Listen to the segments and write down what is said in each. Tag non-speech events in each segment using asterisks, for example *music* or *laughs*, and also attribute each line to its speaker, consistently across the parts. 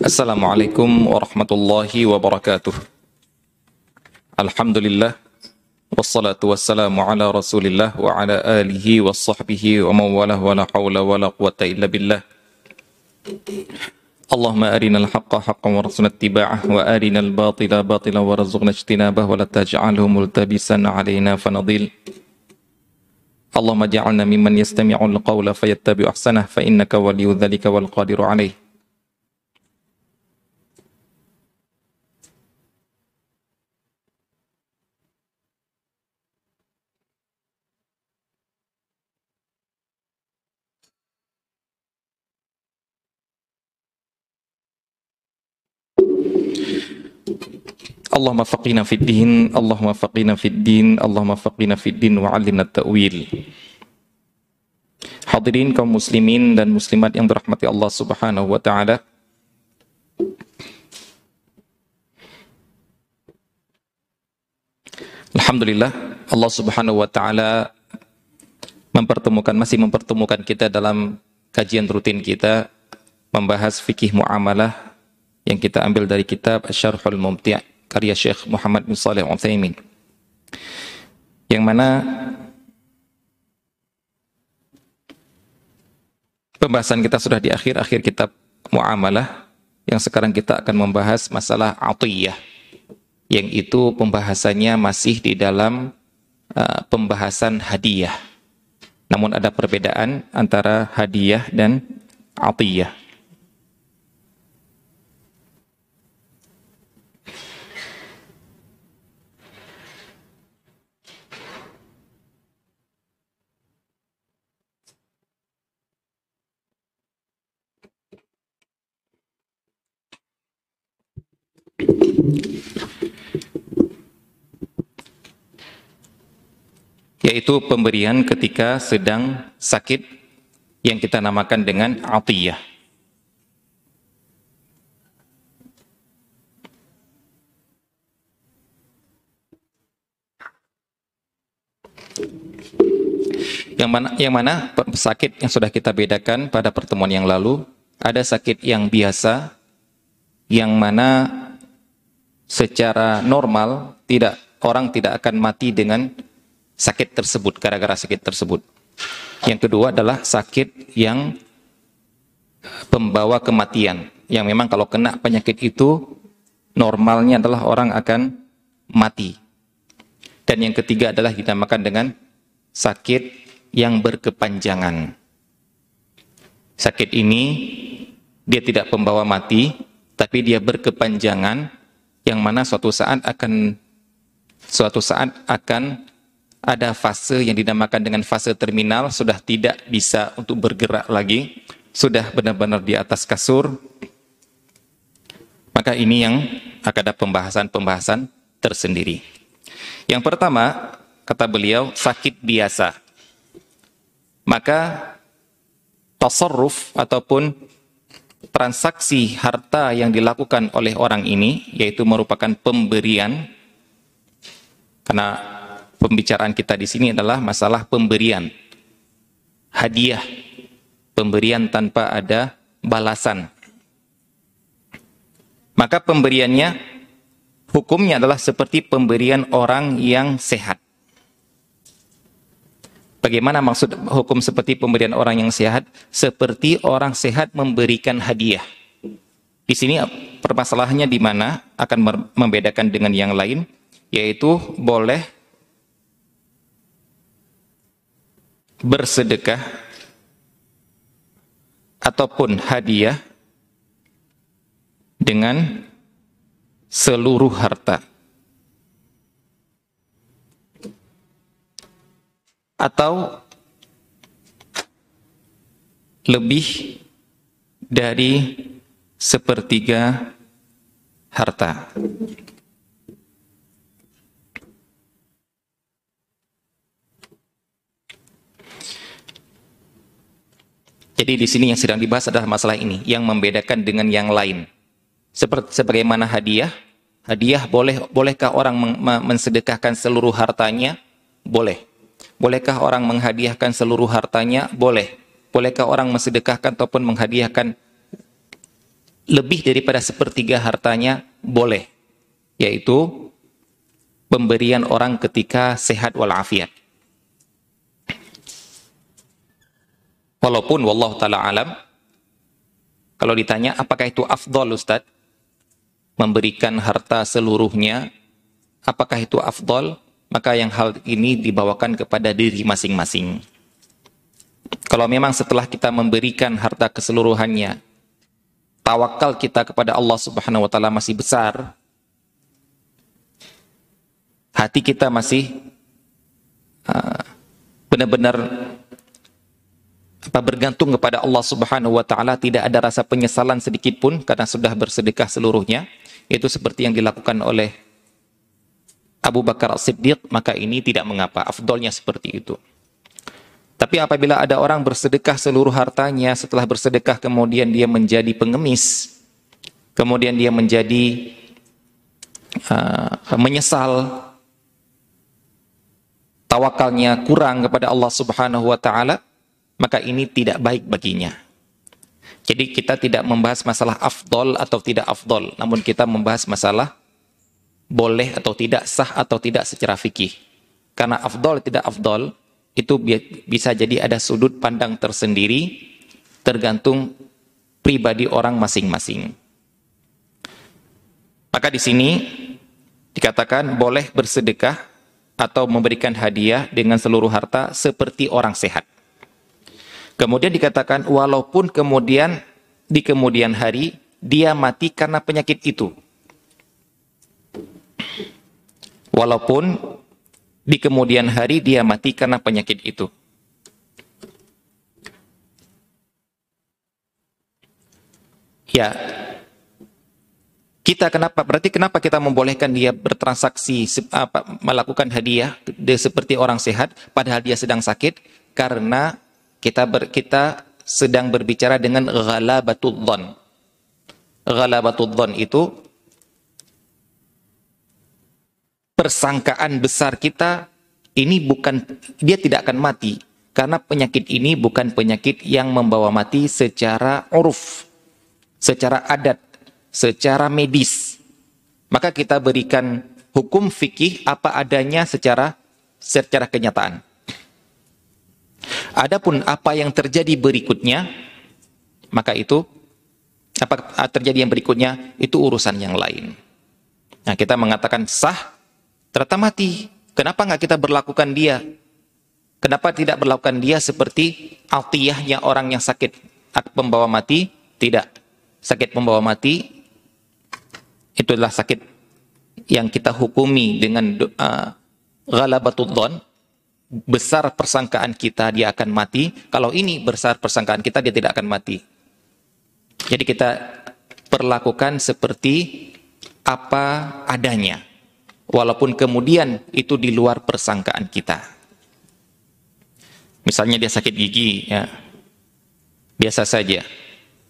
Speaker 1: Assalamualaikum warahmatullahi wabarakatuh. Alhamdulillah. Wassalatu wassalamu ala rasulillah wa ala alihi wa sahbihi wa mawalah wa la hawla wa la quwata illa billah. اللهم أرنا الحق حقا وارزقنا اتباعه وأرنا الباطل باطلا وارزقنا اجتنابه ولا تجعله ملتبسا علينا فنضل اللهم اجعلنا ممن يستمع القول فيتبع أحسنه فإنك ولي ذلك والقادر عليه Allahumma faqina fid din, Allahumma faqina fid din, Allahumma faqina fid din wa 'allimna ta'wil. Hadirin kaum muslimin dan muslimat yang dirahmati Allah Subhanahu wa taala. Alhamdulillah Allah Subhanahu wa taala mempertemukan masih mempertemukan kita dalam kajian rutin kita membahas fikih muamalah yang kita ambil dari kitab Syarhul Mumti' karya Syekh Muhammad bin Saleh Utsaimin. Yang mana pembahasan kita sudah di akhir-akhir kitab muamalah yang sekarang kita akan membahas masalah atiyah yang itu pembahasannya masih di dalam uh, pembahasan hadiah. Namun ada perbedaan antara hadiah dan atiyah. Yaitu pemberian ketika sedang sakit yang kita namakan dengan atiyah. Yang mana, yang mana sakit yang sudah kita bedakan pada pertemuan yang lalu, ada sakit yang biasa, yang mana secara normal tidak orang tidak akan mati dengan sakit tersebut, gara-gara sakit tersebut. Yang kedua adalah sakit yang pembawa kematian. Yang memang kalau kena penyakit itu, normalnya adalah orang akan mati. Dan yang ketiga adalah dinamakan dengan sakit yang berkepanjangan. Sakit ini dia tidak pembawa mati, tapi dia berkepanjangan yang mana suatu saat akan suatu saat akan ada fase yang dinamakan dengan fase terminal, sudah tidak bisa untuk bergerak lagi, sudah benar-benar di atas kasur, maka ini yang akan ada pembahasan-pembahasan tersendiri. Yang pertama, kata beliau, sakit biasa. Maka tasarruf ataupun transaksi harta yang dilakukan oleh orang ini, yaitu merupakan pemberian, karena pembicaraan kita di sini adalah masalah pemberian. Hadiah. Pemberian tanpa ada balasan. Maka pemberiannya hukumnya adalah seperti pemberian orang yang sehat. Bagaimana maksud hukum seperti pemberian orang yang sehat? Seperti orang sehat memberikan hadiah. Di sini permasalahannya di mana akan membedakan dengan yang lain, yaitu boleh bersedekah ataupun hadiah dengan seluruh harta atau lebih dari sepertiga harta. Jadi di sini yang sedang dibahas adalah masalah ini yang membedakan dengan yang lain. Seperti sebagaimana hadiah, hadiah boleh bolehkah orang mensedekahkan seluruh hartanya? Boleh. Bolehkah orang menghadiahkan seluruh hartanya? Boleh. Bolehkah orang mensedekahkan ataupun menghadiahkan lebih daripada sepertiga hartanya boleh, yaitu pemberian orang ketika sehat walafiat. Walaupun wallahu taala alam kalau ditanya apakah itu afdol Ustaz memberikan harta seluruhnya apakah itu afdol maka yang hal ini dibawakan kepada diri masing-masing. Kalau memang setelah kita memberikan harta keseluruhannya tawakal kita kepada Allah Subhanahu wa taala masih besar hati kita masih uh, benar-benar apa bergantung kepada Allah Subhanahu wa taala tidak ada rasa penyesalan sedikit pun karena sudah bersedekah seluruhnya itu seperti yang dilakukan oleh Abu Bakar As-Siddiq maka ini tidak mengapa afdolnya seperti itu tapi apabila ada orang bersedekah seluruh hartanya setelah bersedekah kemudian dia menjadi pengemis kemudian dia menjadi uh, menyesal tawakalnya kurang kepada Allah Subhanahu wa taala maka ini tidak baik baginya. Jadi kita tidak membahas masalah afdol atau tidak afdol, namun kita membahas masalah boleh atau tidak sah atau tidak secara fikih. Karena afdol tidak afdol itu bisa jadi ada sudut pandang tersendiri tergantung pribadi orang masing-masing. Maka di sini dikatakan boleh bersedekah atau memberikan hadiah dengan seluruh harta seperti orang sehat. Kemudian dikatakan walaupun kemudian di kemudian hari dia mati karena penyakit itu. Walaupun di kemudian hari dia mati karena penyakit itu. Ya, kita kenapa berarti kenapa kita membolehkan dia bertransaksi apa, melakukan hadiah seperti orang sehat padahal dia sedang sakit karena kita ber, kita sedang berbicara dengan ghalabatul dhon. Ghalabatul dhon itu persangkaan besar kita ini bukan dia tidak akan mati karena penyakit ini bukan penyakit yang membawa mati secara uruf, secara adat, secara medis. Maka kita berikan hukum fikih apa adanya secara secara kenyataan. Adapun apa yang terjadi berikutnya, maka itu apa terjadi yang berikutnya itu urusan yang lain. Nah, kita mengatakan sah, ternyata mati. Kenapa nggak kita berlakukan dia? Kenapa tidak berlakukan dia seperti altiyahnya orang yang sakit pembawa mati? Tidak. Sakit pembawa mati itu adalah sakit yang kita hukumi dengan uh, besar persangkaan kita dia akan mati, kalau ini besar persangkaan kita dia tidak akan mati. Jadi kita perlakukan seperti apa adanya. Walaupun kemudian itu di luar persangkaan kita. Misalnya dia sakit gigi, ya. Biasa saja.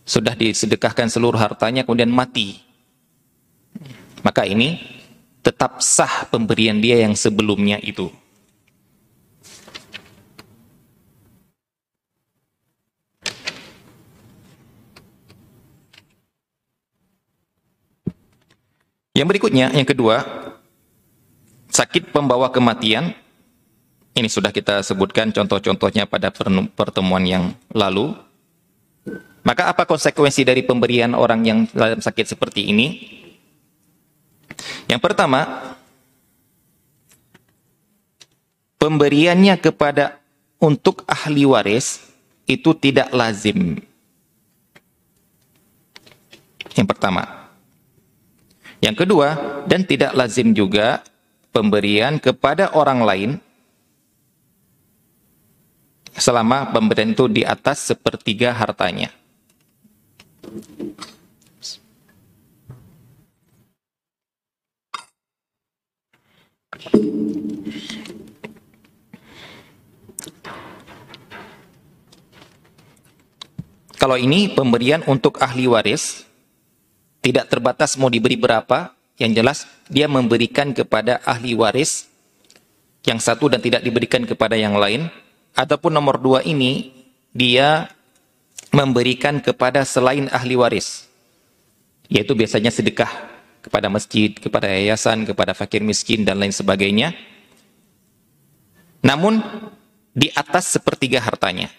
Speaker 1: Sudah disedekahkan seluruh hartanya kemudian mati. Maka ini tetap sah pemberian dia yang sebelumnya itu. Yang berikutnya, yang kedua, sakit pembawa kematian. Ini sudah kita sebutkan contoh-contohnya pada pertemuan yang lalu. Maka apa konsekuensi dari pemberian orang yang dalam sakit seperti ini? Yang pertama, pemberiannya kepada untuk ahli waris itu tidak lazim. Yang pertama, yang kedua, dan tidak lazim juga pemberian kepada orang lain selama pemberian itu di atas sepertiga hartanya. Kalau ini pemberian untuk ahli waris, tidak terbatas mau diberi berapa, yang jelas dia memberikan kepada ahli waris yang satu dan tidak diberikan kepada yang lain. Ataupun nomor dua ini, dia memberikan kepada selain ahli waris. yaitu biasanya sedekah kepada masjid, kepada yayasan, kepada fakir miskin dan lain sebagainya. Namun di atas sepertiga hartanya.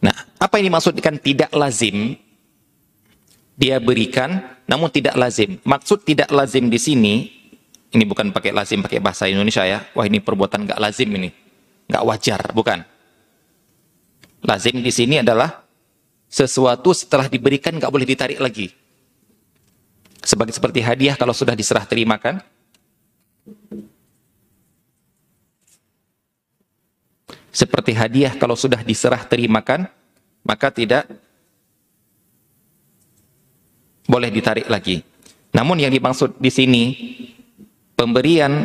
Speaker 1: Nah, apa yang dimaksudkan tidak lazim? Dia berikan, namun tidak lazim. Maksud tidak lazim di sini, ini bukan pakai lazim, pakai bahasa Indonesia ya. Wah ini perbuatan nggak lazim ini, nggak wajar, bukan. Lazim di sini adalah sesuatu setelah diberikan nggak boleh ditarik lagi. Sebagai seperti hadiah kalau sudah diserah terimakan. Seperti hadiah kalau sudah diserah terimakan, maka tidak boleh ditarik lagi. Namun yang dimaksud di sini pemberian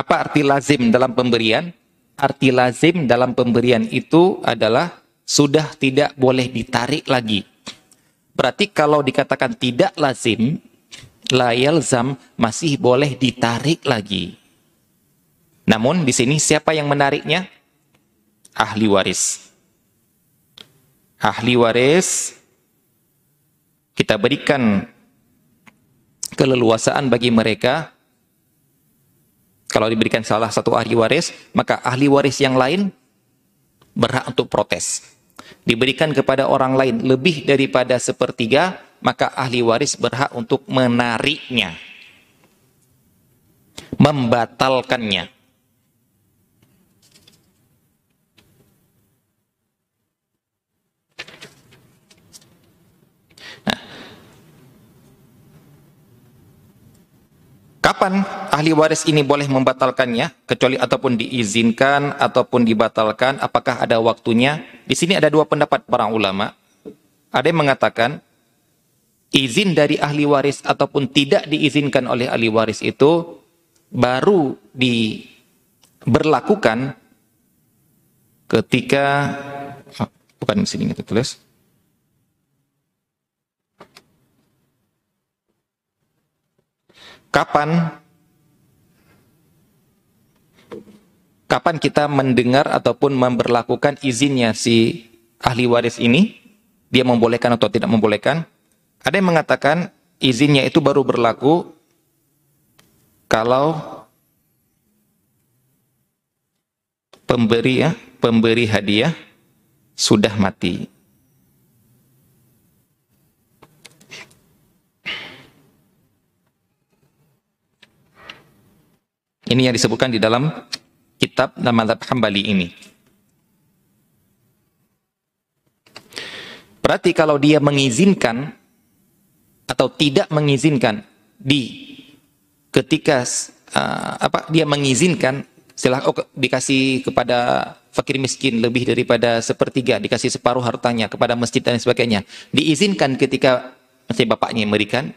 Speaker 1: Apa arti lazim dalam pemberian? Arti lazim dalam pemberian itu adalah sudah tidak boleh ditarik lagi. Berarti kalau dikatakan tidak lazim, layal zam masih boleh ditarik lagi. Namun di sini siapa yang menariknya? Ahli waris. Ahli waris kita berikan keleluasaan bagi mereka kalau diberikan salah satu ahli waris, maka ahli waris yang lain berhak untuk protes. Diberikan kepada orang lain lebih daripada sepertiga, maka ahli waris berhak untuk menariknya. Membatalkannya. Kapan ahli waris ini boleh membatalkannya kecuali ataupun diizinkan ataupun dibatalkan apakah ada waktunya? Di sini ada dua pendapat para ulama. Ada yang mengatakan izin dari ahli waris ataupun tidak diizinkan oleh ahli waris itu baru diberlakukan ketika oh, bukan di sini kita tulis kapan? Kapan kita mendengar ataupun memperlakukan izinnya si ahli waris ini? Dia membolehkan atau tidak membolehkan? Ada yang mengatakan izinnya itu baru berlaku kalau pemberi ya pemberi hadiah sudah mati Ini yang disebutkan di dalam kitab Madhab Hambali ini. Berarti kalau dia mengizinkan atau tidak mengizinkan di ketika uh, apa dia mengizinkan silah oh, dikasih kepada fakir miskin lebih daripada sepertiga dikasih separuh hartanya kepada masjid dan sebagainya diizinkan ketika masih bapaknya memberikan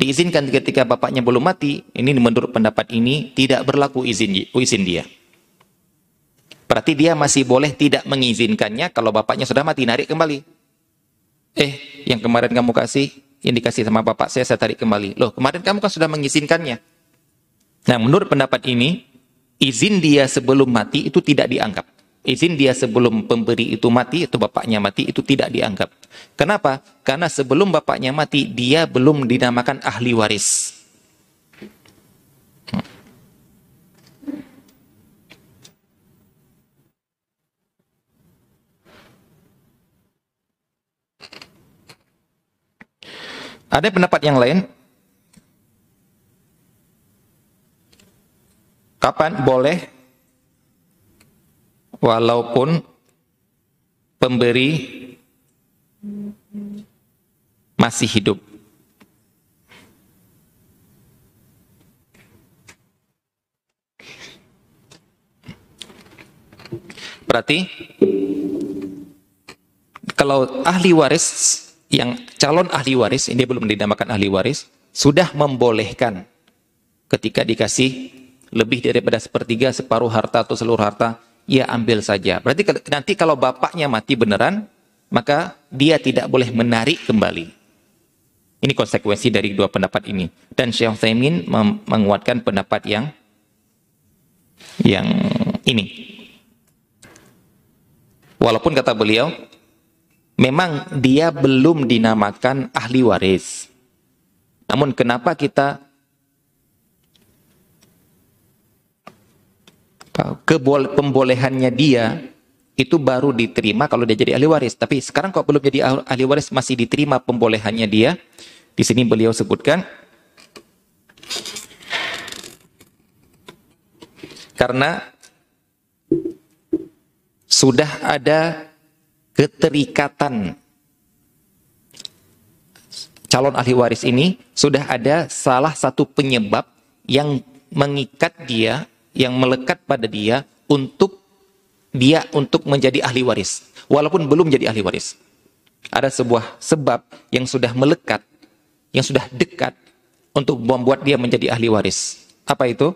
Speaker 1: diizinkan ketika bapaknya belum mati, ini menurut pendapat ini tidak berlaku izin izin dia. Berarti dia masih boleh tidak mengizinkannya kalau bapaknya sudah mati, narik kembali. Eh, yang kemarin kamu kasih, yang dikasih sama bapak saya, saya tarik kembali. Loh, kemarin kamu kan sudah mengizinkannya. Nah, menurut pendapat ini, izin dia sebelum mati itu tidak dianggap izin dia sebelum pemberi itu mati, itu bapaknya mati, itu tidak dianggap. Kenapa? Karena sebelum bapaknya mati, dia belum dinamakan ahli waris. Ada pendapat yang lain? Kapan boleh walaupun pemberi masih hidup. Berarti kalau ahli waris yang calon ahli waris ini belum dinamakan ahli waris sudah membolehkan ketika dikasih lebih daripada sepertiga separuh harta atau seluruh harta ya ambil saja. Berarti nanti kalau bapaknya mati beneran maka dia tidak boleh menarik kembali. Ini konsekuensi dari dua pendapat ini. Dan Syekh Utsaimin menguatkan pendapat yang yang ini. Walaupun kata beliau memang dia belum dinamakan ahli waris. Namun kenapa kita kebol pembolehannya dia itu baru diterima kalau dia jadi ahli waris. Tapi sekarang kok belum jadi ahli waris masih diterima pembolehannya dia. Di sini beliau sebutkan karena sudah ada keterikatan calon ahli waris ini sudah ada salah satu penyebab yang mengikat dia, yang melekat pada dia untuk dia untuk menjadi ahli waris, walaupun belum jadi ahli waris. Ada sebuah sebab yang sudah melekat, yang sudah dekat untuk membuat dia menjadi ahli waris. Apa itu?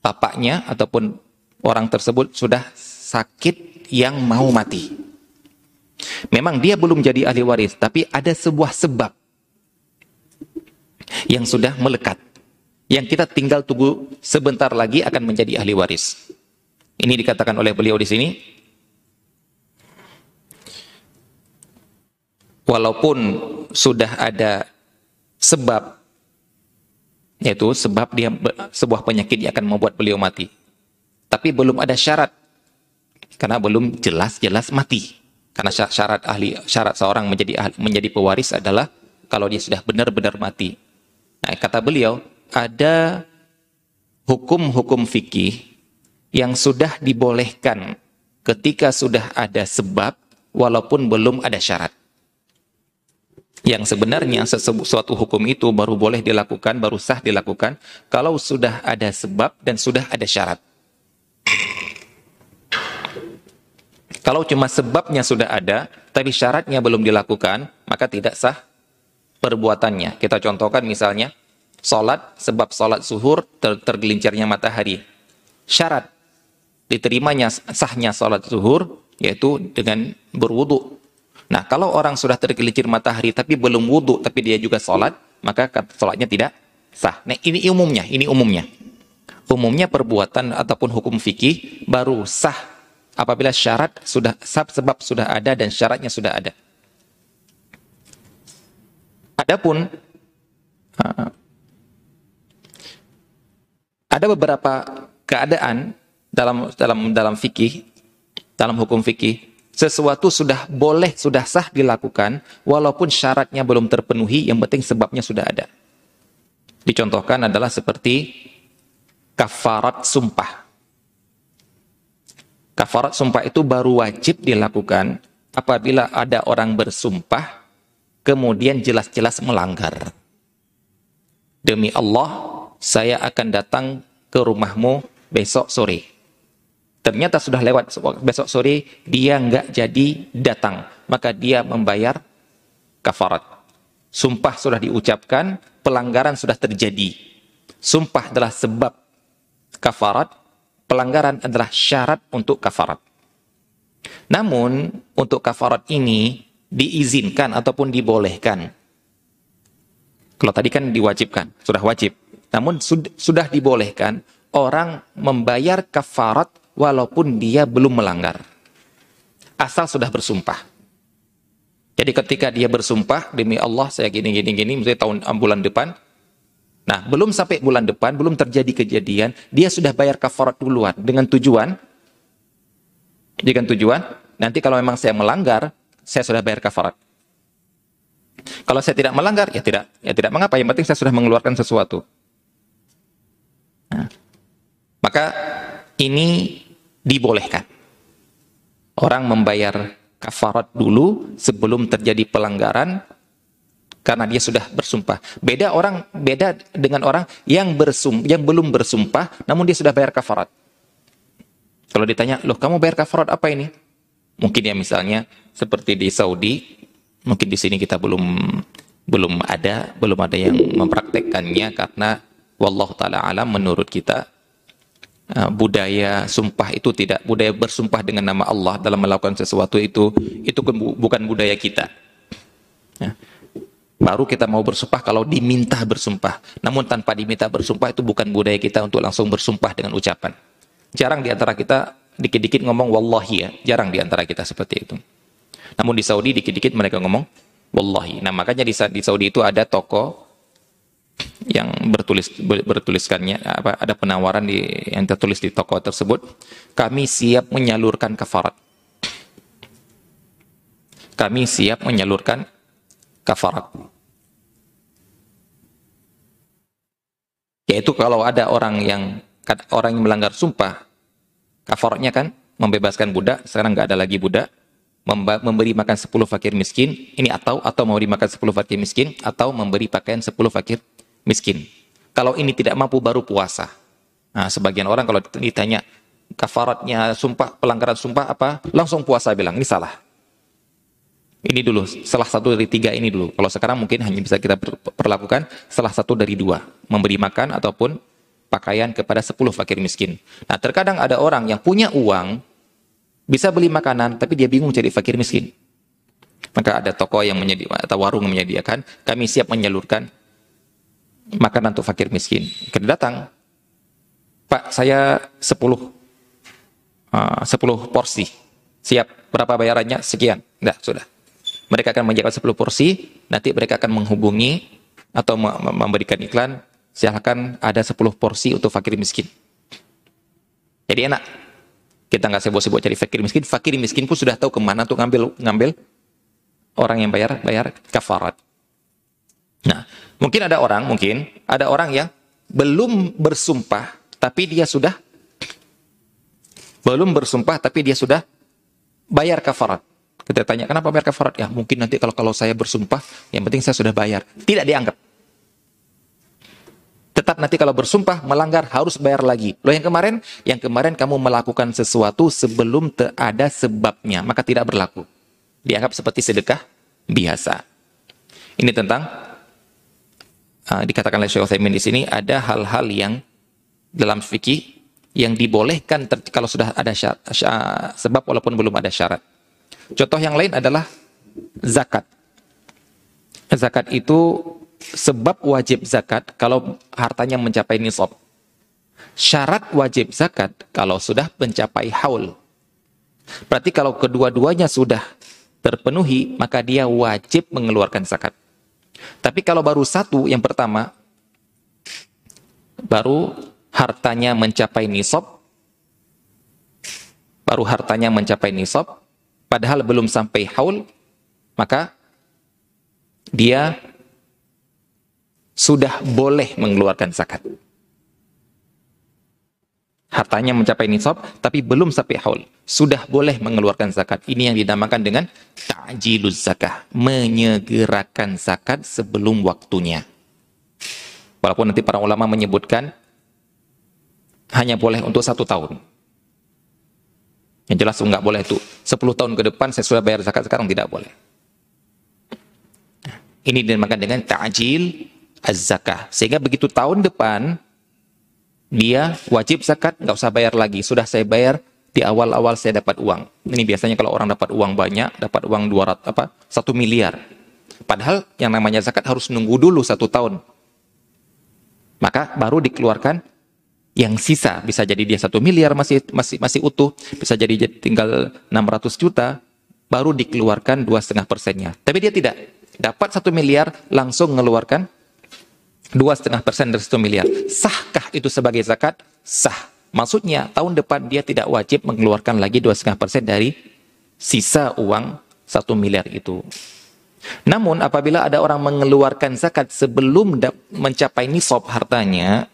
Speaker 1: Bapaknya ataupun orang tersebut sudah sakit yang mau mati. Memang dia belum jadi ahli waris, tapi ada sebuah sebab yang sudah melekat. Yang kita tinggal tunggu sebentar lagi akan menjadi ahli waris. Ini dikatakan oleh beliau di sini. Walaupun sudah ada sebab yaitu sebab dia sebuah penyakit yang akan membuat beliau mati. Tapi belum ada syarat karena belum jelas-jelas mati. Karena syarat ahli syarat seorang menjadi ahli, menjadi pewaris adalah kalau dia sudah benar-benar mati. Nah, kata beliau, ada hukum-hukum fikih yang sudah dibolehkan ketika sudah ada sebab walaupun belum ada syarat. Yang sebenarnya sesuatu hukum itu baru boleh dilakukan, baru sah dilakukan kalau sudah ada sebab dan sudah ada syarat. Kalau cuma sebabnya sudah ada, tapi syaratnya belum dilakukan, maka tidak sah perbuatannya. Kita contohkan misalnya, sholat, sebab sholat suhur, ter tergelincirnya matahari. Syarat diterimanya sahnya sholat zuhur, yaitu dengan berwudu. Nah, kalau orang sudah tergelincir matahari, tapi belum wudu, tapi dia juga sholat, maka sholatnya tidak sah. Nah, ini umumnya, ini umumnya. Umumnya perbuatan ataupun hukum fikih baru sah apabila syarat sudah sebab sudah ada dan syaratnya sudah ada. Adapun ada beberapa keadaan dalam dalam dalam fikih, dalam hukum fikih, sesuatu sudah boleh, sudah sah dilakukan, walaupun syaratnya belum terpenuhi, yang penting sebabnya sudah ada. Dicontohkan adalah seperti kafarat sumpah. Kafarat sumpah itu baru wajib dilakukan apabila ada orang bersumpah kemudian jelas-jelas melanggar. Demi Allah, saya akan datang ke rumahmu besok sore. Ternyata sudah lewat besok sore, dia nggak jadi datang. Maka dia membayar kafarat. Sumpah sudah diucapkan, pelanggaran sudah terjadi. Sumpah adalah sebab kafarat, pelanggaran adalah syarat untuk kafarat. Namun, untuk kafarat ini diizinkan ataupun dibolehkan. Kalau tadi kan diwajibkan, sudah wajib. Namun sudah dibolehkan orang membayar kafarat walaupun dia belum melanggar. Asal sudah bersumpah. Jadi ketika dia bersumpah, demi Allah saya gini, gini, gini, misalnya tahun bulan depan, Nah, belum sampai bulan depan, belum terjadi kejadian, dia sudah bayar kafarat duluan dengan tujuan dengan tujuan nanti kalau memang saya melanggar, saya sudah bayar kafarat. Kalau saya tidak melanggar, ya tidak, ya tidak mengapa. Yang penting saya sudah mengeluarkan sesuatu. Nah, maka ini dibolehkan. Orang membayar kafarat dulu sebelum terjadi pelanggaran karena dia sudah bersumpah. Beda orang beda dengan orang yang bersum yang belum bersumpah namun dia sudah bayar kafarat. Kalau ditanya, "Loh, kamu bayar kafarat apa ini?" Mungkin ya misalnya seperti di Saudi, mungkin di sini kita belum belum ada, belum ada yang mempraktekkannya karena wallahu taala alam menurut kita uh, budaya sumpah itu tidak budaya bersumpah dengan nama Allah dalam melakukan sesuatu itu itu bukan budaya kita. Ya. Baru kita mau bersumpah kalau diminta bersumpah. Namun tanpa diminta bersumpah itu bukan budaya kita untuk langsung bersumpah dengan ucapan. Jarang di antara kita dikit-dikit ngomong wallahi ya. Jarang di antara kita seperti itu. Namun di Saudi dikit-dikit mereka ngomong wallahi. Nah makanya di, di Saudi itu ada toko yang bertulis bertuliskannya apa ada penawaran di yang tertulis di toko tersebut kami siap menyalurkan kafarat kami siap menyalurkan kafarat. Yaitu kalau ada orang yang orang yang melanggar sumpah, kafaratnya kan membebaskan budak, sekarang nggak ada lagi budak, memberi makan 10 fakir miskin, ini atau atau memberi makan 10 fakir miskin atau memberi pakaian 10 fakir miskin. Kalau ini tidak mampu baru puasa. Nah, sebagian orang kalau ditanya kafaratnya sumpah pelanggaran sumpah apa, langsung puasa bilang ini salah. Ini dulu, salah satu dari tiga ini dulu. Kalau sekarang mungkin hanya bisa kita perlakukan salah satu dari dua. Memberi makan ataupun pakaian kepada sepuluh fakir miskin. Nah terkadang ada orang yang punya uang, bisa beli makanan, tapi dia bingung cari fakir miskin. Maka ada toko yang menyediakan, atau warung menyediakan, kami siap menyalurkan makanan untuk fakir miskin. Kita datang, Pak saya sepuluh, uh, sepuluh porsi. Siap, berapa bayarannya? Sekian. Nah, sudah mereka akan menyiapkan 10 porsi, nanti mereka akan menghubungi atau memberikan iklan, silahkan ada 10 porsi untuk fakir miskin. Jadi enak. Kita nggak sibuk-sibuk cari fakir miskin, fakir miskin pun sudah tahu ke mana untuk ngambil ngambil orang yang bayar bayar kafarat. Nah, mungkin ada orang, mungkin ada orang yang belum bersumpah, tapi dia sudah belum bersumpah, tapi dia sudah bayar kafarat. Kita tanya, kenapa bayar kafarat? Ya mungkin nanti kalau kalau saya bersumpah, yang penting saya sudah bayar. Tidak dianggap. Tetap nanti kalau bersumpah, melanggar harus bayar lagi. Loh yang kemarin? Yang kemarin kamu melakukan sesuatu sebelum ada sebabnya, maka tidak berlaku. Dianggap seperti sedekah biasa. Ini tentang uh, dikatakan oleh Syekh Utsaimin di sini ada hal-hal yang dalam fikih yang dibolehkan kalau sudah ada syarat, syarat, sebab walaupun belum ada syarat. Contoh yang lain adalah zakat. Zakat itu sebab wajib zakat kalau hartanya mencapai nisab. Syarat wajib zakat kalau sudah mencapai haul. Berarti kalau kedua-duanya sudah terpenuhi, maka dia wajib mengeluarkan zakat. Tapi kalau baru satu, yang pertama, baru hartanya mencapai nisab, baru hartanya mencapai nisab, padahal belum sampai haul, maka dia sudah boleh mengeluarkan zakat. Hartanya mencapai nisab, tapi belum sampai haul. Sudah boleh mengeluarkan zakat. Ini yang dinamakan dengan ta'jiluz zakah. Menyegerakan zakat sebelum waktunya. Walaupun nanti para ulama menyebutkan hanya boleh untuk satu tahun. Yang jelas nggak boleh itu. 10 tahun ke depan saya sudah bayar zakat sekarang tidak boleh. Ini dinamakan dengan ta'jil az-zakah. Sehingga begitu tahun depan dia wajib zakat nggak usah bayar lagi. Sudah saya bayar di awal-awal saya dapat uang. Ini biasanya kalau orang dapat uang banyak, dapat uang 200 apa? 1 miliar. Padahal yang namanya zakat harus nunggu dulu satu tahun. Maka baru dikeluarkan yang sisa bisa jadi dia satu miliar masih masih masih utuh bisa jadi tinggal 600 juta baru dikeluarkan dua setengah persennya tapi dia tidak dapat satu miliar langsung mengeluarkan dua setengah persen dari satu miliar sahkah itu sebagai zakat sah maksudnya tahun depan dia tidak wajib mengeluarkan lagi dua setengah persen dari sisa uang satu miliar itu namun apabila ada orang mengeluarkan zakat sebelum mencapai nisab hartanya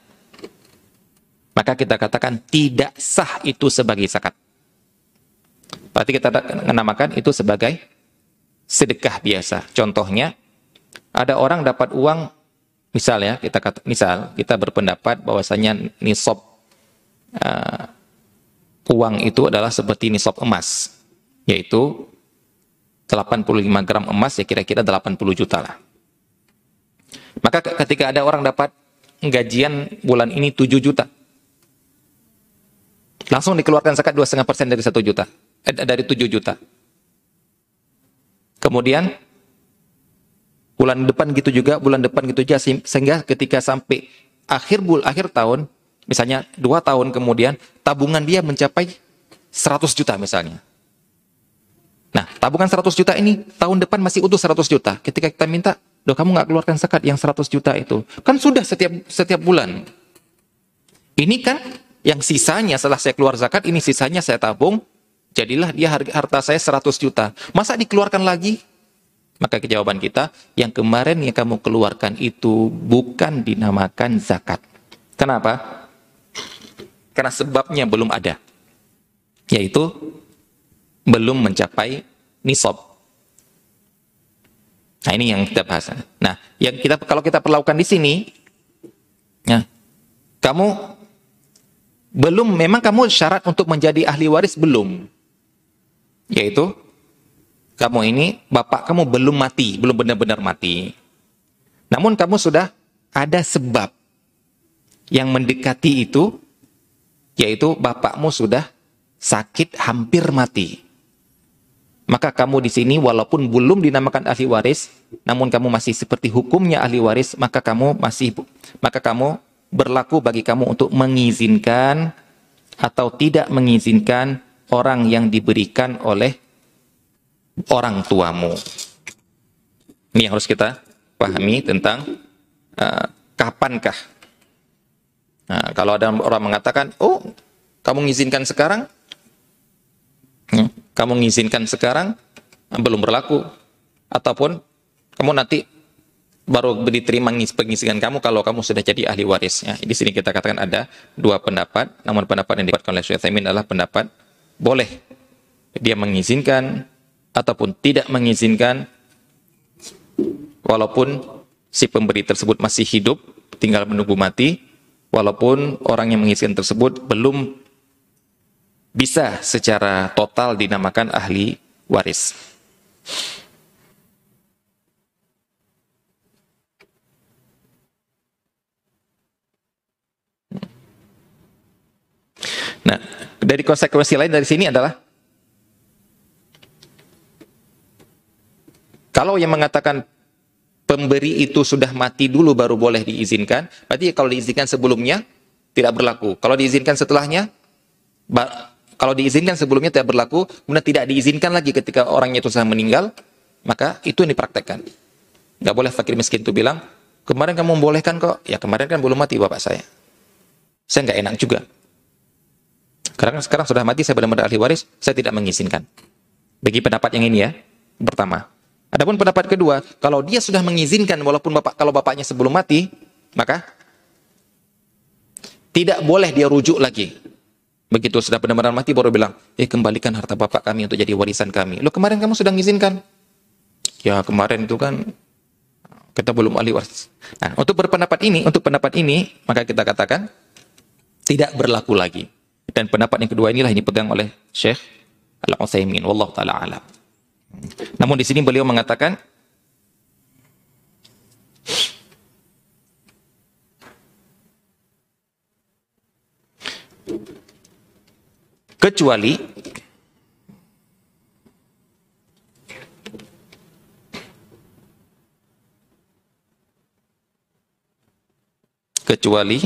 Speaker 1: maka kita katakan tidak sah itu sebagai zakat. Berarti kita menamakan itu sebagai sedekah biasa. Contohnya, ada orang dapat uang, misal ya, kita kata, misal kita berpendapat bahwasanya nisab uh, uang itu adalah seperti nisab emas, yaitu 85 gram emas ya kira-kira 80 juta lah. Maka ketika ada orang dapat gajian bulan ini 7 juta, langsung dikeluarkan zakat 2,5% dari 1 juta, eh, dari 7 juta. Kemudian bulan depan gitu juga, bulan depan gitu juga, sehingga ketika sampai akhir bul akhir tahun, misalnya dua tahun kemudian, tabungan dia mencapai 100 juta misalnya. Nah, tabungan 100 juta ini tahun depan masih utuh 100 juta. Ketika kita minta, doh kamu nggak keluarkan zakat yang 100 juta itu. Kan sudah setiap setiap bulan. Ini kan yang sisanya setelah saya keluar zakat, ini sisanya saya tabung, jadilah dia harta saya 100 juta. Masa dikeluarkan lagi? Maka jawaban kita, yang kemarin yang kamu keluarkan itu bukan dinamakan zakat. Kenapa? Karena sebabnya belum ada. Yaitu belum mencapai nisab. Nah, ini yang kita bahas. Nah, yang kita kalau kita perlakukan di sini ya, kamu belum memang kamu syarat untuk menjadi ahli waris belum. Yaitu kamu ini bapak kamu belum mati, belum benar-benar mati. Namun kamu sudah ada sebab yang mendekati itu yaitu bapakmu sudah sakit hampir mati maka kamu di sini walaupun belum dinamakan ahli waris, namun kamu masih seperti hukumnya ahli waris, maka kamu masih maka kamu berlaku bagi kamu untuk mengizinkan atau tidak mengizinkan orang yang diberikan oleh orang tuamu. Ini yang harus kita pahami tentang uh, kapankah. Nah, kalau ada orang mengatakan, oh kamu mengizinkan sekarang, hmm, kamu mengizinkan sekarang belum berlaku ataupun kamu nanti baru diterima pengizinkan kamu kalau kamu sudah jadi ahli warisnya. Di sini kita katakan ada dua pendapat, namun pendapat yang dikuatkan oleh Syekh adalah pendapat boleh dia mengizinkan ataupun tidak mengizinkan walaupun si pemberi tersebut masih hidup, tinggal menunggu mati, walaupun orang yang mengizinkan tersebut belum bisa secara total dinamakan ahli waris. Nah, dari konsekuensi lain dari sini adalah kalau yang mengatakan pemberi itu sudah mati dulu baru boleh diizinkan, berarti kalau diizinkan sebelumnya tidak berlaku. Kalau diizinkan setelahnya kalau diizinkan sebelumnya tidak berlaku, kemudian tidak diizinkan lagi ketika orangnya itu sudah meninggal, maka itu yang dipraktekkan. Gak boleh fakir miskin itu bilang, kemarin kamu membolehkan kok, ya kemarin kan belum mati bapak saya. Saya nggak enak juga. Karena sekarang sudah mati, saya benar-benar ahli waris, saya tidak mengizinkan. Bagi pendapat yang ini ya, pertama. Adapun pendapat kedua, kalau dia sudah mengizinkan walaupun bapak kalau bapaknya sebelum mati, maka tidak boleh dia rujuk lagi. Begitu sudah benar-benar mati baru bilang, eh kembalikan harta bapak kami untuk jadi warisan kami. Lo kemarin kamu sudah mengizinkan? Ya kemarin itu kan kita belum ahli waris. Nah, untuk berpendapat ini, untuk pendapat ini, maka kita katakan tidak berlaku lagi. Dan pendapat yang kedua inilah ini pegang oleh Syekh Al-Utsaimin wallahu taala alam. Namun di sini beliau mengatakan kecuali kecuali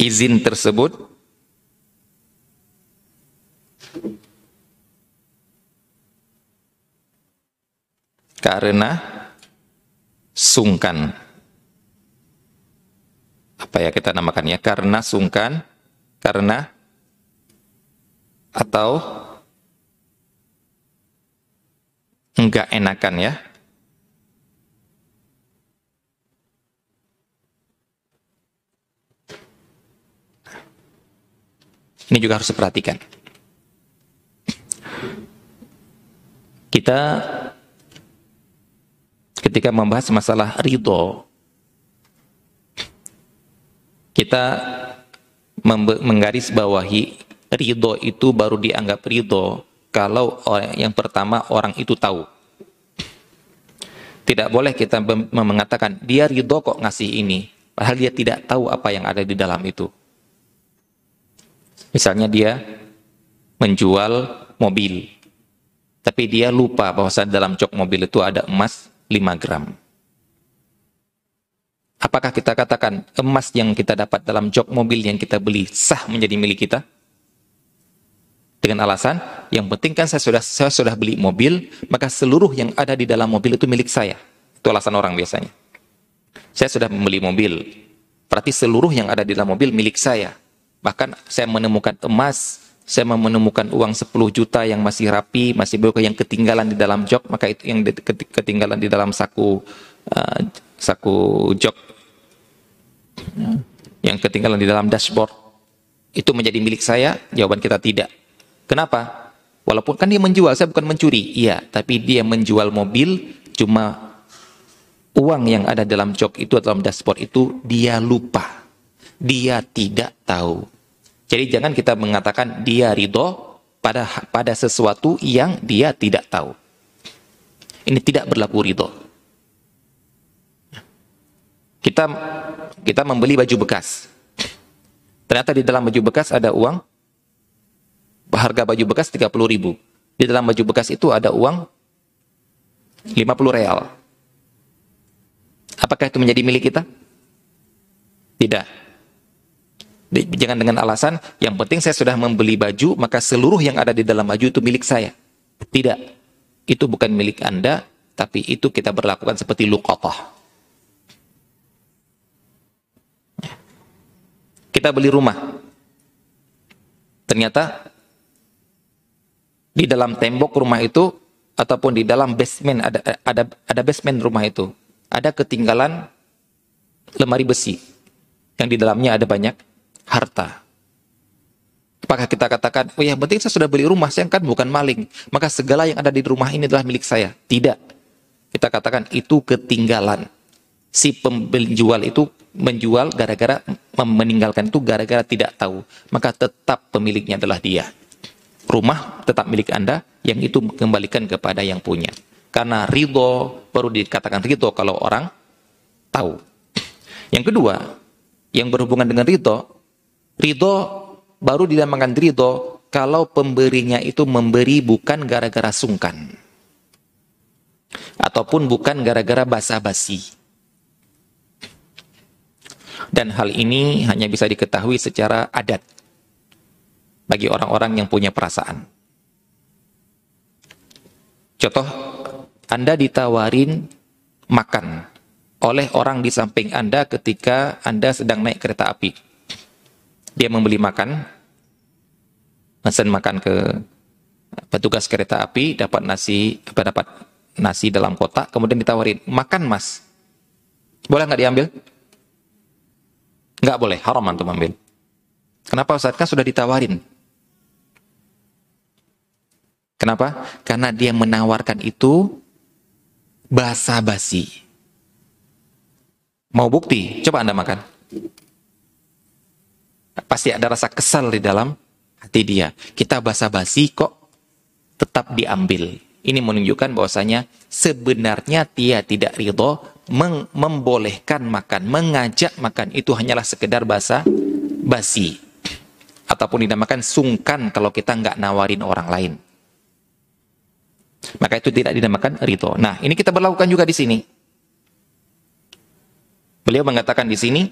Speaker 1: izin tersebut karena sungkan apa ya kita namakannya karena sungkan karena atau enggak enakan ya. Ini juga harus diperhatikan. Kita ketika membahas masalah ridho, kita menggaris bawahi ridho itu baru dianggap ridho kalau yang pertama orang itu tahu. Tidak boleh kita mengatakan dia ridho kok ngasih ini, padahal dia tidak tahu apa yang ada di dalam itu. Misalnya dia menjual mobil, tapi dia lupa bahwa dalam jok mobil itu ada emas 5 gram. Apakah kita katakan emas yang kita dapat dalam jok mobil yang kita beli sah menjadi milik kita? Dengan alasan, yang penting kan saya sudah saya sudah beli mobil, maka seluruh yang ada di dalam mobil itu milik saya. Itu alasan orang biasanya. Saya sudah membeli mobil, berarti seluruh yang ada di dalam mobil milik saya. Bahkan saya menemukan emas, saya menemukan uang 10 juta yang masih rapi, masih baru yang ketinggalan di dalam jok, maka itu yang ketinggalan di dalam saku uh, saku jok yang ketinggalan di dalam dashboard itu menjadi milik saya? Jawaban kita tidak. Kenapa? Walaupun kan dia menjual, saya bukan mencuri. Iya, tapi dia menjual mobil cuma uang yang ada dalam jok itu atau dalam dashboard itu dia lupa. Dia tidak tahu. Jadi jangan kita mengatakan dia ridho pada pada sesuatu yang dia tidak tahu. Ini tidak berlaku ridho. Kita kita membeli baju bekas. Ternyata di dalam baju bekas ada uang harga baju bekas 30 ribu. Di dalam baju bekas itu ada uang 50 real. Apakah itu menjadi milik kita? Tidak. Jangan dengan alasan, yang penting saya sudah membeli baju, maka seluruh yang ada di dalam baju itu milik saya. Tidak. Itu bukan milik Anda, tapi itu kita berlakukan seperti luqatah. Kita beli rumah. Ternyata di dalam tembok rumah itu ataupun di dalam basement ada ada ada basement rumah itu ada ketinggalan lemari besi yang di dalamnya ada banyak harta. Apakah kita katakan, oh ya penting saya sudah beli rumah, saya kan bukan maling, maka segala yang ada di rumah ini adalah milik saya. Tidak. Kita katakan itu ketinggalan. Si penjual itu menjual gara-gara meninggalkan itu gara-gara tidak tahu, maka tetap pemiliknya adalah dia rumah tetap milik Anda, yang itu kembalikan kepada yang punya. Karena ridho baru dikatakan ridho kalau orang tahu. Yang kedua, yang berhubungan dengan ridho, ridho baru dinamakan ridho kalau pemberinya itu memberi bukan gara-gara sungkan. Ataupun bukan gara-gara basa-basi. Dan hal ini hanya bisa diketahui secara adat bagi orang-orang yang punya perasaan. Contoh, Anda ditawarin makan oleh orang di samping Anda ketika Anda sedang naik kereta api. Dia membeli makan, pesan makan ke petugas kereta api, dapat nasi, apa dapat nasi dalam kotak, kemudian ditawarin, makan mas. Boleh nggak diambil? Nggak boleh, haram antum ambil. Kenapa Ustaz? Kan sudah ditawarin. Kenapa? Karena dia menawarkan itu basa-basi. Mau bukti? Coba Anda makan. Pasti ada rasa kesal di dalam hati dia. Kita basa-basi kok tetap diambil. Ini menunjukkan bahwasanya sebenarnya dia tidak ridho membolehkan makan, mengajak makan itu hanyalah sekedar basa basi ataupun dinamakan sungkan kalau kita nggak nawarin orang lain. Maka itu tidak dinamakan rito. Nah, ini kita berlakukan juga di sini. Beliau mengatakan di sini,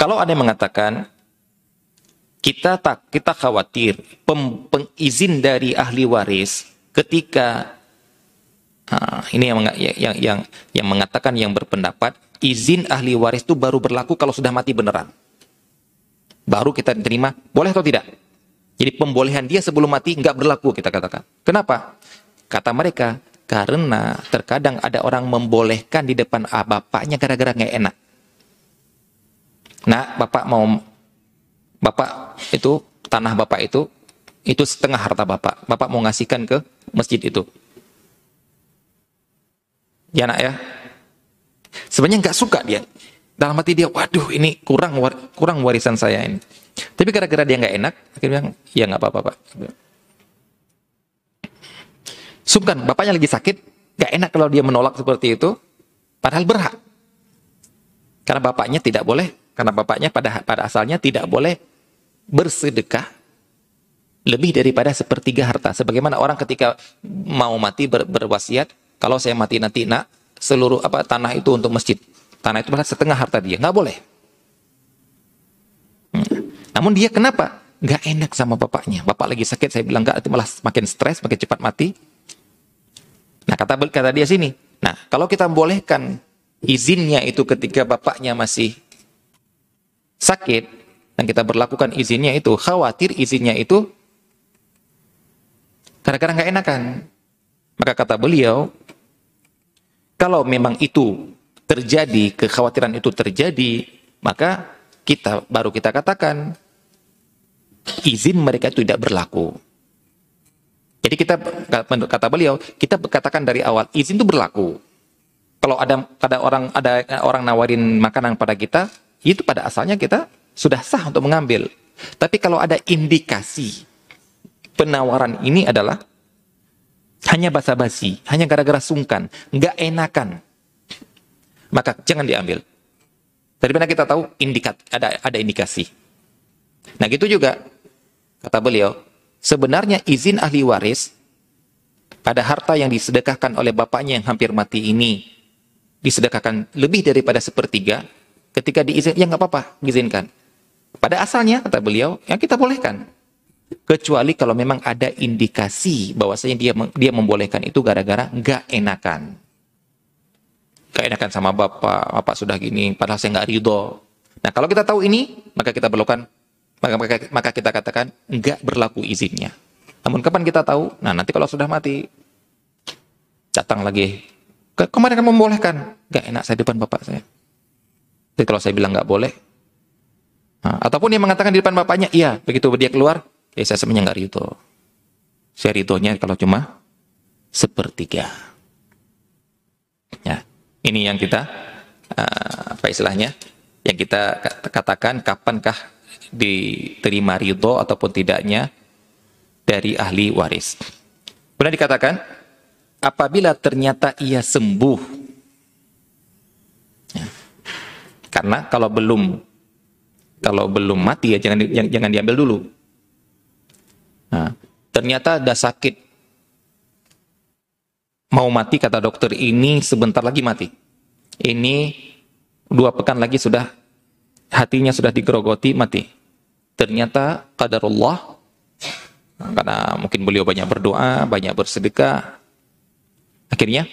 Speaker 1: kalau ada yang mengatakan kita tak kita khawatir pem, pengizin dari ahli waris ketika nah, ini yang, yang yang yang mengatakan yang berpendapat izin ahli waris itu baru berlaku kalau sudah mati beneran. Baru kita terima, boleh atau tidak? Jadi pembolehan dia sebelum mati nggak berlaku kita katakan. Kenapa? Kata mereka, karena terkadang ada orang membolehkan di depan ah, bapaknya gara-gara nggak enak. Nah, bapak mau bapak itu tanah bapak itu itu setengah harta bapak. Bapak mau ngasihkan ke masjid itu. Ya nak ya. Sebenarnya nggak suka dia. Dalam hati dia, waduh ini kurang kurang warisan saya ini. Tapi gara-gara dia nggak enak, akhirnya bilang, ya nggak apa-apa pak. Sungkan, bapaknya lagi sakit, nggak enak kalau dia menolak seperti itu, padahal berhak. Karena bapaknya tidak boleh, karena bapaknya pada pada asalnya tidak boleh bersedekah lebih daripada sepertiga harta. Sebagaimana orang ketika mau mati ber, berwasiat, kalau saya mati nanti nak seluruh apa tanah itu untuk masjid. Tanah itu berarti setengah harta dia, nggak boleh. Hmm. Namun dia kenapa? Nggak enak sama bapaknya. Bapak lagi sakit, saya bilang nggak, itu malah makin stres, makin cepat mati. Nah kata kata dia sini. Nah kalau kita membolehkan izinnya itu ketika bapaknya masih sakit dan kita berlakukan izinnya itu, khawatir izinnya itu kadang-kadang nggak enakan. Maka kata beliau, kalau memang itu terjadi, kekhawatiran itu terjadi, maka kita baru kita katakan izin mereka itu tidak berlaku. Jadi kita kata beliau, kita katakan dari awal izin itu berlaku. Kalau ada ada orang ada orang nawarin makanan pada kita, itu pada asalnya kita sudah sah untuk mengambil. Tapi kalau ada indikasi penawaran ini adalah hanya basa-basi, hanya gara-gara sungkan, nggak enakan, maka jangan diambil. Dari mana kita tahu indikat ada ada indikasi. Nah gitu juga kata beliau, sebenarnya izin ahli waris pada harta yang disedekahkan oleh bapaknya yang hampir mati ini disedekahkan lebih daripada sepertiga, ketika diizin ya nggak apa-apa, izinkan. Pada asalnya kata beliau, yang kita bolehkan. Kecuali kalau memang ada indikasi bahwasanya dia dia membolehkan itu gara-gara nggak enakan. Nggak enakan sama bapak bapak sudah gini padahal saya nggak ridho. Nah kalau kita tahu ini maka kita perlukan maka, maka, maka kita katakan nggak berlaku izinnya. Namun kapan kita tahu? Nah nanti kalau sudah mati datang lagi. Ke, kemarin kamu membolehkan. Nggak enak saya depan bapak saya jadi kalau saya bilang nggak boleh Nah, ataupun dia mengatakan di depan bapaknya, iya, begitu dia keluar, Ya saya sebenarnya nggak ridho. Saya ridhonya kalau cuma sepertiga. Ya, ini yang kita uh, apa istilahnya? Yang kita katakan kapankah diterima ridho ataupun tidaknya dari ahli waris. Kemudian dikatakan apabila ternyata ia sembuh. Ya. Karena kalau belum kalau belum mati ya jangan jangan diambil dulu. Nah, ternyata ada sakit. Mau mati kata dokter ini sebentar lagi mati. Ini dua pekan lagi sudah hatinya sudah digerogoti mati. Ternyata kadarullah karena mungkin beliau banyak berdoa, banyak bersedekah. Akhirnya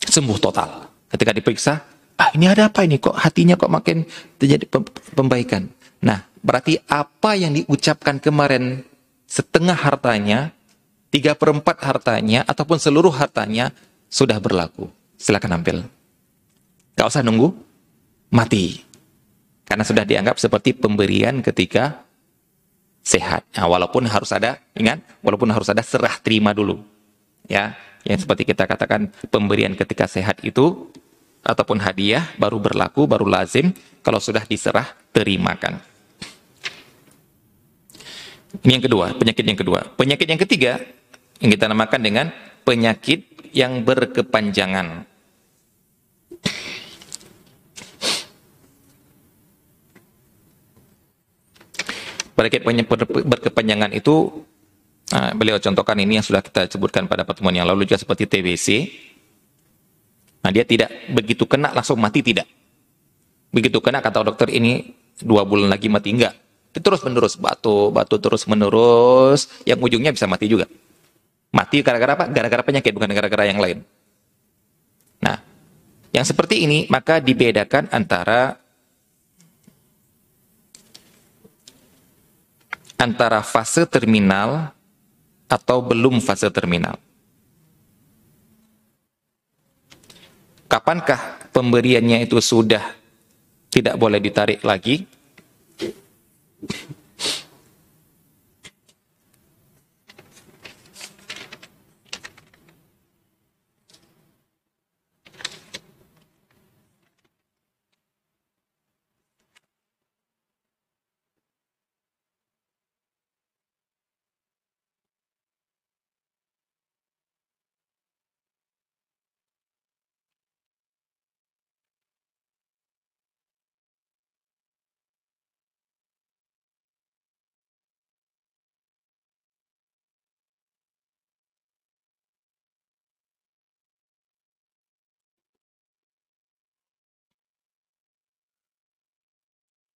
Speaker 1: sembuh total. Ketika diperiksa, ah ini ada apa ini kok hatinya kok makin terjadi pembaikan. Nah, berarti apa yang diucapkan kemarin setengah hartanya, tiga perempat hartanya, ataupun seluruh hartanya sudah berlaku. Silakan ambil. Gak usah nunggu mati. Karena sudah dianggap seperti pemberian ketika sehat. Nah, walaupun harus ada, ingat, walaupun harus ada serah terima dulu. Ya, yang seperti kita katakan pemberian ketika sehat itu ataupun hadiah baru berlaku, baru lazim kalau sudah diserah terimakan. Ini yang kedua, penyakit yang kedua. Penyakit yang ketiga yang kita namakan dengan penyakit yang berkepanjangan. Penyakit berkepanjangan itu nah, beliau contohkan ini yang sudah kita sebutkan pada pertemuan yang lalu juga seperti TBC. Nah, dia tidak begitu kena langsung mati tidak. Begitu kena kata dokter ini dua bulan lagi mati enggak terus menerus batu, batu terus menerus, yang ujungnya bisa mati juga. Mati gara-gara apa? Gara-gara penyakit, bukan gara-gara yang lain. Nah, yang seperti ini maka dibedakan antara antara fase terminal atau belum fase terminal. Kapankah pemberiannya itu sudah tidak boleh ditarik lagi?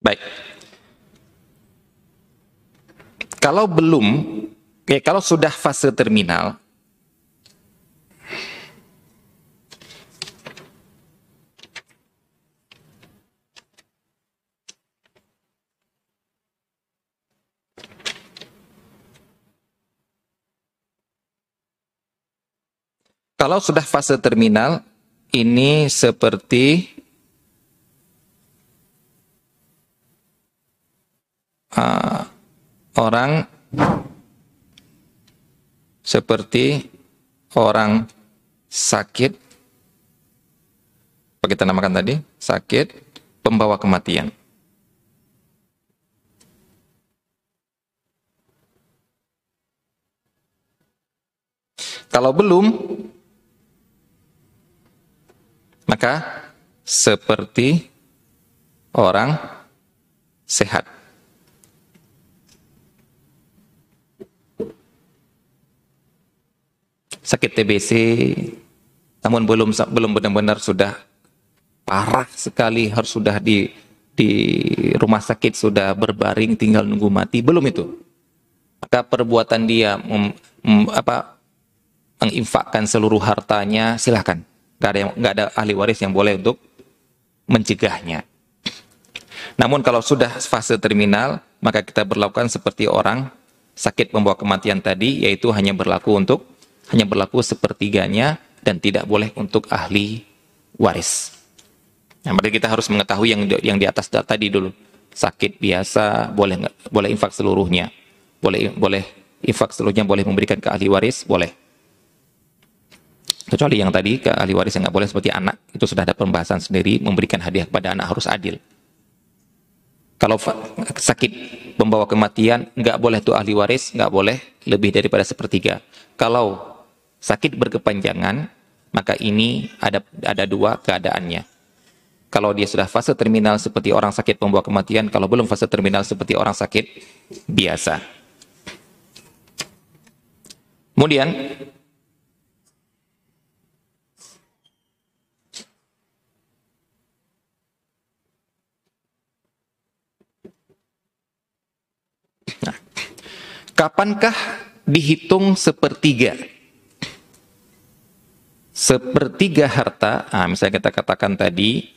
Speaker 1: Baik. Kalau belum, ya kalau sudah fase terminal, Kalau sudah fase terminal, ini seperti uh, orang seperti orang sakit. Apa kita namakan tadi? Sakit pembawa kematian. Kalau belum maka seperti orang sehat. Sakit TBC, namun belum belum benar-benar sudah parah sekali harus sudah di di rumah sakit sudah berbaring tinggal nunggu mati belum itu maka perbuatan dia mem, mem, apa menginfakkan seluruh hartanya silahkan Gak ada, yang, gak ada ahli waris yang boleh untuk mencegahnya. Namun kalau sudah fase terminal, maka kita berlakukan seperti orang sakit membawa kematian tadi, yaitu hanya berlaku untuk hanya berlaku sepertiganya dan tidak boleh untuk ahli waris. Nah, berarti kita harus mengetahui yang yang di atas tadi dulu. Sakit biasa boleh nggak boleh infak seluruhnya. Boleh boleh infak seluruhnya boleh memberikan ke ahli waris, boleh. Kecuali yang tadi ke ahli waris yang nggak boleh seperti anak, itu sudah ada pembahasan sendiri, memberikan hadiah kepada anak harus adil. Kalau sakit membawa kematian, nggak boleh tuh ahli waris, nggak boleh lebih daripada sepertiga. Kalau sakit berkepanjangan, maka ini ada ada dua keadaannya. Kalau dia sudah fase terminal seperti orang sakit membawa kematian, kalau belum fase terminal seperti orang sakit biasa. Kemudian Kapankah dihitung sepertiga? Sepertiga harta, nah, misalnya kita katakan tadi,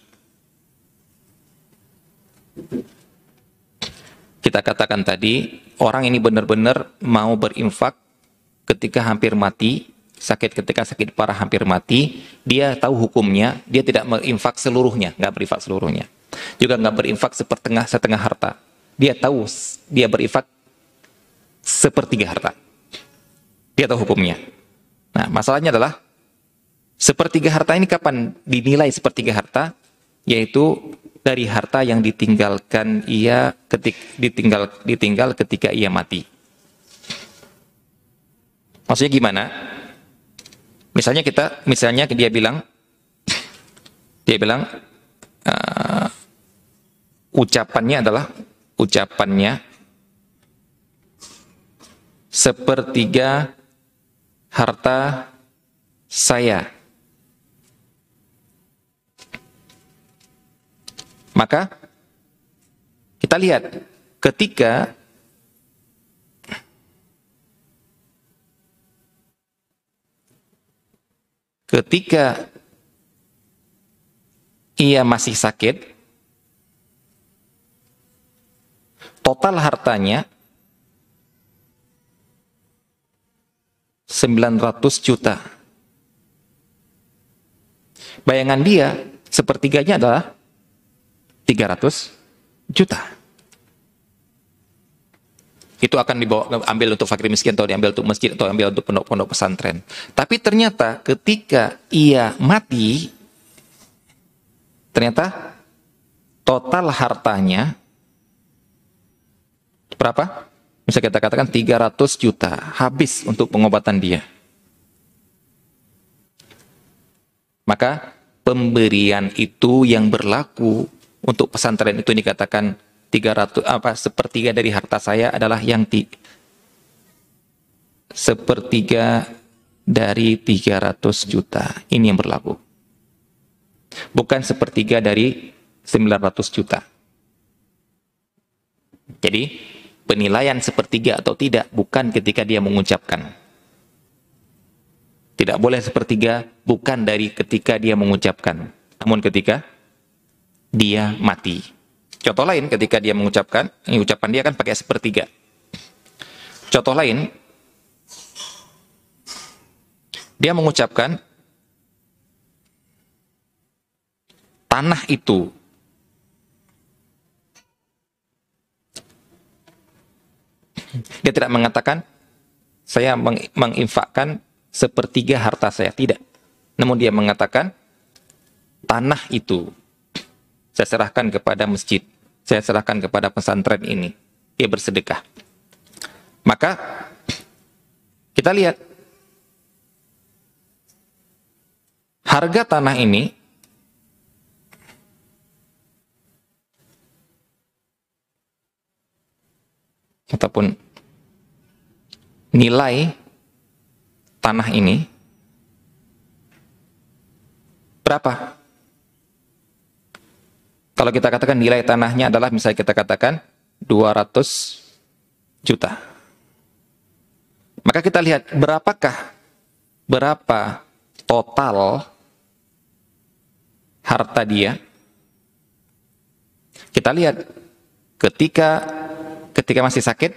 Speaker 1: kita katakan tadi, orang ini benar-benar mau berinfak ketika hampir mati, sakit ketika sakit parah hampir mati, dia tahu hukumnya, dia tidak berinfak seluruhnya, nggak berinfak seluruhnya. Juga nggak berinfak sepertengah setengah harta. Dia tahu dia berinfak sepertiga harta. Dia tahu hukumnya. Nah, masalahnya adalah sepertiga harta ini kapan dinilai sepertiga harta? Yaitu dari harta yang ditinggalkan ia ketik ditinggal ditinggal ketika ia mati. Maksudnya gimana? Misalnya kita, misalnya dia bilang, dia bilang uh, ucapannya adalah ucapannya sepertiga harta saya. Maka kita lihat ketika ketika ia masih sakit total hartanya 900 juta. Bayangan dia sepertiganya adalah 300 juta. Itu akan dibawa ambil untuk fakir miskin atau diambil untuk masjid atau ambil untuk pondok-pondok pesantren. Tapi ternyata ketika ia mati ternyata total hartanya berapa? bisa kita katakan 300 juta habis untuk pengobatan dia. Maka pemberian itu yang berlaku untuk pesantren itu dikatakan 300 apa sepertiga dari harta saya adalah yang ti, sepertiga dari 300 juta. Ini yang berlaku. Bukan sepertiga dari 900 juta. Jadi penilaian sepertiga atau tidak bukan ketika dia mengucapkan. Tidak boleh sepertiga bukan dari ketika dia mengucapkan, namun ketika dia mati. Contoh lain ketika dia mengucapkan, ini ucapan dia kan pakai sepertiga. Contoh lain, dia mengucapkan tanah itu *laughs* dia tidak mengatakan saya menginfakkan sepertiga harta saya. Tidak. Namun dia mengatakan, tanah itu saya serahkan kepada masjid. Saya serahkan kepada pesantren ini. Dia bersedekah. Maka kita lihat harga tanah ini ataupun nilai tanah ini berapa? Kalau kita katakan nilai tanahnya adalah misalnya kita katakan 200 juta. Maka kita lihat berapakah berapa total harta dia. Kita lihat ketika ketika masih sakit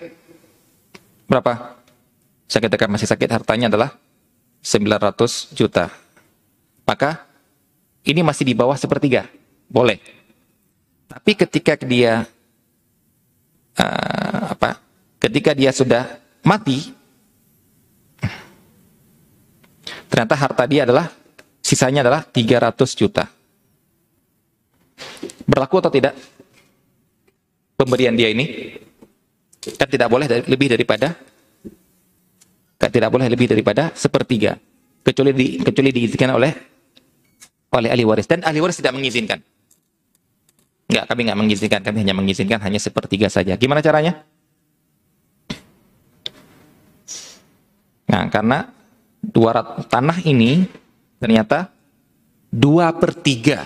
Speaker 1: berapa? Saya ketika masih sakit hartanya adalah 900 juta. Maka ini masih di bawah sepertiga. Boleh. Tapi ketika dia uh, apa? Ketika dia sudah mati ternyata harta dia adalah sisanya adalah 300 juta. Berlaku atau tidak? Pemberian dia ini kan tidak boleh lebih daripada tidak boleh lebih daripada sepertiga kecuali di, kecuali diizinkan oleh oleh ahli waris dan ahli waris tidak mengizinkan. Enggak, kami enggak mengizinkan, kami hanya mengizinkan hanya sepertiga saja. Gimana caranya? Nah, karena dua tanah ini ternyata dua per tiga,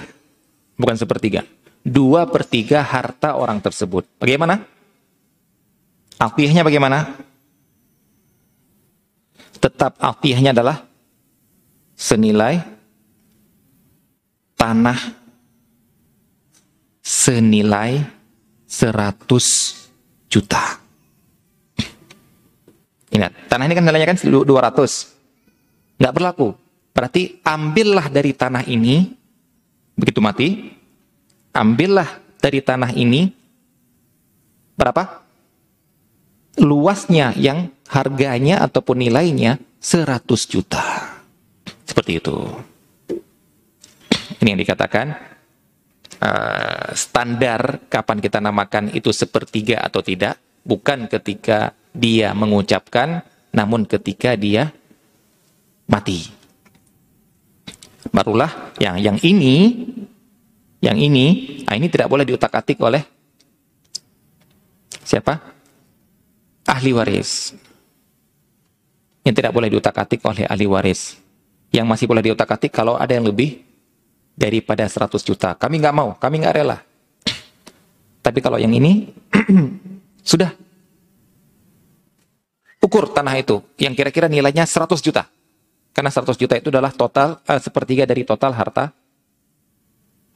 Speaker 1: bukan sepertiga, dua per tiga harta orang tersebut. Bagaimana? Alfiahnya bagaimana? tetap alfiahnya adalah senilai tanah senilai 100 juta. Ingat, tanah ini kan nilainya kan 200. Nggak berlaku. Berarti ambillah dari tanah ini, begitu mati, ambillah dari tanah ini, berapa? luasnya yang harganya ataupun nilainya 100 juta. Seperti itu. Ini yang dikatakan uh, standar kapan kita namakan itu sepertiga atau tidak, bukan ketika dia mengucapkan, namun ketika dia mati. Barulah yang yang ini, yang ini, nah ini tidak boleh diutak-atik oleh siapa? ahli waris. Yang tidak boleh diutak-atik oleh ahli waris. Yang masih boleh diutak-atik kalau ada yang lebih daripada 100 juta. Kami nggak mau, kami nggak rela. Tapi kalau yang ini, *clears throat* sudah. Ukur tanah itu, yang kira-kira nilainya 100 juta. Karena 100 juta itu adalah total, uh, sepertiga dari total harta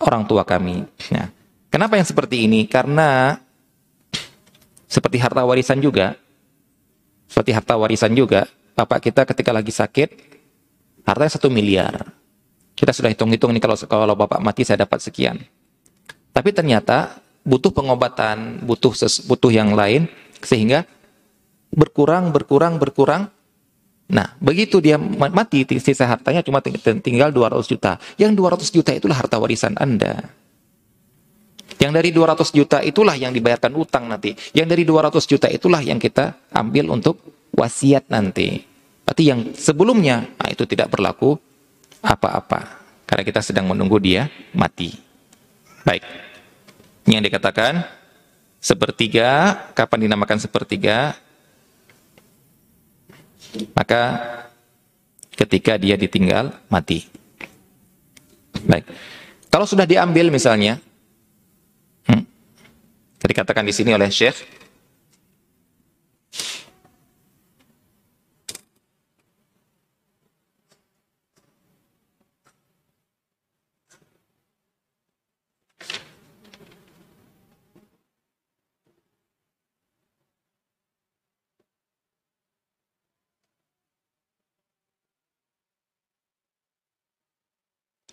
Speaker 1: orang tua kami. Nah, kenapa yang seperti ini? Karena seperti harta warisan juga, seperti harta warisan juga, bapak kita ketika lagi sakit, hartanya satu miliar. Kita sudah hitung-hitung nih kalau kalau bapak mati saya dapat sekian. Tapi ternyata butuh pengobatan, butuh ses, butuh yang lain sehingga berkurang, berkurang, berkurang. Nah, begitu dia mati, sisa hartanya cuma tinggal 200 juta. Yang 200 juta itulah harta warisan Anda. Yang dari 200 juta itulah yang dibayarkan utang nanti. Yang dari 200 juta itulah yang kita ambil untuk wasiat nanti. Berarti yang sebelumnya, nah itu tidak berlaku apa-apa. Karena kita sedang menunggu dia mati. Baik. Yang dikatakan sepertiga, kapan dinamakan sepertiga? Maka ketika dia ditinggal mati. Baik. Kalau sudah diambil misalnya, Dikatakan di sini oleh Syekh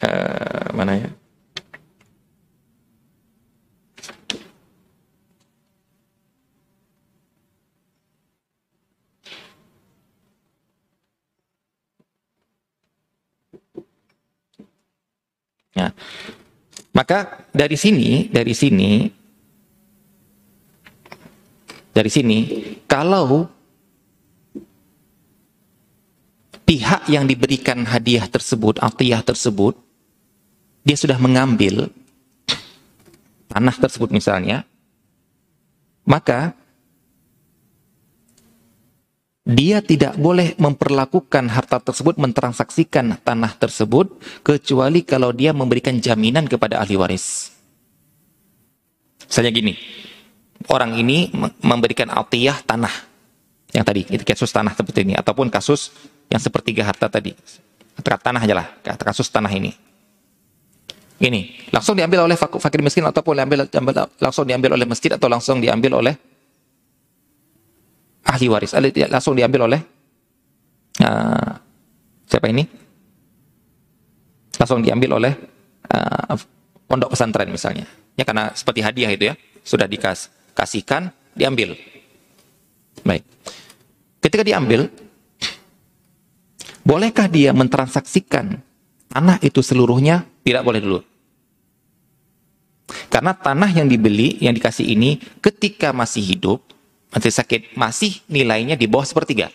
Speaker 1: uh, mana ya? Ya. Maka dari sini, dari sini, dari sini, kalau pihak yang diberikan hadiah tersebut, atiyah tersebut, dia sudah mengambil tanah tersebut misalnya, maka dia tidak boleh memperlakukan harta tersebut, mentransaksikan tanah tersebut, kecuali kalau dia memberikan jaminan kepada ahli waris. Misalnya gini, orang ini memberikan altiyah tanah, yang tadi, itu kasus tanah seperti ini, ataupun kasus yang sepertiga harta tadi, tanah aja lah, kasus tanah ini. Ini, langsung diambil oleh fakir miskin, ataupun diambil, langsung diambil oleh masjid, atau langsung diambil oleh ahli waris. Langsung diambil oleh uh, siapa ini? Langsung diambil oleh uh, pondok pesantren misalnya. Ya karena seperti hadiah itu ya sudah dikasihkan diambil. Baik. Ketika diambil bolehkah dia mentransaksikan tanah itu seluruhnya? Tidak boleh dulu. Karena tanah yang dibeli yang dikasih ini ketika masih hidup masih sakit, masih nilainya di bawah sepertiga.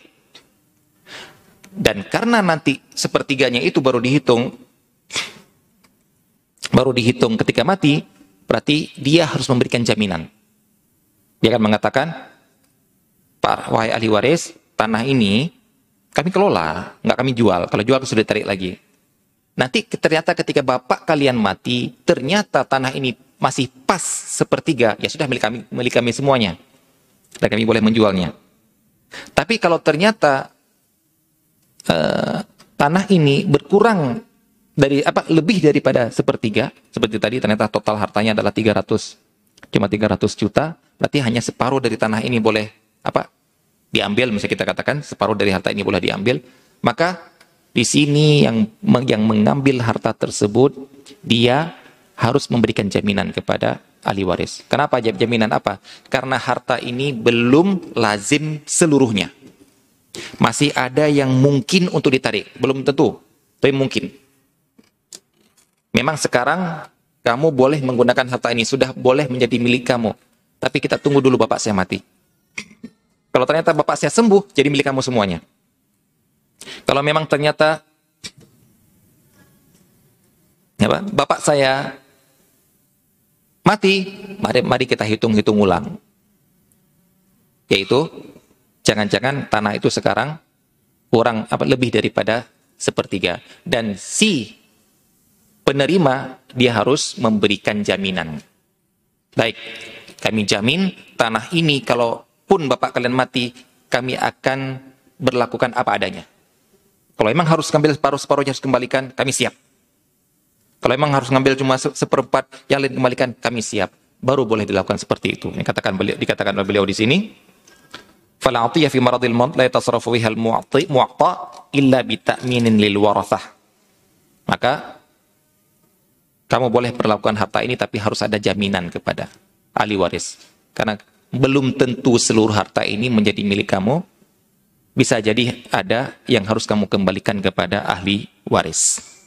Speaker 1: Dan karena nanti sepertiganya itu baru dihitung, baru dihitung ketika mati, berarti dia harus memberikan jaminan. Dia akan mengatakan, Pak, wahai ahli waris, tanah ini kami kelola, nggak kami jual. Kalau jual sudah ditarik lagi. Nanti ternyata ketika bapak kalian mati, ternyata tanah ini masih pas sepertiga, ya sudah milik kami, milik kami semuanya dan kami boleh menjualnya. Tapi kalau ternyata uh, tanah ini berkurang dari apa lebih daripada sepertiga, seperti tadi ternyata total hartanya adalah 300 cuma 300 juta, berarti hanya separuh dari tanah ini boleh apa diambil misalnya kita katakan separuh dari harta ini boleh diambil, maka di sini yang yang mengambil harta tersebut dia harus memberikan jaminan kepada ahli waris. Kenapa jaminan apa? Karena harta ini belum lazim seluruhnya. Masih ada yang mungkin untuk ditarik, belum tentu, tapi mungkin. Memang sekarang kamu boleh menggunakan harta ini, sudah boleh menjadi milik kamu. Tapi kita tunggu dulu bapak saya mati. Kalau ternyata bapak saya sembuh, jadi milik kamu semuanya. Kalau memang ternyata ya, bapak saya mati, mari, mari kita hitung-hitung ulang. Yaitu, jangan-jangan tanah itu sekarang kurang apa lebih daripada sepertiga. Dan si penerima, dia harus memberikan jaminan. Baik, kami jamin tanah ini kalau pun bapak kalian mati, kami akan berlakukan apa adanya. Kalau memang harus ambil separuh-separuhnya harus kembalikan, kami siap. Kalau memang harus ngambil cuma seperempat, yang lain kembalikan, kami siap. Baru boleh dilakukan seperti itu. Ini katakan beliau, dikatakan oleh beliau di sini. Fala atiyah fi maradil maut la yatasarrafu biha al-mu'ti mu'ta illa bi ta'minin lil warathah. Maka kamu boleh perlakukan harta ini tapi harus ada jaminan kepada ahli waris. Karena belum tentu seluruh harta ini menjadi milik kamu. Bisa jadi ada yang harus kamu kembalikan kepada ahli waris.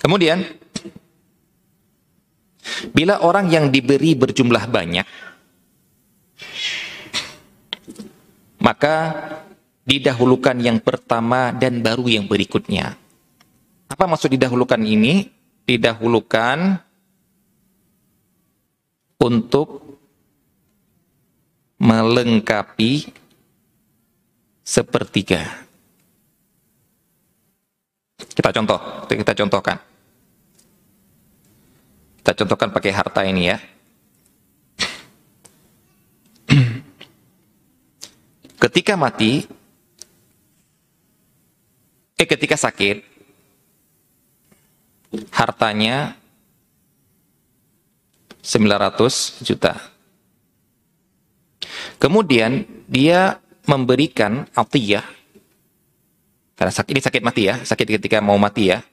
Speaker 1: Kemudian, bila orang yang diberi berjumlah banyak, maka didahulukan yang pertama dan baru yang berikutnya. Apa maksud didahulukan ini? Didahulukan untuk melengkapi sepertiga. Kita contoh, kita contohkan. Kita contohkan pakai harta ini ya. *clears throat* ketika mati, eh ketika sakit, hartanya 900 juta. Kemudian dia memberikan atiyah Karena sakit ini sakit mati ya, sakit ketika mau mati ya.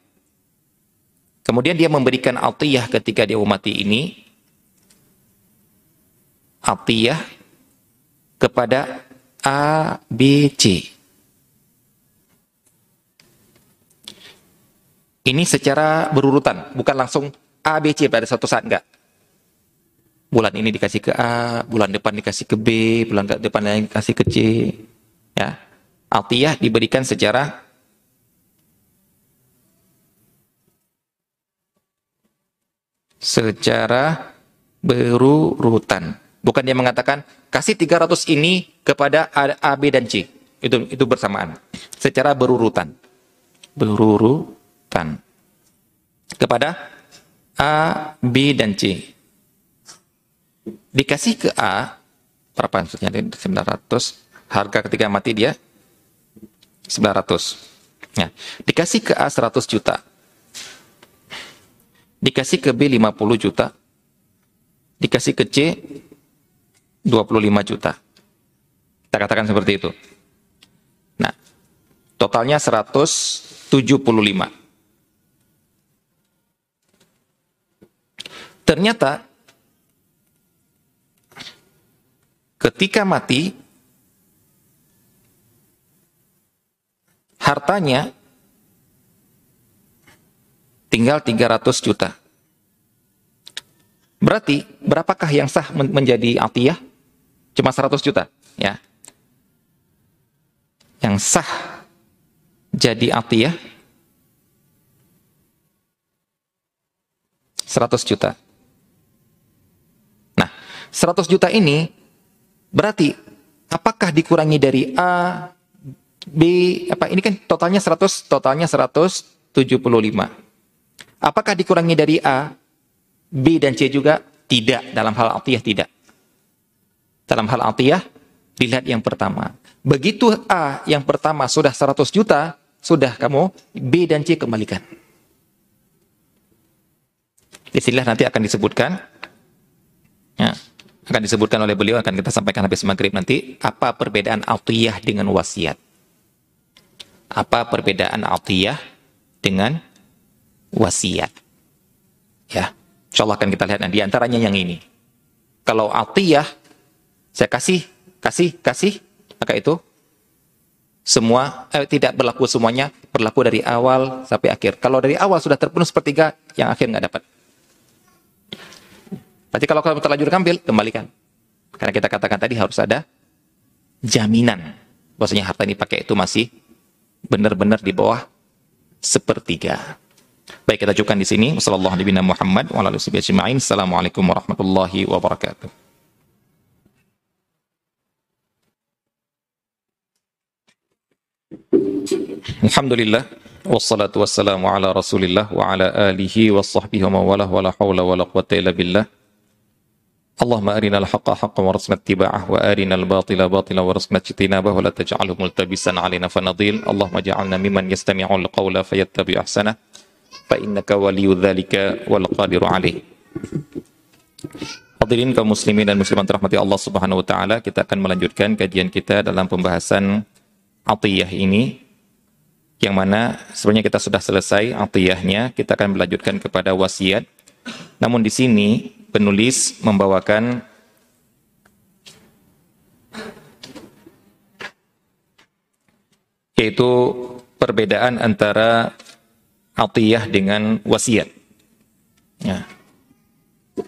Speaker 1: Kemudian dia memberikan atiyah ketika dia mati ini atiyah kepada A, B, C. Ini secara berurutan, bukan langsung A, B, C pada satu saat enggak. Bulan ini dikasih ke A, bulan depan dikasih ke B, bulan depan lagi dikasih ke C. Ya. Atiyah diberikan secara secara berurutan. Bukan dia mengatakan kasih 300 ini kepada A, B dan C. Itu itu bersamaan. Secara berurutan. Berurutan. Kepada A, B dan C. Dikasih ke A berapa maksudnya 900 harga ketika mati dia 900. Ya. Dikasih ke A 100 juta. Dikasih ke B 50 juta. Dikasih ke C 25 juta. Kita katakan seperti itu. Nah, totalnya 175. Ternyata ketika mati hartanya tinggal 300 juta. Berarti berapakah yang sah menjadi atiyah? Cuma 100 juta, ya. Yang sah jadi atiyah 100 juta. Nah, 100 juta ini berarti apakah dikurangi dari A, B, apa ini kan totalnya 100, totalnya 175. Apakah dikurangi dari A, B dan C juga? Tidak, dalam hal atiyah tidak. Dalam hal atiyah, dilihat yang pertama. Begitu A yang pertama sudah 100 juta, sudah kamu B dan C kembalikan. Istilah nanti akan disebutkan. Ya, akan disebutkan oleh beliau, akan kita sampaikan habis maghrib nanti. Apa perbedaan atiyah dengan wasiat? apa perbedaan atiyah dengan wasiat. Ya, insya Allah akan kita lihat di antaranya yang ini. Kalau atiyah, saya kasih, kasih, kasih, maka itu semua eh, tidak berlaku semuanya, berlaku dari awal sampai akhir. Kalau dari awal sudah terpenuh sepertiga, yang akhir nggak dapat. Berarti kalau kamu terlanjur ambil, kembalikan. Karena kita katakan tadi harus ada jaminan. Bahwasanya harta ini pakai itu masih benar-benar di bawah sepertiga. Baik kita cukupkan di sini. Wassalamualaikum warahmatullahi wabarakatuh. Alhamdulillah wassalatu wassalamu ala Rasulillah wa ala alihi wa sahbihi wa mawalah wa la haula wa la quwwata illa billah. اللهم أرنا الحق حقا وارزقنا اتباعه وأرنا الباطل باطلا وارزقنا اجتنابه ولا تجعله ملتبسا علينا فنضيل اللهم اجعلنا ممن يستمعون القول fa innaka waliyyu dzalika wal qadiru alaih. Hadirin kaum muslimin dan muslimat rahmati Allah Subhanahu wa taala, kita akan melanjutkan kajian kita dalam pembahasan atiyah ini yang mana sebenarnya kita sudah selesai atiyahnya, kita akan melanjutkan kepada wasiat. Namun di sini penulis membawakan yaitu perbedaan antara atiyah dengan wasiat. Ya.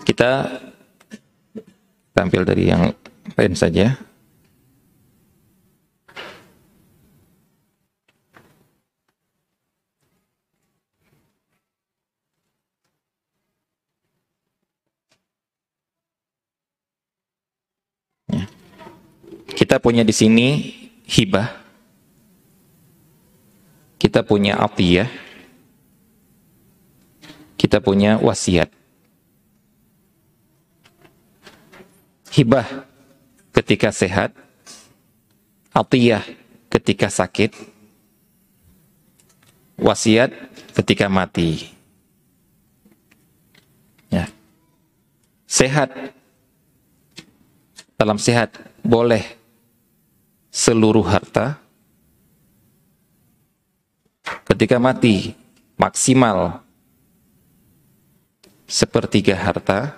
Speaker 1: Kita tampil dari yang lain saja. Kita punya di sini hibah. Kita punya atiyah. Kita punya wasiat. Hibah ketika sehat, atiyah ketika sakit, wasiat ketika mati. Ya. Sehat dalam sehat boleh seluruh harta, ketika mati maksimal sepertiga harta.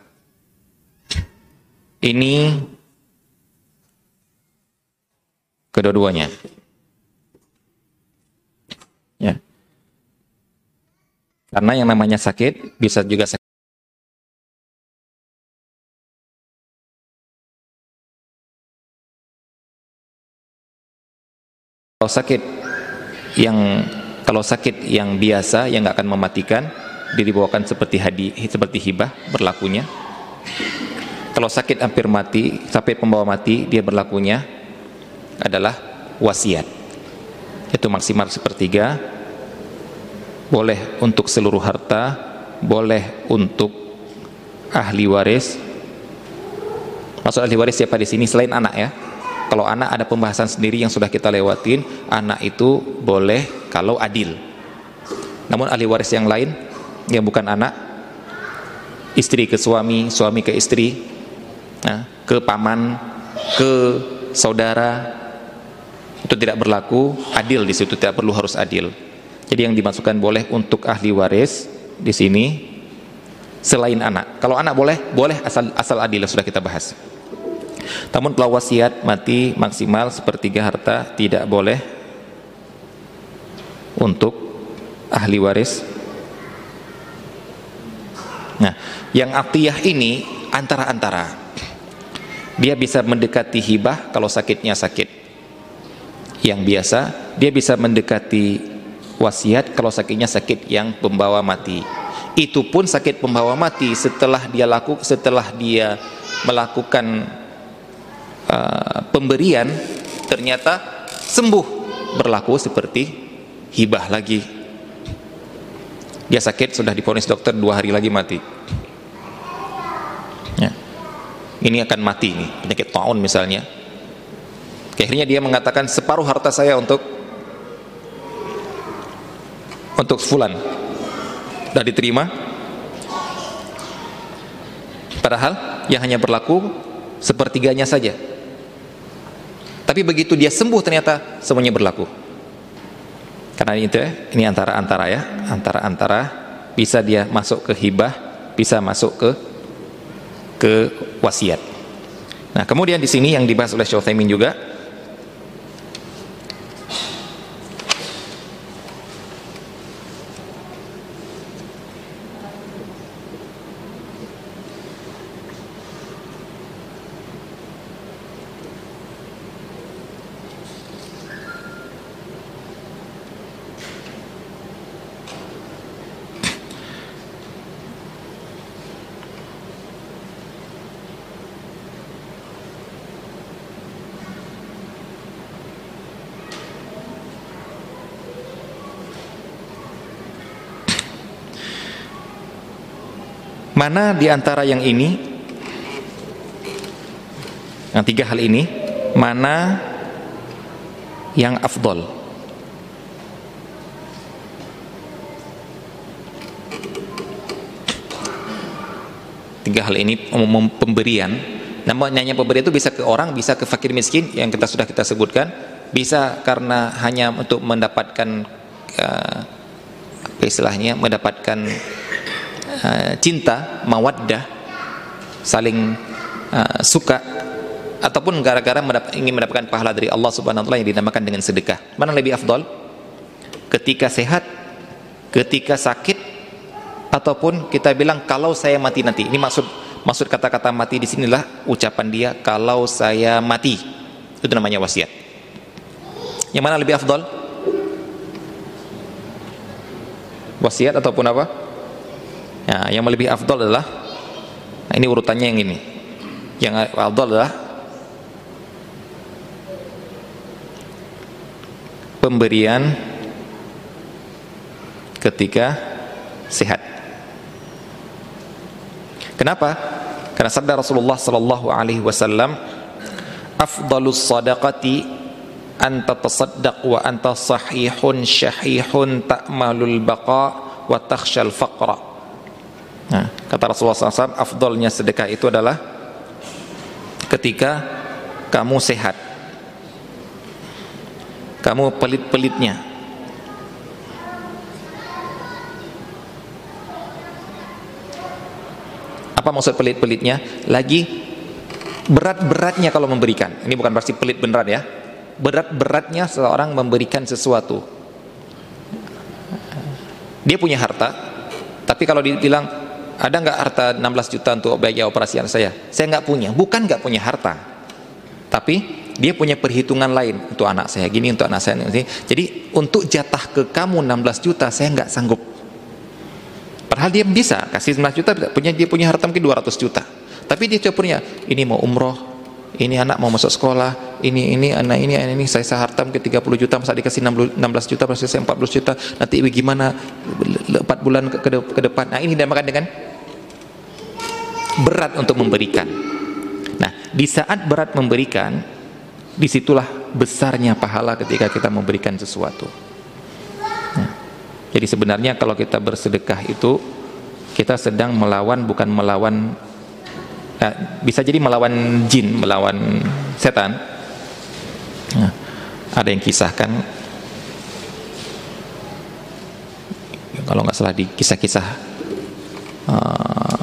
Speaker 1: Ini kedua-duanya. Ya. Karena yang namanya sakit bisa juga sakit. Kalau sakit yang kalau sakit yang biasa yang nggak akan mematikan dibawakan seperti hadi seperti hibah berlakunya. Kalau sakit hampir mati sampai pembawa mati dia berlakunya adalah wasiat. Itu maksimal sepertiga. Boleh untuk seluruh harta boleh untuk ahli waris. Maksud ahli waris siapa di sini? Selain anak ya. Kalau anak ada pembahasan sendiri yang sudah kita lewatin anak itu boleh kalau adil. Namun ahli waris yang lain yang bukan anak istri ke suami suami ke istri nah, ke paman ke saudara itu tidak berlaku adil di situ tidak perlu harus adil. Jadi yang dimasukkan boleh untuk ahli waris di sini selain anak. Kalau anak boleh boleh asal asal adil sudah kita bahas. Namun kalau wasiat mati maksimal sepertiga harta tidak boleh untuk ahli waris Nah, yang atiyah ini antara-antara. Dia bisa mendekati hibah kalau sakitnya sakit yang biasa, dia bisa mendekati wasiat kalau sakitnya sakit yang pembawa mati. Itu pun sakit pembawa mati setelah dia laku setelah dia melakukan uh, pemberian ternyata sembuh berlaku seperti hibah lagi dia sakit sudah diponis dokter dua hari lagi mati. Ya. ini akan mati nih penyakit taun misalnya. Akhirnya dia mengatakan separuh harta saya untuk untuk fulan. Sudah diterima. Padahal yang hanya berlaku sepertiganya saja. Tapi begitu dia sembuh ternyata semuanya berlaku karena ya, ini antara-antara ya, antara-antara bisa dia masuk ke hibah, bisa masuk ke ke wasiat. Nah, kemudian di sini yang dibahas oleh Syekh juga Mana di antara yang ini? Yang tiga hal ini. Mana yang afdol? Tiga hal ini umum pemberian. Namanya pemberian itu bisa ke orang bisa ke fakir miskin yang kita sudah kita sebutkan. Bisa karena hanya untuk mendapatkan uh, istilahnya mendapatkan uh, cinta, mawaddah, saling uh, suka ataupun gara-gara mendap ingin mendapatkan pahala dari Allah Subhanahu wa taala yang dinamakan dengan sedekah. Mana lebih afdol? Ketika sehat, ketika sakit ataupun kita bilang kalau saya mati nanti. Ini maksud maksud kata-kata mati di sinilah ucapan dia kalau saya mati. Itu namanya wasiat. Yang mana lebih afdol? Wasiat ataupun apa? Ya, yang lebih afdol adalah nah ini urutannya yang ini. Yang afdol adalah pemberian ketika sehat. Kenapa? Karena sabda Rasulullah sallallahu alaihi wasallam, "Afdalus sadaqati anta tasaddaq wa anta sahihun syahihun ta'malul baqa wa takhshal faqra." Nah, kata Rasulullah SAW, afdolnya sedekah itu adalah ketika kamu sehat. Kamu pelit-pelitnya. Apa maksud pelit-pelitnya? Lagi berat-beratnya kalau memberikan. Ini bukan pasti pelit beneran ya. Berat-beratnya seorang memberikan sesuatu. Dia punya harta, tapi kalau dibilang ada nggak harta 16 juta untuk biaya operasi anak saya? Saya nggak punya. Bukan nggak punya harta, tapi dia punya perhitungan lain untuk anak saya gini untuk anak saya ini. Jadi untuk jatah ke kamu 16 juta saya nggak sanggup. Padahal dia bisa kasih 16 juta punya dia punya harta mungkin 200 juta. Tapi dia coba punya ini mau umroh, ini anak mau masuk sekolah, ini ini anak ini anak ini saya sehartam ke 30 juta masa dikasih 16 juta pasti saya 40 juta nanti bagaimana 4 bulan ke, ke depan nah ini dinamakan dengan berat untuk memberikan. Nah di saat berat memberikan di situlah besarnya pahala ketika kita memberikan sesuatu. Nah, jadi sebenarnya kalau kita bersedekah itu kita sedang melawan bukan melawan eh, bisa jadi melawan jin melawan setan. Nah, ada yang kisahkan. Kalau nggak salah di kisah-kisah uh,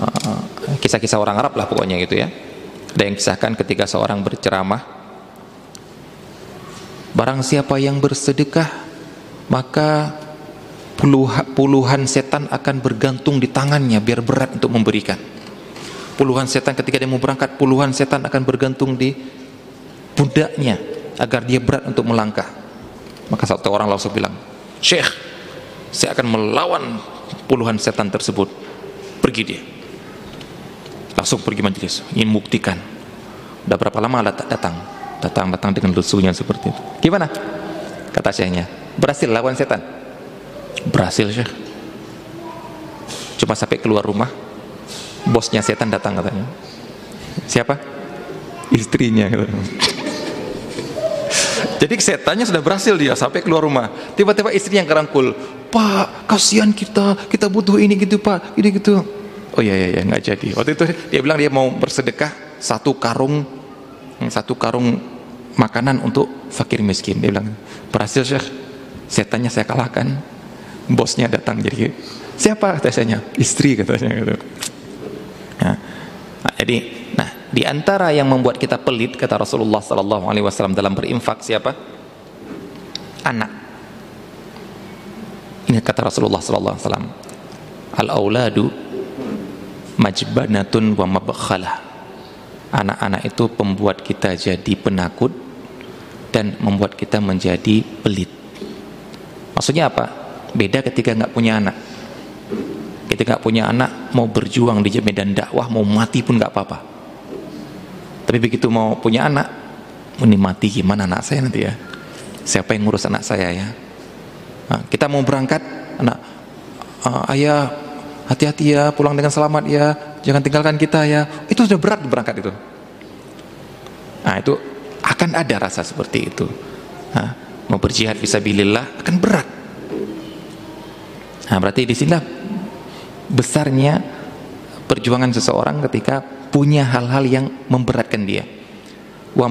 Speaker 1: kisah-kisah orang Arab lah pokoknya gitu ya. Ada yang kisahkan ketika seorang berceramah barang siapa yang bersedekah maka puluhan, setan akan bergantung di tangannya biar berat untuk memberikan. Puluhan setan ketika dia mau berangkat, puluhan setan akan bergantung di pundaknya agar dia berat untuk melangkah maka satu orang langsung bilang Syekh saya akan melawan puluhan setan tersebut pergi dia langsung pergi majelis ingin buktikan udah berapa lama datang? Datang datang dengan lusunya seperti itu. Gimana? Kata syekhnya. Berhasil lawan setan? Berhasil syekh. Cuma sampai keluar rumah bosnya setan datang katanya. Siapa? Istrinya *laughs* jadi setannya sudah berhasil dia sampai keluar rumah. Tiba-tiba istri yang kerangkul, Pak, kasihan kita, kita butuh ini gitu Pak, ini gitu. Oh iya iya iya nggak jadi. Waktu itu dia bilang dia mau bersedekah satu karung satu karung makanan untuk fakir miskin. Dia bilang berhasil Syekh. Setannya saya kalahkan. Bosnya datang jadi siapa katanya? Istri katanya gitu. Ya. Nah, jadi di antara yang membuat kita pelit kata Rasulullah sallallahu alaihi wasallam dalam berinfak siapa? Anak. Ini kata Rasulullah sallallahu alaihi wasallam. Al-auladu majbanatun wa mabkhalah. Anak-anak itu pembuat kita jadi penakut dan membuat kita menjadi pelit. Maksudnya apa? Beda ketika nggak punya anak. Ketika nggak punya anak, mau berjuang di medan dakwah, mau mati pun nggak apa-apa tapi begitu mau punya anak ini mati gimana anak saya nanti ya siapa yang ngurus anak saya ya nah, kita mau berangkat anak uh, ayah hati-hati ya pulang dengan selamat ya. Jangan tinggalkan kita ya. Itu sudah berat berangkat itu. Nah itu akan ada rasa seperti itu. Nah, mau berjihad visabilillah akan berat. Nah berarti di sini besarnya perjuangan seseorang ketika punya hal-hal yang memberatkan dia. Wa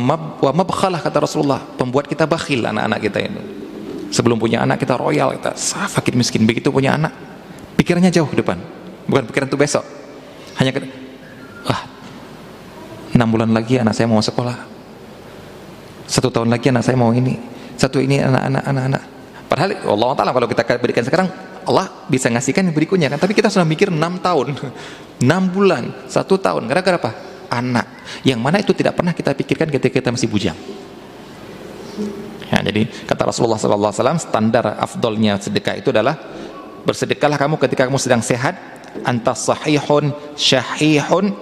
Speaker 1: mabkhalah kata Rasulullah. Pembuat kita bakhil anak-anak kita itu. Sebelum punya anak kita royal kita fakir miskin. Begitu punya anak pikirannya jauh ke depan. Bukan pikiran itu besok. Hanya ke ah enam bulan lagi anak saya mau sekolah. Satu tahun lagi anak saya mau ini. Satu ini anak-anak anak-anak padahal Allah Ta'ala kalau kita berikan sekarang Allah bisa ngasihkan berikutnya kan. Tapi kita sudah mikir 6 tahun. *laughs* 6 bulan satu tahun. Gara-gara apa? Anak. Yang mana itu tidak pernah kita pikirkan ketika kita masih bujang. Ya, jadi kata Rasulullah SAW standar afdolnya sedekah itu adalah bersedekahlah kamu ketika kamu sedang sehat. Antas sahihun syahihun.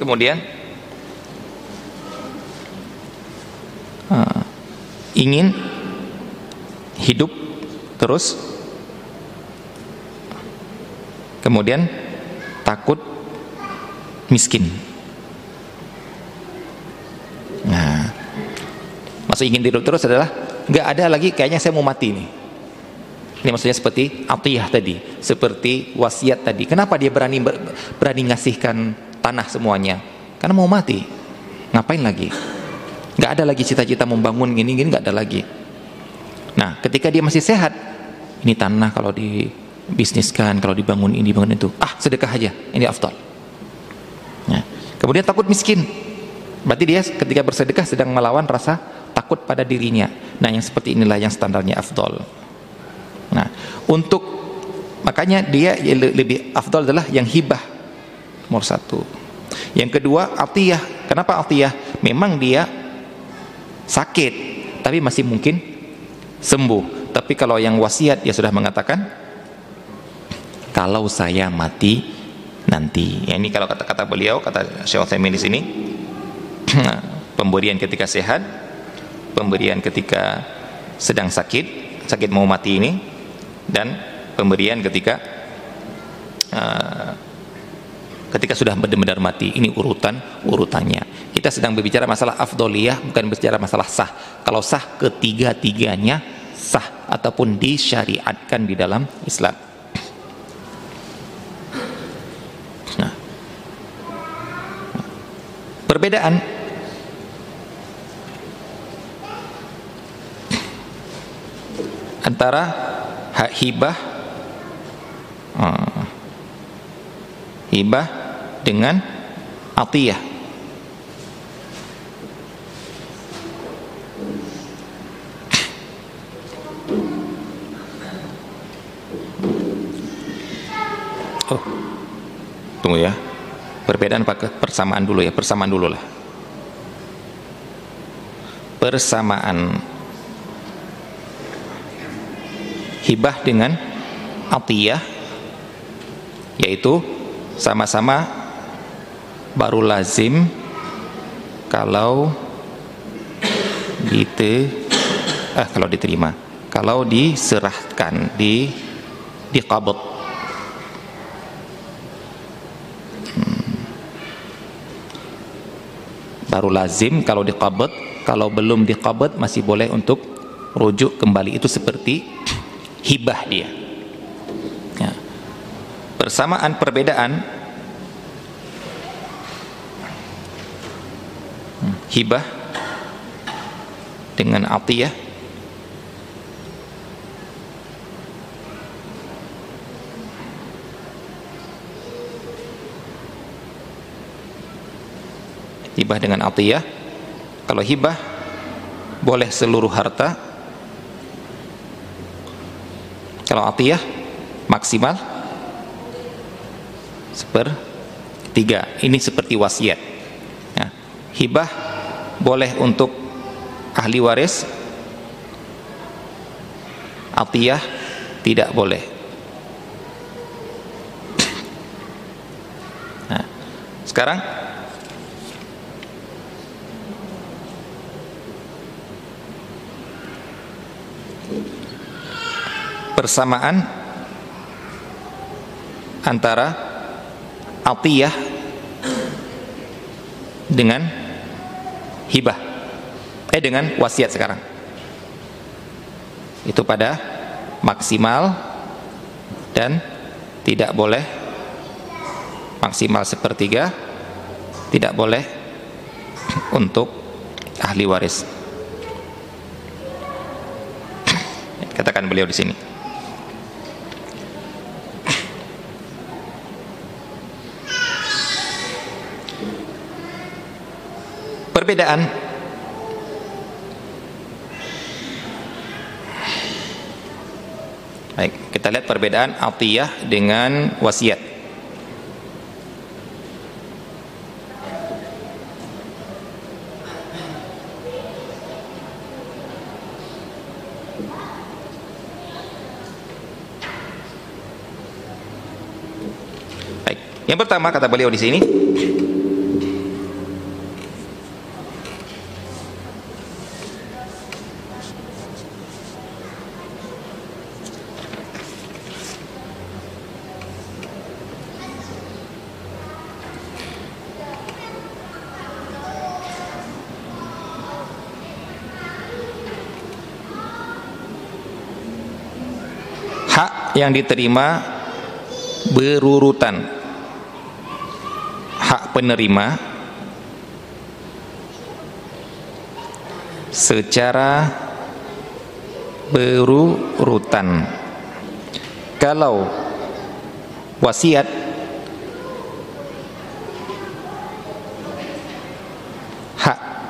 Speaker 1: Kemudian uh, ingin hidup terus. Kemudian takut miskin. Nah maksud ingin tidur terus adalah nggak ada lagi kayaknya saya mau mati nih ini maksudnya seperti atiyah tadi seperti wasiat tadi. Kenapa dia berani berani ngasihkan tanah semuanya? Karena mau mati. Ngapain lagi? Nggak ada lagi cita-cita membangun gini gini nggak ada lagi. Nah ketika dia masih sehat ini tanah kalau di bisniskan kalau dibangun ini dibangun itu. Ah sedekah aja. Ini afdal. Kemudian takut miskin. Berarti dia ketika bersedekah sedang melawan rasa takut pada dirinya. Nah, yang seperti inilah yang standarnya afdol. Untuk makanya dia lebih afdol adalah yang hibah nomor satu. Yang kedua atiyah. Kenapa atiyah? Memang dia sakit, tapi masih mungkin sembuh. Tapi kalau yang wasiat dia sudah mengatakan, kalau saya mati nanti. Ya, ini kalau kata-kata beliau, kata Syekh Utsaimin di sini, *clears throat* pemberian ketika sehat, pemberian ketika sedang sakit, sakit mau mati ini, dan pemberian ketika uh, ketika sudah benar-benar mati. Ini urutan urutannya. Kita sedang berbicara masalah afdoliyah, bukan berbicara masalah sah. Kalau sah ketiga-tiganya sah ataupun disyariatkan di dalam Islam. Nah, perbedaan antara hak hibah. Uh, hibah dengan atiyah. Oh. Tunggu ya. Perbedaan apa persamaan dulu ya. Persamaan dulu lah. Persamaan hibah dengan atiyah yaitu sama-sama baru lazim kalau dite eh kalau diterima. Kalau diserahkan di diqabad hmm. baru lazim kalau diqabad kalau belum diqabad masih boleh untuk rujuk kembali. Itu seperti hibah dia ya. persamaan perbedaan hmm, hibah dengan atiyah hibah dengan atiyah kalau hibah boleh seluruh harta kalau atiyah maksimal sepertiga ini seperti wasiat. Ya. hibah boleh untuk ahli waris atiyah tidak boleh. Nah, sekarang persamaan antara atiyah dengan hibah. Eh dengan wasiat sekarang. Itu pada maksimal dan tidak boleh maksimal sepertiga tidak boleh *clears throat* untuk ahli waris. *clears throat* Katakan beliau di sini perbedaan Baik, kita lihat perbedaan atiyah dengan wasiat. Baik, yang pertama kata beliau di sini yang diterima berurutan hak penerima secara berurutan kalau wasiat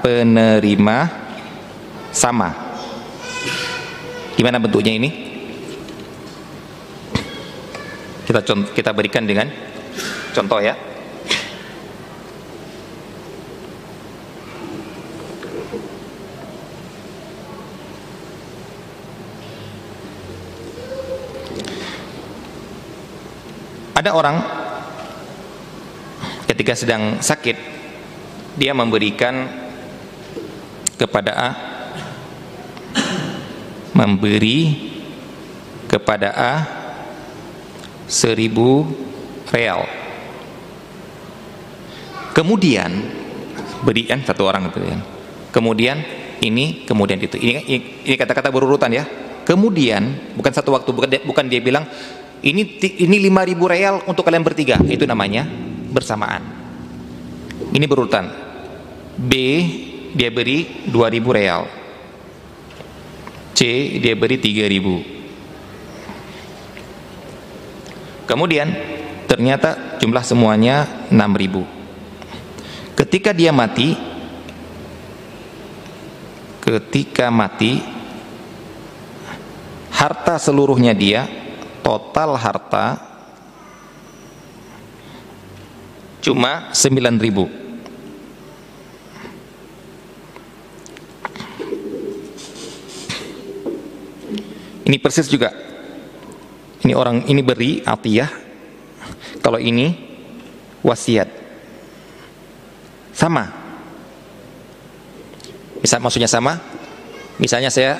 Speaker 1: penerima sama. Gimana bentuknya ini? Kita kita berikan dengan contoh ya. Ada orang ketika sedang sakit dia memberikan kepada A memberi kepada A seribu real. Kemudian berikan satu orang kemudian kemudian ini kemudian itu. Ini ini kata-kata berurutan ya. Kemudian bukan satu waktu bukan dia, bukan dia bilang ini ini 5000 real untuk kalian bertiga. Itu namanya bersamaan. Ini berurutan. B dia beri 2000 real. C dia beri 3000 kemudian ternyata jumlah semuanya 6000 ketika dia mati ketika mati harta seluruhnya dia total harta cuma 9 ribu. Ini persis juga ini orang ini beri atiyah. Kalau ini wasiat. Sama. Bisa maksudnya sama. Misalnya saya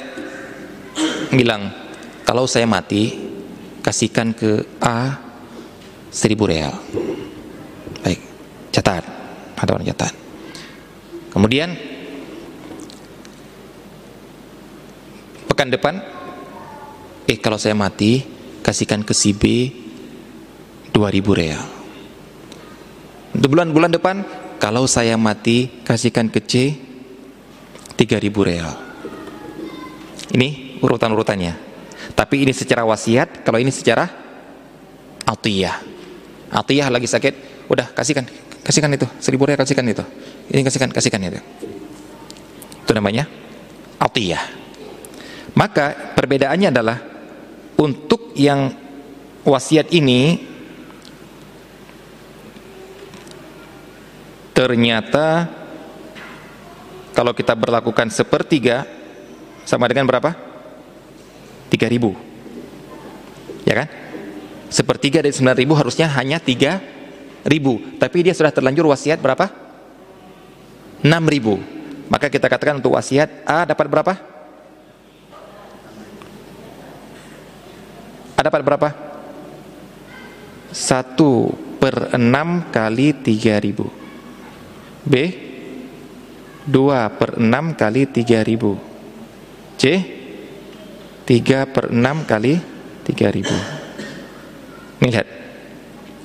Speaker 1: bilang kalau saya mati kasihkan ke A seribu real. Baik catat. Ada orang catat. Kemudian pekan depan eh kalau saya mati kasihkan ke si B 2000 real untuk bulan-bulan depan kalau saya mati kasihkan ke C 3000 real ini urutan-urutannya tapi ini secara wasiat, kalau ini secara atiyah. Atiyah lagi sakit, udah kasihkan, kasihkan itu, seribu real kasihkan itu. Ini kasihkan, kasihkan itu. Itu namanya atiyah. Maka perbedaannya adalah untuk yang wasiat ini ternyata kalau kita berlakukan sepertiga sama dengan berapa? 3000 ya kan? Sepertiga dari 9000 harusnya hanya 3000 tapi dia sudah terlanjur wasiat berapa? 6000 maka kita katakan untuk wasiat A dapat berapa A dapat berapa? 1 per 6 kali 3000 B? 2 per 6 kali 3000 C? 3 per 6 kali 3000 ini lihat.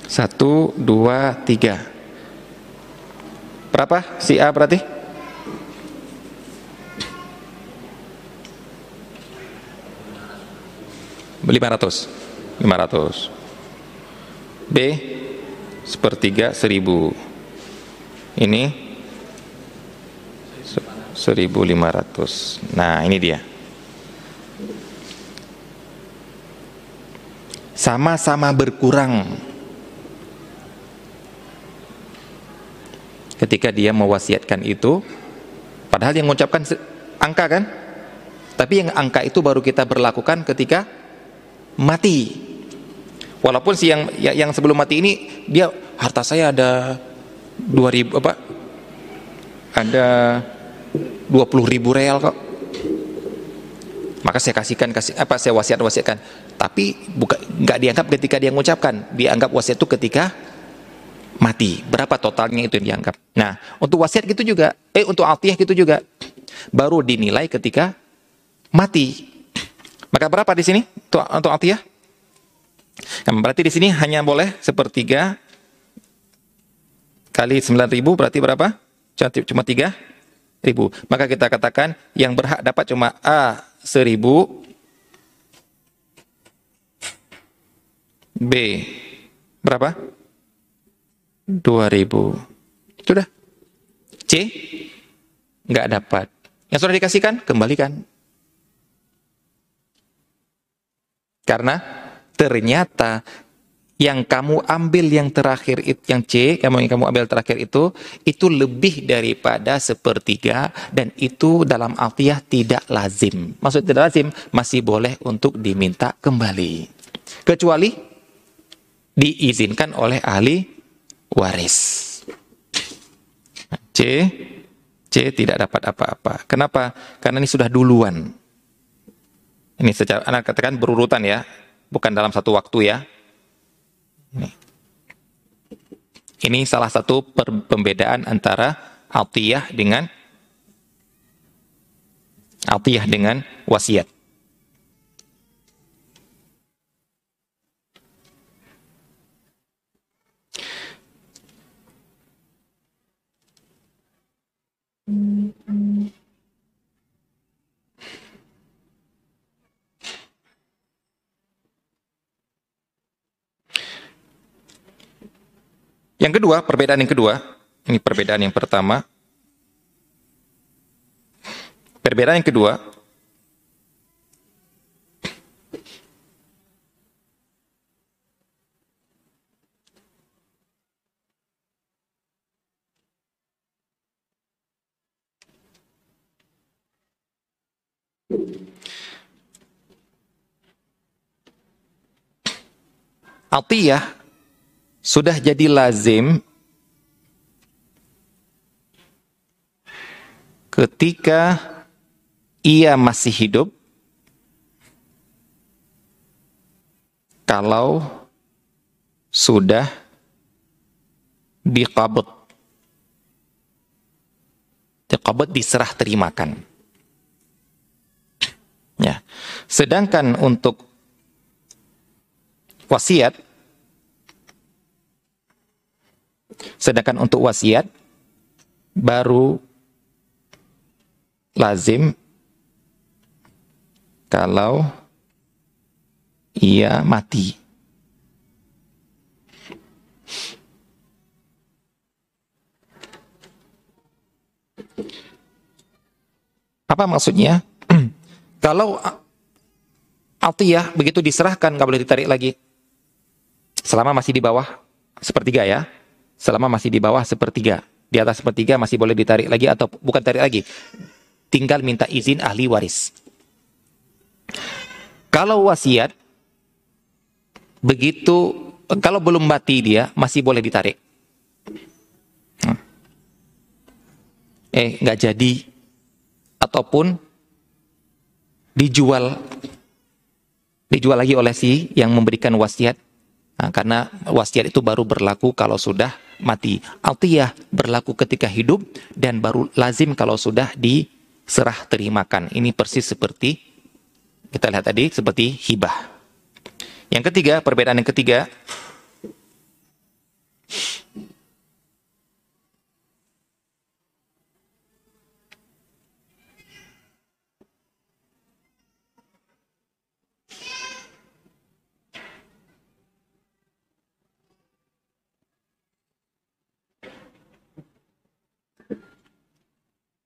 Speaker 1: 1, 2, 3 berapa? Si A berarti? 500 500 B sepertiga 1000 ini 1500 nah ini dia. Sama-sama berkurang. Ketika dia mewasiatkan itu padahal yang mengucapkan angka kan? Tapi yang angka itu baru kita berlakukan ketika mati. Walaupun si yang ya, yang sebelum mati ini dia harta saya ada 2000 apa? Ada 20 ribu real kok. Maka saya kasihkan kasih apa saya wasiat wasiatkan. Tapi bukan nggak dianggap ketika dia mengucapkan. Dianggap wasiat itu ketika mati. Berapa totalnya itu yang dianggap? Nah untuk wasiat gitu juga eh untuk altiyah gitu juga baru dinilai ketika mati maka berapa di sini untuk untuk altiyah nah, berarti di sini hanya boleh sepertiga kali 9000 berarti berapa? Cuma tiga ribu. Maka kita katakan yang berhak dapat cuma A seribu. B berapa? 2000 sudah? C? Nggak dapat. Yang sudah dikasihkan, kembalikan. Karena ternyata yang kamu ambil yang terakhir itu yang C, yang kamu ambil terakhir itu itu lebih daripada sepertiga dan itu dalam artiah tidak lazim. Maksud tidak lazim masih boleh untuk diminta kembali. Kecuali diizinkan oleh ahli waris. C C tidak dapat apa-apa. Kenapa? Karena ini sudah duluan. Ini secara anak katakan berurutan ya, bukan dalam satu waktu ya ini. Ini salah satu pembedaan antara altiyah dengan altiyah dengan wasiat. Yang kedua, perbedaan yang kedua, ini perbedaan yang pertama. Perbedaan yang kedua, Atiyah sudah jadi lazim ketika ia masih hidup kalau sudah diqabut. Diqabut diserah terimakan. Ya. Sedangkan untuk wasiat Sedangkan untuk wasiat baru lazim kalau ia mati. Apa maksudnya? *clears throat* kalau altiyah begitu diserahkan nggak boleh ditarik lagi. Selama masih di bawah sepertiga ya selama masih di bawah sepertiga. Di atas sepertiga masih boleh ditarik lagi atau bukan tarik lagi. Tinggal minta izin ahli waris. Kalau wasiat, begitu, kalau belum mati dia, masih boleh ditarik. Hmm. Eh, nggak jadi. Ataupun dijual. Dijual lagi oleh si yang memberikan wasiat. Nah, karena wasiat itu baru berlaku kalau sudah mati. Altiyah berlaku ketika hidup dan baru lazim kalau sudah diserah terimakan. Ini persis seperti kita lihat tadi seperti hibah. Yang ketiga, perbedaan yang ketiga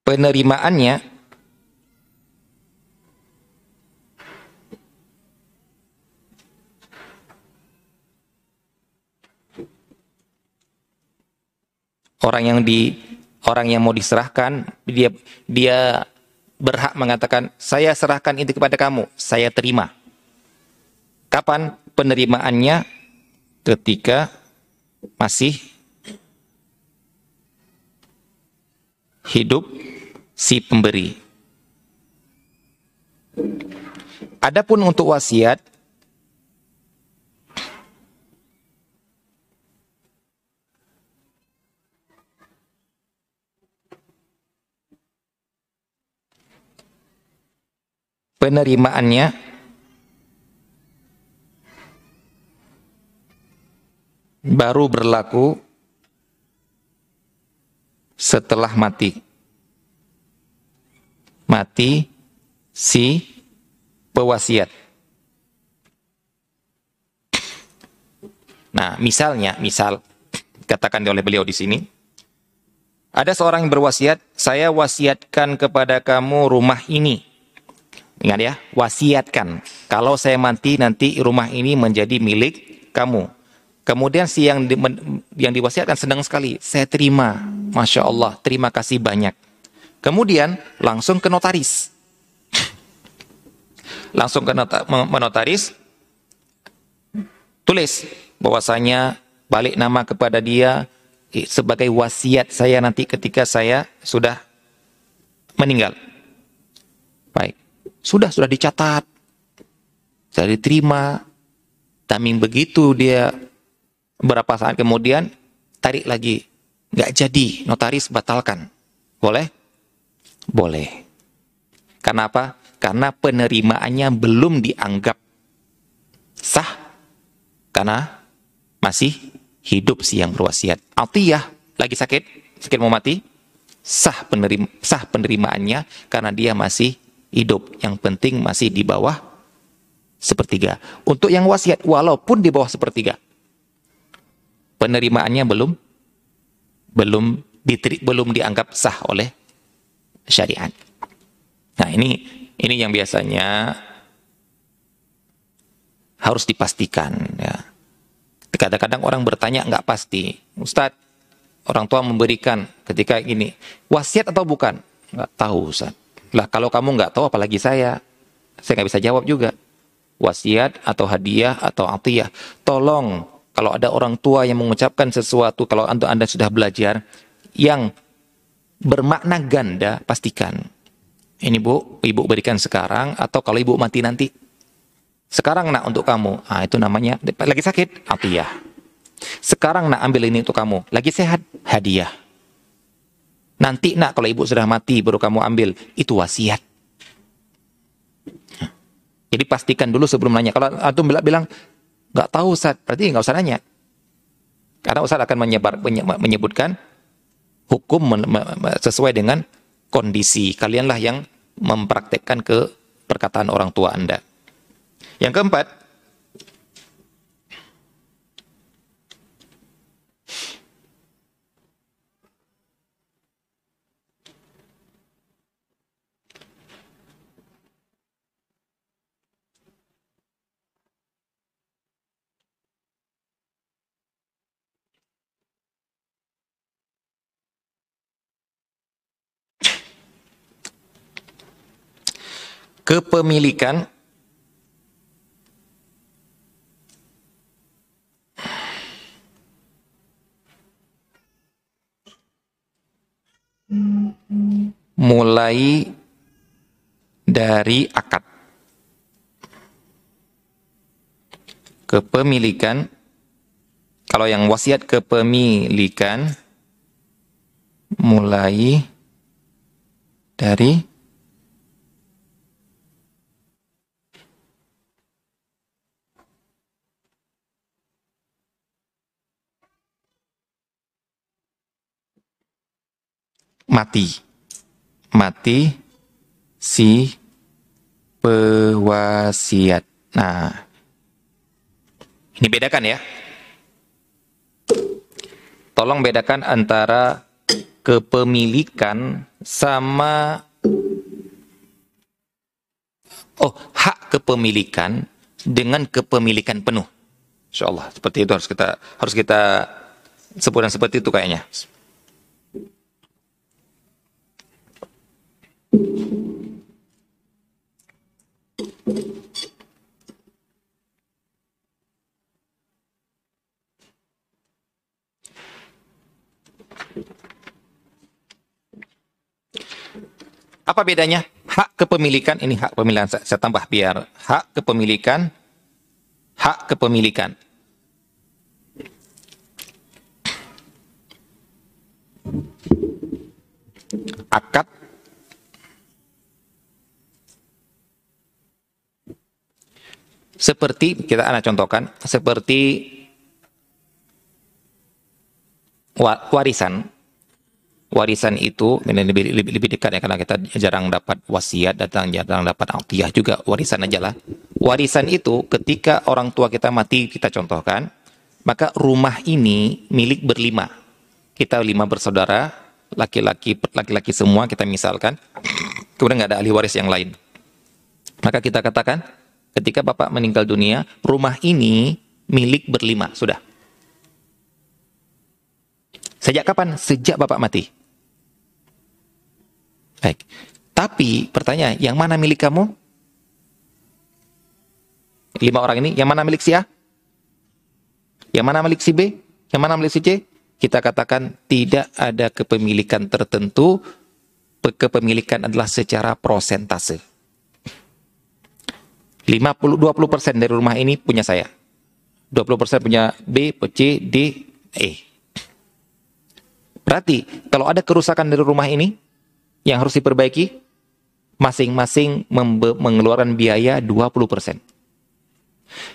Speaker 1: penerimaannya. Orang yang di orang yang mau diserahkan dia dia berhak mengatakan saya serahkan itu kepada kamu saya terima. Kapan penerimaannya? Ketika masih hidup si pemberi. Adapun untuk wasiat penerimaannya baru berlaku setelah mati mati si pewasiat. Nah, misalnya, misal katakan oleh beliau di sini, Ada seorang yang berwasiat, saya wasiatkan kepada kamu rumah ini. Ingat ya, wasiatkan. Kalau saya mati nanti rumah ini menjadi milik kamu. Kemudian si yang di, yang diwasiatkan senang sekali. Saya terima. Masya Allah, terima kasih banyak. Kemudian langsung ke notaris. *laughs* langsung ke notaris. Tulis bahwasanya balik nama kepada dia, sebagai wasiat saya nanti ketika saya sudah meninggal. Baik. Sudah, sudah dicatat. Sudah diterima. Taming begitu dia berapa saat kemudian tarik lagi. Nggak jadi, notaris batalkan. Boleh? Boleh. Karena apa? Karena penerimaannya belum dianggap sah. Karena masih hidup si yang berwasiat. Atiyah lagi sakit, sakit mau mati, sah penerima, sah penerimaannya karena dia masih hidup. Yang penting masih di bawah sepertiga. Untuk yang wasiat walaupun di bawah sepertiga, penerimaannya belum belum diteri, belum dianggap sah oleh syariat. Nah ini ini yang biasanya harus dipastikan ya Kadang-kadang orang bertanya nggak pasti. Ustadz, orang tua memberikan ketika ini. Wasiat atau bukan? Nggak tahu Ustadz. Lah kalau kamu nggak tahu apalagi saya. Saya nggak bisa jawab juga. Wasiat atau hadiah atau atiyah. Tolong kalau ada orang tua yang mengucapkan sesuatu, kalau anda, anda sudah belajar, yang bermakna ganda, pastikan. Ini bu, ibu berikan sekarang, atau kalau ibu mati nanti, sekarang nak untuk kamu. Ah itu namanya lagi sakit, atiyah. Sekarang nak ambil ini untuk kamu. Lagi sehat, hadiah. Nanti nak kalau ibu sudah mati baru kamu ambil. Itu wasiat. Jadi pastikan dulu sebelum nanya. Kalau antum bilang nggak tahu Ustaz, berarti nggak usah nanya. Karena Ustaz akan menyebar, menyebutkan hukum sesuai dengan kondisi. Kalianlah yang mempraktekkan ke perkataan orang tua Anda. Yang keempat, kepemilikan. Mulai dari akad. Kepemilikan. Kalau yang wasiat kepemilikan mulai dari mati mati si pewasiat. Nah, ini bedakan ya. Tolong bedakan antara kepemilikan sama oh hak kepemilikan dengan kepemilikan penuh. Insya Allah seperti itu harus kita harus kita sebutkan seperti itu kayaknya. Apa bedanya? Hak kepemilikan, ini hak kepemilikan, saya, saya tambah biar. Hak kepemilikan, hak kepemilikan. Akad seperti kita anak contohkan seperti warisan. Warisan itu lebih, lebih, lebih dekat ya karena kita jarang dapat wasiat datang jarang dapat autiyah juga warisan aja lah. Warisan itu ketika orang tua kita mati kita contohkan maka rumah ini milik berlima. Kita lima bersaudara laki-laki laki-laki semua kita misalkan, kemudian nggak ada ahli waris yang lain. Maka kita katakan, ketika bapak meninggal dunia, rumah ini milik berlima, sudah. Sejak kapan? Sejak bapak mati. Baik. Tapi pertanyaan, yang mana milik kamu? Lima orang ini, yang mana milik si A? Yang mana milik si B? Yang mana milik si C? Kita katakan tidak ada kepemilikan tertentu, kepemilikan adalah secara prosentase. 50 20% dari rumah ini punya saya. 20% punya B, C, D, E. Berarti kalau ada kerusakan dari rumah ini yang harus diperbaiki, masing-masing mengeluarkan biaya 20%.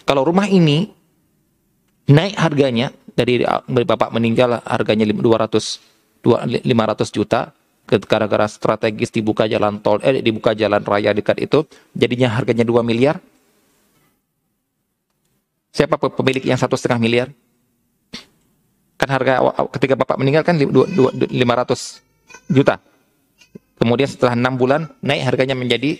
Speaker 1: Kalau rumah ini naik harganya dari, bapak meninggal harganya 200 500 juta gara-gara strategis dibuka jalan tol eh dibuka jalan raya dekat itu jadinya harganya 2 miliar? Siapa pemilik yang satu setengah miliar? Kan harga ketika bapak meninggal kan 500 juta. Kemudian setelah enam bulan naik harganya menjadi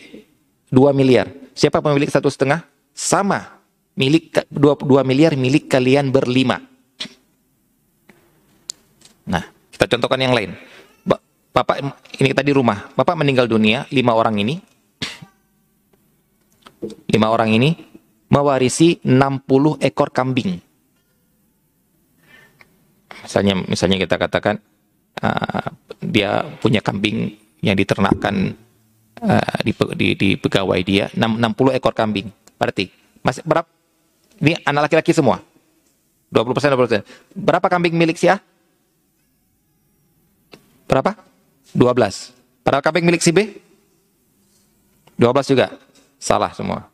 Speaker 1: 2 miliar. Siapa pemilik satu setengah? Sama. Milik 22 miliar milik kalian berlima. Nah, kita contohkan yang lain. Bapak ini tadi rumah, Bapak meninggal dunia, lima orang ini, lima orang ini mewarisi 60 ekor kambing. Misalnya, misalnya kita katakan uh, dia punya kambing yang diternakkan uh, di, di, di pegawai dia 60 ekor kambing. Berarti masih berapa ini anak laki-laki semua. 20%, 20%. Berapa kambing milik si A? Berapa? 12. Berapa kambing milik si B? 12 juga. Salah semua.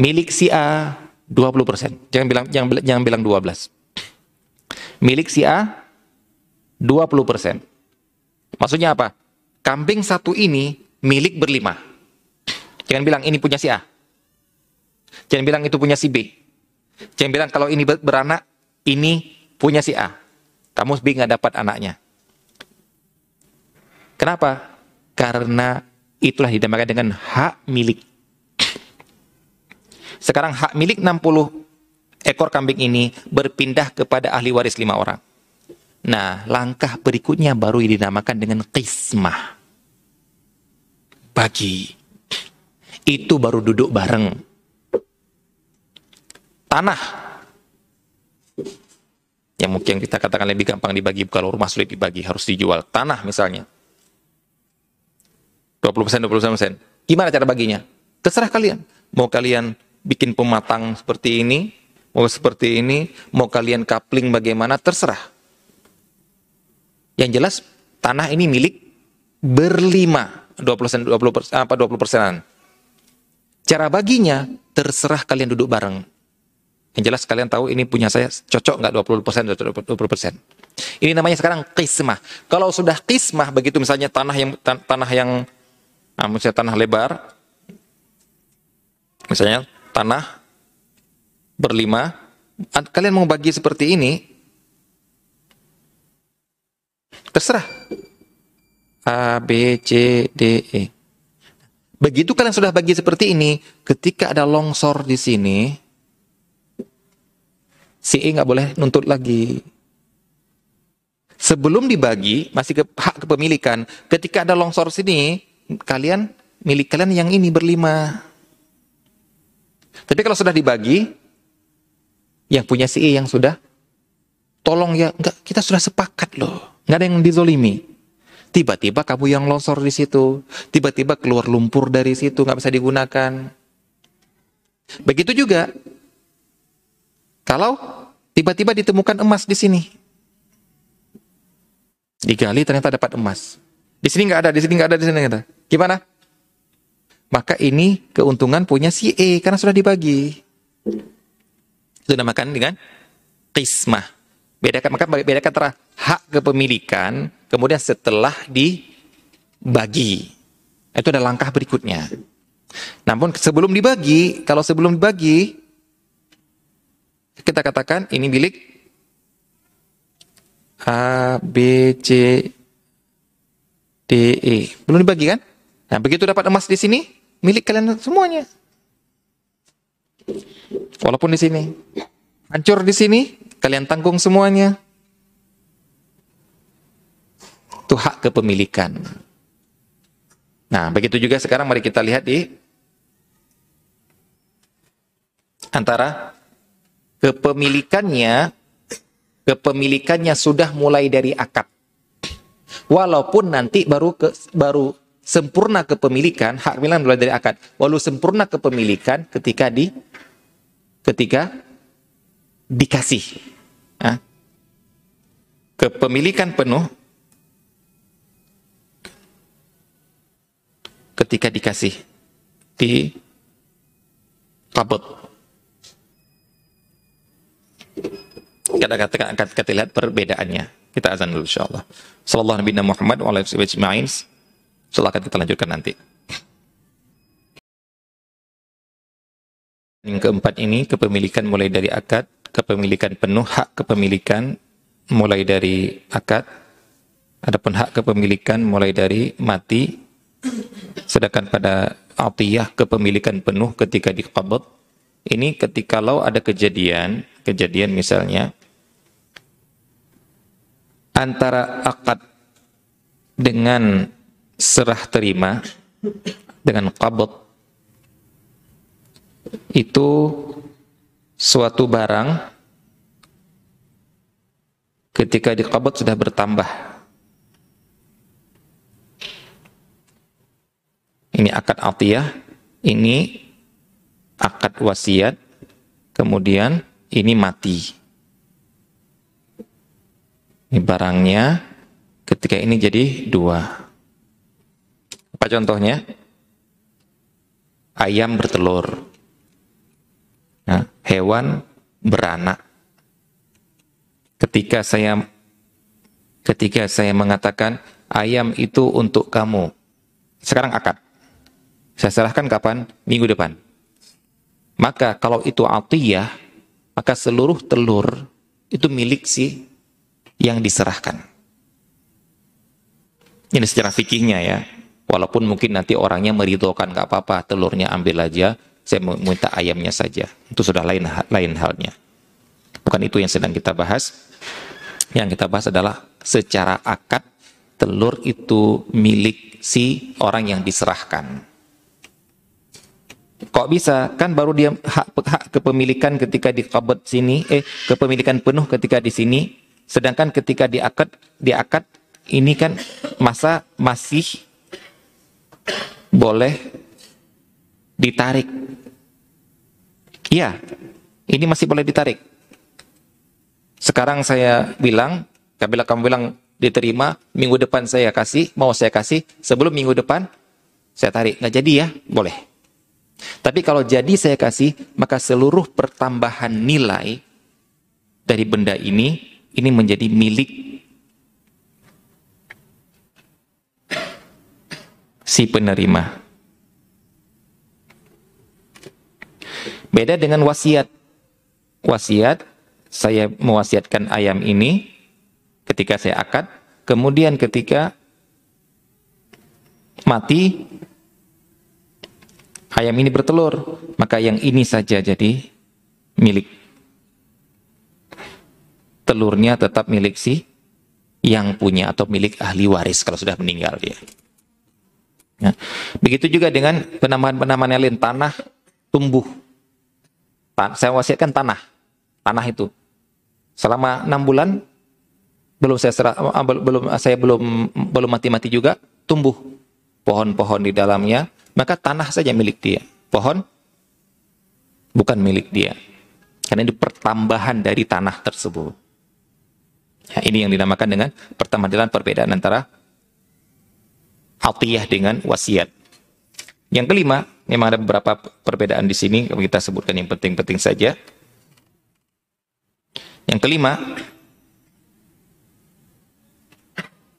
Speaker 1: Milik si A 20%. Jangan bilang jangan, jangan bilang 12. Milik si A 20%. Maksudnya apa? Kambing satu ini milik berlima. Jangan bilang ini punya si A. Jangan bilang itu punya si B. Jangan bilang kalau ini beranak, ini punya si A. Kamu B nggak dapat anaknya. Kenapa? Karena itulah dinamakan dengan hak milik. Sekarang hak milik 60 ekor kambing ini berpindah kepada ahli waris lima orang. Nah, langkah berikutnya baru dinamakan dengan kismah. Bagi itu baru duduk bareng. Tanah yang mungkin kita katakan lebih gampang dibagi kalau rumah sulit dibagi harus dijual. Tanah misalnya. 20% 20% gimana cara baginya? Terserah kalian. Mau kalian bikin pematang seperti ini mau seperti ini mau kalian kapling bagaimana terserah. Yang jelas tanah ini milik berlima. 20 20 apa 20 persenan. Cara baginya, terserah kalian duduk bareng. Yang jelas kalian tahu ini punya saya cocok nggak 20% atau 20%. Ini namanya sekarang kismah. Kalau sudah kismah begitu misalnya tanah yang tanah yang nah, misalnya tanah lebar misalnya tanah berlima kalian mau bagi seperti ini terserah A B C D E Begitu kalian sudah bagi seperti ini, ketika ada longsor di sini, si E nggak boleh nuntut lagi. Sebelum dibagi, masih ke hak kepemilikan. Ketika ada longsor sini, kalian milik kalian yang ini berlima. Tapi kalau sudah dibagi, yang punya si E yang sudah, tolong ya, enggak, kita sudah sepakat loh. Nggak ada yang dizolimi. Tiba-tiba kamu yang longsor di situ, tiba-tiba keluar lumpur dari situ, nggak bisa digunakan. Begitu juga, kalau tiba-tiba ditemukan emas di sini, digali ternyata dapat emas. Di sini nggak ada, di sini nggak ada, di sini nggak ada. Gimana? Maka ini keuntungan punya si E karena sudah dibagi. Itu namakan dengan kismah. Bedakan maka bedakan antara hak kepemilikan kemudian setelah dibagi. Itu ada langkah berikutnya. Namun sebelum dibagi, kalau sebelum dibagi kita katakan ini milik A, B, C, D, E. Belum dibagi kan? Nah, begitu dapat emas di sini, milik kalian semuanya. Walaupun di sini. Hancur di sini, kalian tanggung semuanya. Itu hak kepemilikan. Nah, begitu juga sekarang mari kita lihat di antara kepemilikannya kepemilikannya sudah mulai dari akad. Walaupun nanti baru ke, baru sempurna kepemilikan, hak milik mulai dari akad. Walau sempurna kepemilikan ketika di ketika dikasih. Nah, kepemilikan penuh ketika dikasih di kabut. Kita akan kita lihat perbedaannya. Kita azan dulu insyaallah. Sallallahu Nabi Muhammad wa alaihi wasallam. Silakan kita lanjutkan nanti. Yang keempat ini kepemilikan mulai dari akad, kepemilikan penuh hak kepemilikan mulai dari akad, adapun hak kepemilikan mulai dari mati, sedangkan pada atiyah kepemilikan penuh ketika diqabad, ini ketika lo ada kejadian, kejadian misalnya antara akad dengan serah terima dengan qabd itu suatu barang ketika diqabd sudah bertambah. Ini akad atiyah ini akad wasiat kemudian ini mati ini barangnya ketika ini jadi dua. Apa contohnya? Ayam bertelur. Nah, hewan beranak. Ketika saya ketika saya mengatakan ayam itu untuk kamu. Sekarang akad. Saya serahkan kapan? Minggu depan. Maka kalau itu atiyah, maka seluruh telur itu milik si yang diserahkan. Ini secara fikihnya ya. Walaupun mungkin nanti orangnya meridhokan nggak apa-apa, telurnya ambil aja, saya minta ayamnya saja. Itu sudah lain lain halnya. Bukan itu yang sedang kita bahas. Yang kita bahas adalah secara akad telur itu milik si orang yang diserahkan. Kok bisa? Kan baru dia hak, hak kepemilikan ketika di sini, eh kepemilikan penuh ketika di sini, Sedangkan ketika diakad, diakad ini kan masa masih boleh ditarik. Iya, ini masih boleh ditarik. Sekarang saya bilang, bila kamu bilang diterima, minggu depan saya kasih, mau saya kasih, sebelum minggu depan saya tarik. Nggak jadi ya? Boleh. Tapi kalau jadi saya kasih, maka seluruh pertambahan nilai dari benda ini ini menjadi milik si penerima. Beda dengan wasiat. Wasiat, saya mewasiatkan ayam ini ketika saya akad, kemudian ketika mati, ayam ini bertelur, maka yang ini saja jadi milik telurnya tetap milik si yang punya atau milik ahli waris kalau sudah meninggal dia. Ya. Begitu juga dengan penamaan-penamaan yang lain tanah tumbuh. Tan saya wasiatkan tanah, tanah itu selama enam bulan belum saya serah, ah, belum saya belum belum mati-mati juga tumbuh pohon-pohon di dalamnya maka tanah saja milik dia pohon bukan milik dia karena itu pertambahan dari tanah tersebut Ya, ini yang dinamakan dengan pertama adalah perbedaan antara atiyah dengan wasiat. Yang kelima, memang ada beberapa perbedaan di sini, kita sebutkan yang penting-penting saja. Yang kelima,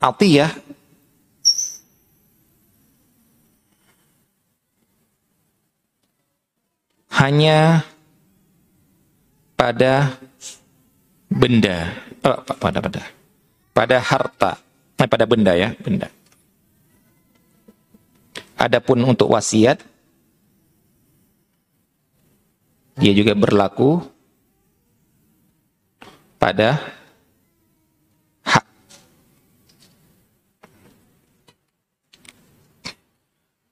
Speaker 1: atiyah hanya pada benda oh, pada pada pada harta, eh, pada benda ya, benda. Adapun untuk wasiat, dia juga berlaku pada hak.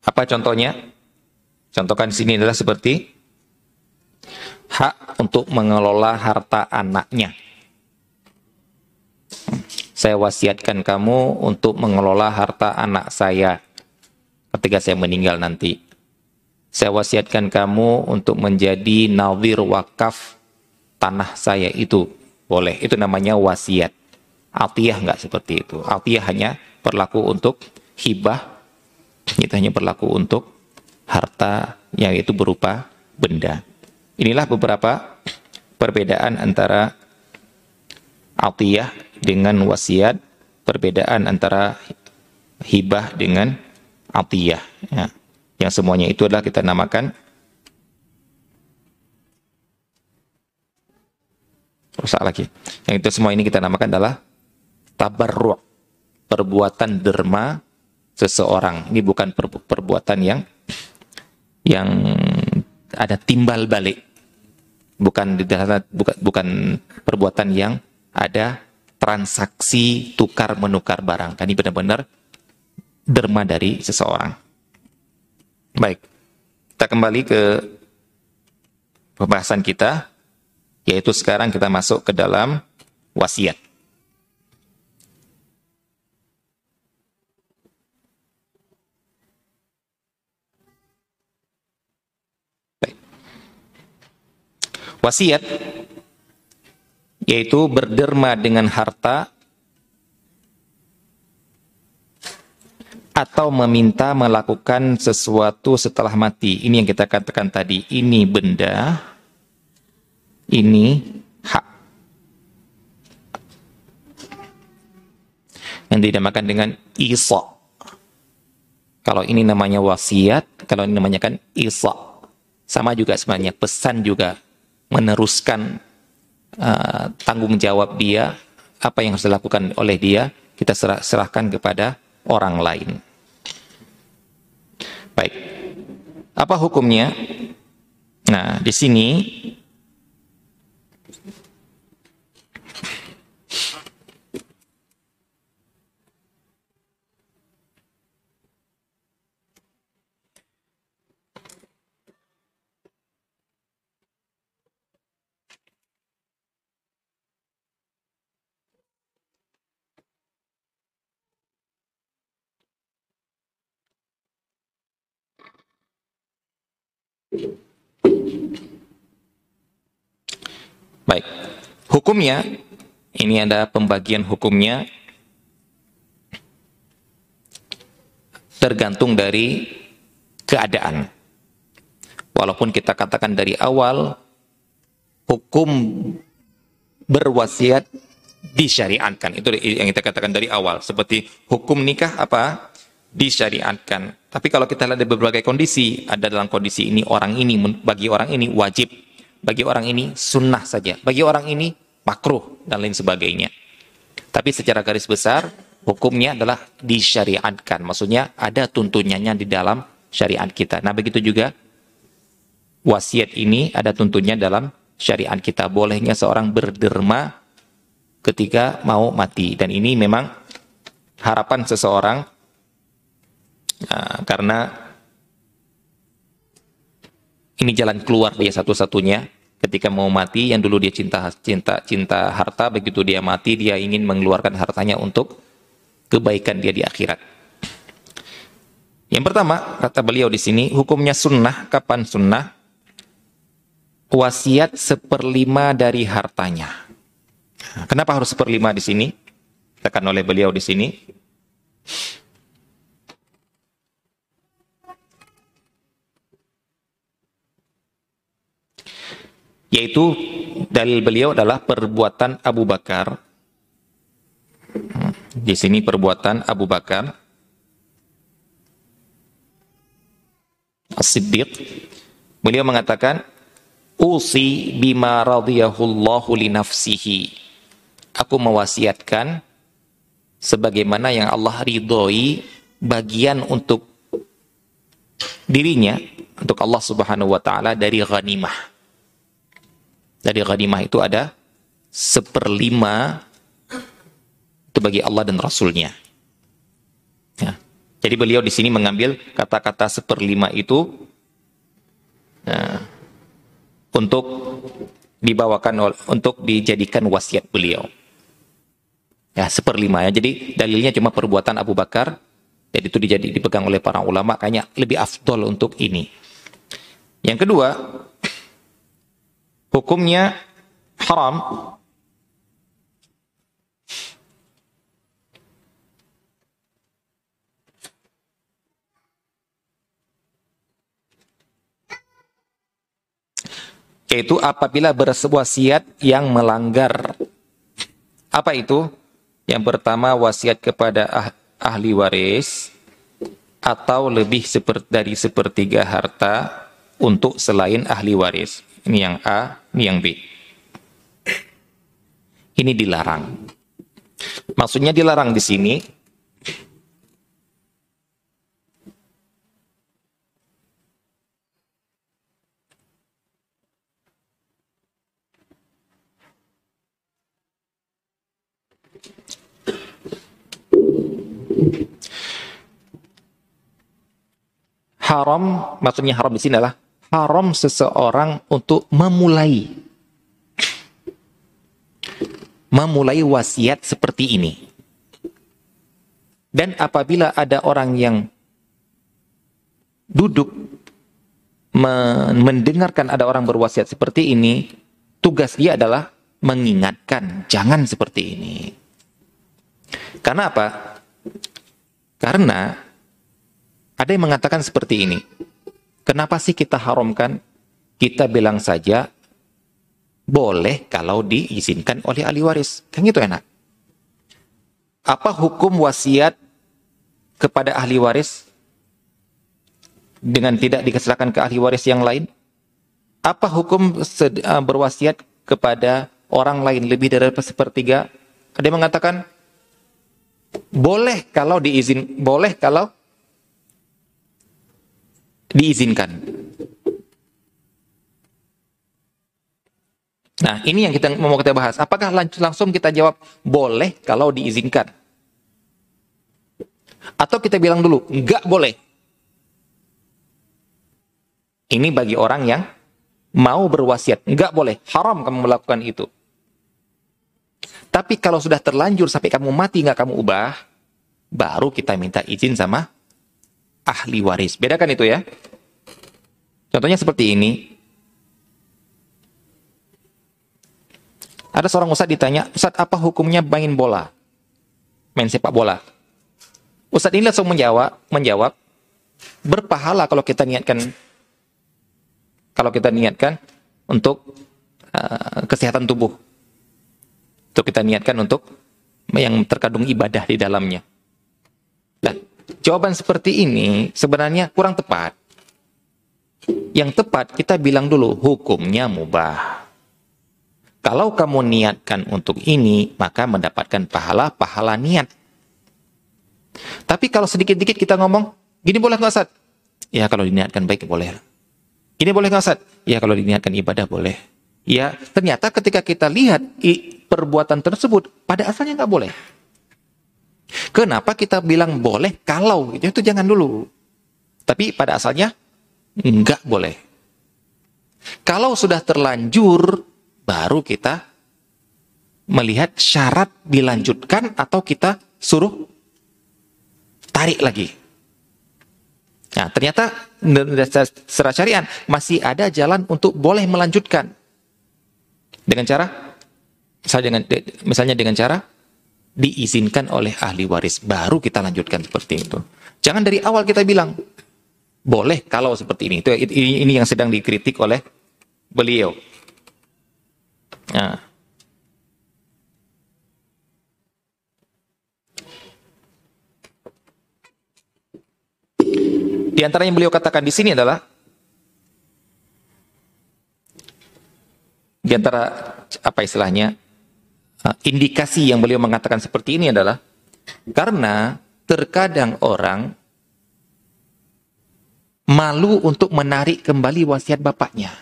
Speaker 1: Apa contohnya? Contohkan di sini adalah seperti hak untuk mengelola harta anaknya. Saya wasiatkan kamu untuk mengelola harta anak saya ketika saya meninggal nanti. Saya wasiatkan kamu untuk menjadi nawir wakaf tanah saya itu. Boleh, itu namanya wasiat. Atiyah nggak seperti itu. Atiyah hanya berlaku untuk hibah, itu hanya berlaku untuk harta yang itu berupa benda. Inilah beberapa perbedaan antara atiyah dengan wasiat, perbedaan antara hibah dengan atiyah. Ya. Yang semuanya itu adalah kita namakan rusak lagi. Yang itu semua ini kita namakan adalah tabarru' perbuatan derma seseorang. Ini bukan perbuatan yang yang ada timbal balik. Bukan bukan bukan perbuatan yang ada transaksi tukar menukar barang. Ini benar-benar derma dari seseorang. Baik, kita kembali ke pembahasan kita, yaitu sekarang kita masuk ke dalam wasiat. Wasiat yaitu berderma dengan harta atau meminta melakukan sesuatu setelah mati. Ini yang kita katakan tadi. Ini benda, ini hak. Yang dinamakan dengan isa. Kalau ini namanya wasiat, kalau ini namanya kan isa. Sama juga sebenarnya pesan juga meneruskan uh, tanggung jawab dia, apa yang harus dilakukan oleh dia, kita serah, serahkan kepada orang lain. Baik. Apa hukumnya? Nah, di sini Baik. Hukumnya, ini ada pembagian hukumnya tergantung dari keadaan. Walaupun kita katakan dari awal, hukum berwasiat disyariatkan. Itu yang kita katakan dari awal. Seperti hukum nikah apa? Disyariatkan. Tapi kalau kita lihat dari berbagai kondisi, ada dalam kondisi ini orang ini, bagi orang ini wajib bagi orang ini sunnah saja. Bagi orang ini makruh dan lain sebagainya. Tapi secara garis besar hukumnya adalah disyariatkan. Maksudnya ada tuntunannya di dalam syariat kita. Nah begitu juga wasiat ini ada tuntunnya dalam syariat kita. Bolehnya seorang berderma ketika mau mati. Dan ini memang harapan seseorang uh, karena ini jalan keluar dia satu-satunya ketika mau mati yang dulu dia cinta cinta cinta harta begitu dia mati dia ingin mengeluarkan hartanya untuk kebaikan dia di akhirat. Yang pertama kata beliau di sini hukumnya sunnah kapan sunnah wasiat seperlima dari hartanya. Kenapa harus seperlima di sini? Tekan oleh beliau di sini. Yaitu dalil beliau adalah perbuatan Abu Bakar. Di sini perbuatan Abu Bakar As-Siddiq. Beliau mengatakan, Usi bima radiyahullahu li nafsihi. Aku mewasiatkan sebagaimana yang Allah ridhoi bagian untuk dirinya untuk Allah Subhanahu wa taala dari ghanimah. Dari ghanimah itu ada seperlima itu bagi Allah dan Rasulnya. Ya. Jadi beliau di sini mengambil kata-kata seperlima itu ya, untuk dibawakan untuk dijadikan wasiat beliau. Ya, seperlima ya. Jadi dalilnya cuma perbuatan Abu Bakar dan itu dijadi dipegang oleh para ulama kayaknya lebih afdol untuk ini. Yang kedua, hukumnya haram yaitu apabila berwasiat yang melanggar. Apa itu? Yang pertama wasiat kepada ah, ahli waris atau lebih seperti dari sepertiga harta untuk selain ahli waris. Ini yang A, ini yang B. Ini dilarang. Maksudnya dilarang di sini haram maksudnya haram di sini adalah haram seseorang untuk memulai memulai wasiat seperti ini. Dan apabila ada orang yang duduk mendengarkan ada orang berwasiat seperti ini, tugas dia adalah mengingatkan, jangan seperti ini. Karena apa? Karena ada yang mengatakan seperti ini. Kenapa sih kita haramkan? Kita bilang saja boleh kalau diizinkan oleh ahli waris. Kan itu enak. Apa hukum wasiat kepada ahli waris dengan tidak dikeserahkan ke ahli waris yang lain? Apa hukum eh, berwasiat kepada orang lain lebih dari sepertiga? Ada yang mengatakan boleh kalau diizin, boleh kalau diizinkan. Nah, ini yang kita mau kita bahas. Apakah langsung kita jawab boleh kalau diizinkan? Atau kita bilang dulu, enggak boleh. Ini bagi orang yang mau berwasiat. Enggak boleh, haram kamu melakukan itu. Tapi kalau sudah terlanjur sampai kamu mati enggak kamu ubah, baru kita minta izin sama ahli waris. Bedakan itu ya. Contohnya seperti ini. Ada seorang ustadz ditanya, Ustadz apa hukumnya main bola? Main sepak bola. Ustadz ini langsung menjawab, menjawab, berpahala kalau kita niatkan kalau kita niatkan untuk uh, kesehatan tubuh. Untuk kita niatkan untuk yang terkandung ibadah di dalamnya. Nah, jawaban seperti ini sebenarnya kurang tepat. Yang tepat kita bilang dulu hukumnya mubah. Kalau kamu niatkan untuk ini, maka mendapatkan pahala-pahala niat. Tapi kalau sedikit-sedikit kita ngomong, gini boleh nggak Ustaz? Ya kalau diniatkan baik boleh. Gini boleh nggak Ustaz? Ya kalau diniatkan ibadah boleh. Ya ternyata ketika kita lihat perbuatan tersebut, pada asalnya nggak boleh. Kenapa kita bilang boleh kalau itu, itu jangan dulu. Tapi pada asalnya enggak boleh. Kalau sudah terlanjur baru kita melihat syarat dilanjutkan atau kita suruh tarik lagi. Nah, ternyata secara syariat masih ada jalan untuk boleh melanjutkan. Dengan cara misalnya dengan misalnya dengan cara diizinkan oleh ahli waris. Baru kita lanjutkan seperti itu. Jangan dari awal kita bilang, boleh kalau seperti ini. Itu ini, ini yang sedang dikritik oleh beliau. Nah. Di antara yang beliau katakan di sini adalah di antara apa istilahnya indikasi yang beliau mengatakan seperti ini adalah Karena terkadang orang malu untuk menarik kembali wasiat bapaknya.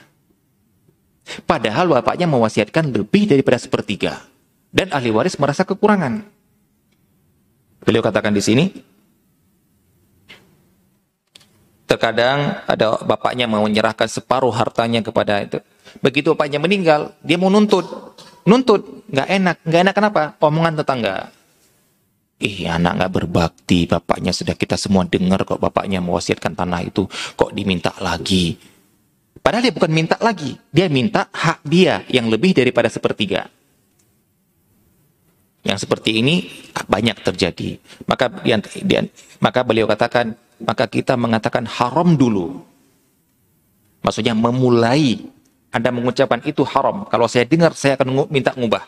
Speaker 1: Padahal bapaknya mewasiatkan lebih daripada sepertiga. Dan ahli waris merasa kekurangan. Beliau katakan di sini, terkadang ada bapaknya mau menyerahkan separuh hartanya kepada itu. Begitu bapaknya meninggal, dia mau nuntut. Nuntut, nggak enak. Nggak enak kenapa? Omongan tetangga. Ih, anak nggak berbakti, bapaknya sudah kita semua dengar kok bapaknya mewasiatkan tanah itu, kok diminta lagi. Padahal dia bukan minta lagi, dia minta hak dia yang lebih daripada sepertiga. Yang seperti ini banyak terjadi. Maka dia, dia, maka beliau katakan, maka kita mengatakan haram dulu. Maksudnya memulai Anda mengucapkan itu haram. Kalau saya dengar saya akan minta ngubah.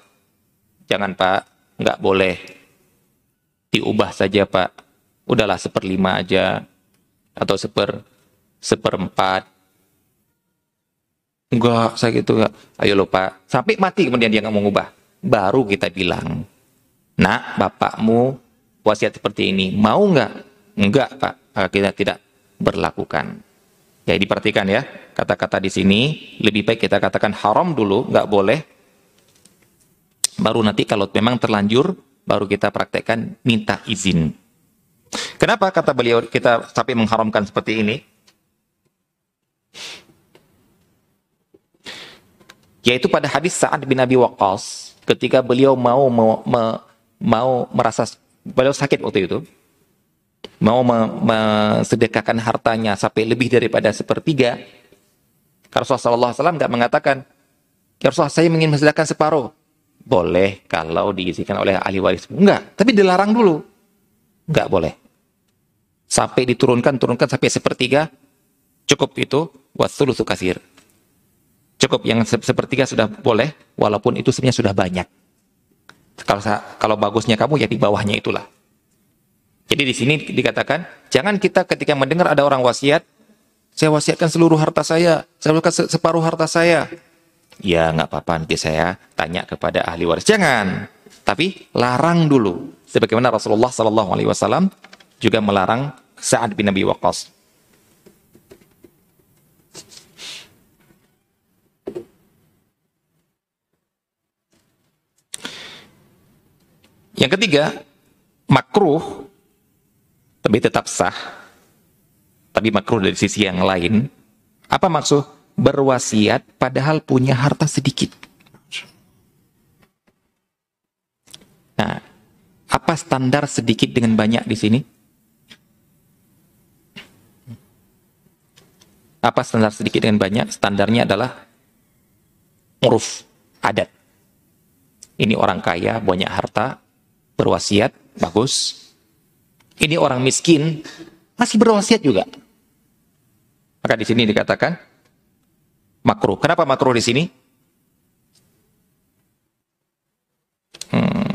Speaker 1: Jangan Pak, nggak boleh diubah saja Pak. Udahlah seperlima aja. Atau seper seperempat. Enggak, saya gitu enggak. Ayo lo Pak. Sampai mati kemudian dia nggak mau ngubah. Baru kita bilang, nak bapakmu wasiat seperti ini. Mau nggak? Enggak Pak. Kita tidak berlakukan. Ya diperhatikan ya. Kata-kata di sini lebih baik kita katakan haram dulu, nggak boleh. Baru nanti kalau memang terlanjur baru kita praktekkan minta izin. Kenapa kata beliau kita sampai mengharamkan seperti ini? Yaitu pada hadis Sa'ad bin Abi Waqqas ketika beliau mau mau, mau merasa beliau sakit waktu itu mau mensedekahkan hartanya sampai lebih daripada sepertiga Rasulullah SAW nggak mengatakan ya Rasulullah saya ingin mensedekahkan separuh boleh kalau diisikan oleh ahli waris. Enggak, tapi dilarang dulu. Enggak boleh. Sampai diturunkan, turunkan sampai sepertiga, cukup itu, wasulusu kasir. Cukup yang sepertiga sudah boleh, walaupun itu sebenarnya sudah banyak. Kalau kalau bagusnya kamu ya di bawahnya itulah. Jadi di sini dikatakan, jangan kita ketika mendengar ada orang wasiat, saya wasiatkan seluruh harta saya, saya wasiatkan separuh harta saya ya nggak apa-apa nanti saya tanya kepada ahli waris. Jangan, tapi larang dulu. Sebagaimana Rasulullah Sallallahu Alaihi Wasallam juga melarang Sa'ad bin Nabi Waqqas. Yang ketiga, makruh, tapi tetap sah, tapi makruh dari sisi yang lain. Apa maksud? berwasiat padahal punya harta sedikit. Nah, apa standar sedikit dengan banyak di sini? Apa standar sedikit dengan banyak? Standarnya adalah uruf, adat. Ini orang kaya, banyak harta, berwasiat, bagus. Ini orang miskin, masih berwasiat juga. Maka di sini dikatakan makruh. Kenapa makruh di sini? Hmm.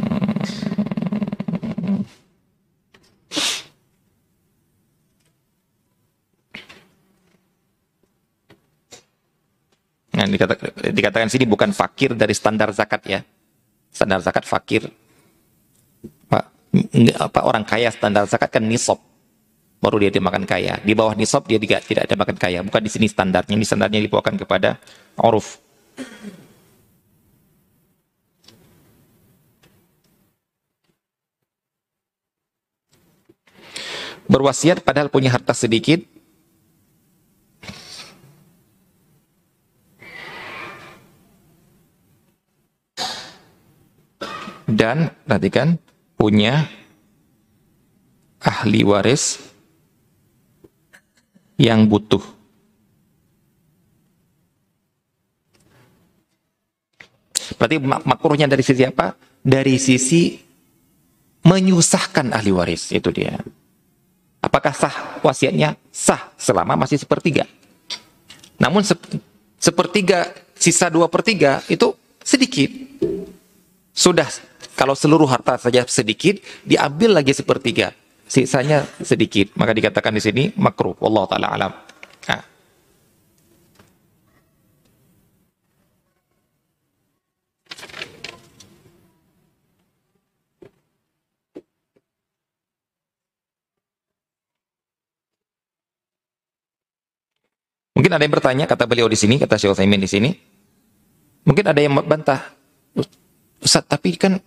Speaker 1: Nah, dikatakan, dikatakan sini bukan fakir dari standar zakat ya. Standar zakat fakir. Apa orang kaya standar zakat kan nisab baru dia dimakan kaya. Di bawah nisab dia tidak tidak ada makan kaya. Bukan di sini standarnya. Ini standarnya dibawakan kepada uruf. Berwasiat padahal punya harta sedikit. Dan perhatikan punya ahli waris yang butuh. Berarti makruhnya dari sisi apa? Dari sisi menyusahkan ahli waris, itu dia. Apakah sah wasiatnya? Sah, selama masih sepertiga. Namun se sepertiga, sisa dua per tiga itu sedikit. Sudah, kalau seluruh harta saja sedikit, diambil lagi sepertiga. Sisanya sedikit. Maka dikatakan di sini makruh. Allah taala alam. Nah. Mungkin ada yang bertanya, kata beliau di sini, kata Syekh Utsaimin di sini. Mungkin ada yang bantah. Ustaz, tapi kan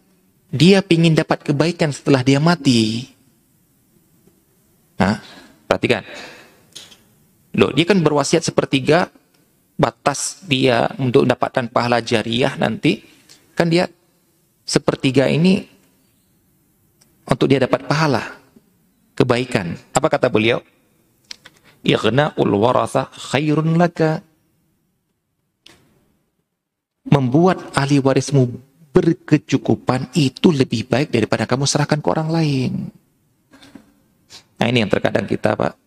Speaker 1: dia ingin dapat kebaikan setelah dia mati. Nah, perhatikan. Loh, dia kan berwasiat sepertiga batas dia untuk mendapatkan pahala jariah nanti kan dia sepertiga ini untuk dia dapat pahala kebaikan. Apa kata beliau? Ighna'ul waratha khairun laka. Membuat ahli warismu berkecukupan itu lebih baik daripada kamu serahkan ke orang lain. Nah ini yang terkadang kita Pak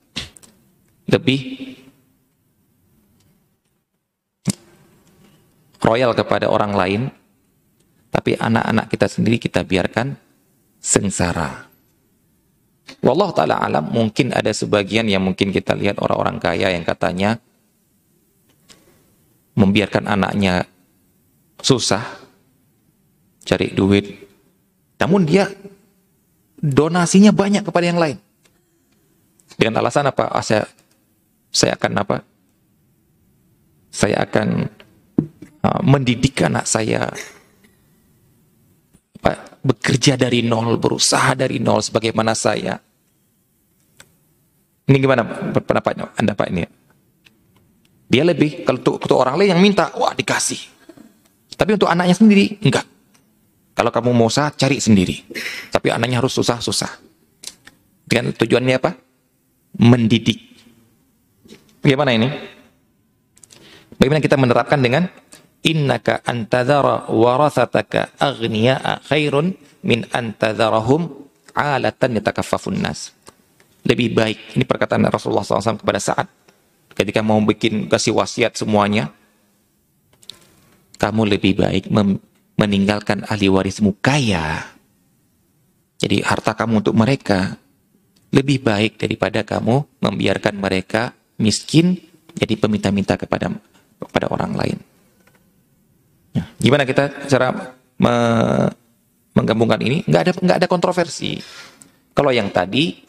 Speaker 1: lebih royal kepada orang lain tapi anak-anak kita sendiri kita biarkan sengsara. Wallah ta'ala alam, mungkin ada sebagian yang mungkin kita lihat orang-orang kaya yang katanya membiarkan anaknya susah, cari duit. Namun dia donasinya banyak kepada yang lain. Dengan alasan apa? Ah, saya, saya akan apa? Saya akan uh, mendidik anak saya bekerja dari nol, berusaha dari nol sebagaimana saya. Ini gimana pendapatnya Anda Pak ini? Dia lebih, kalau untuk orang lain yang minta, wah dikasih. Tapi untuk anaknya sendiri, enggak. Kalau kamu mau usaha, cari sendiri. Tapi anaknya harus susah-susah. Dengan tujuannya apa? Mendidik. Bagaimana ini? Bagaimana kita menerapkan dengan innaka antadhara warathataka aghniya'a khairun min antadharahum alatan yatakaffafun nas. Lebih baik, ini perkataan Rasulullah SAW kepada saat ketika mau bikin kasih wasiat semuanya, kamu lebih baik meninggalkan ahli warismu kaya. Jadi harta kamu untuk mereka lebih baik daripada kamu membiarkan mereka miskin jadi peminta-minta kepada kepada orang lain. Ya. Gimana kita cara me menggabungkan ini? Nggak ada nggak ada kontroversi. Kalau yang tadi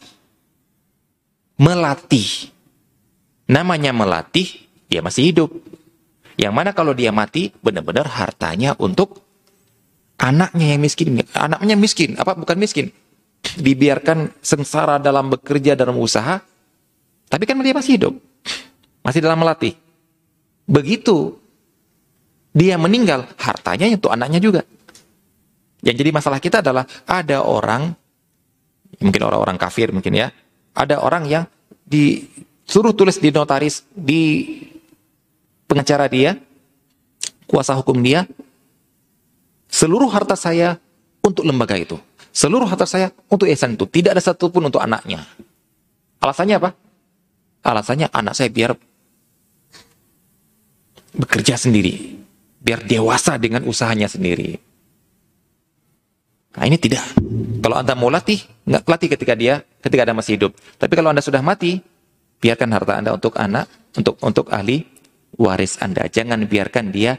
Speaker 1: melatih, namanya melatih, dia masih hidup. Yang mana kalau dia mati, benar-benar hartanya untuk anaknya yang miskin. Anaknya miskin, apa bukan miskin? Dibiarkan sengsara dalam bekerja dalam usaha, tapi kan dia masih hidup, masih dalam melatih. Begitu dia meninggal, hartanya untuk anaknya juga. Yang jadi masalah kita adalah ada orang, mungkin orang-orang kafir mungkin ya, ada orang yang disuruh tulis di notaris, di pengacara dia, kuasa hukum dia, seluruh harta saya untuk lembaga itu. Seluruh harta saya untuk yayasan itu. Tidak ada satupun untuk anaknya. Alasannya apa? Alasannya anak saya biar bekerja sendiri biar dewasa dengan usahanya sendiri. Nah ini tidak. Kalau Anda mau latih, nggak latih ketika dia, ketika Anda masih hidup. Tapi kalau Anda sudah mati, biarkan harta Anda untuk anak, untuk untuk ahli waris Anda. Jangan biarkan dia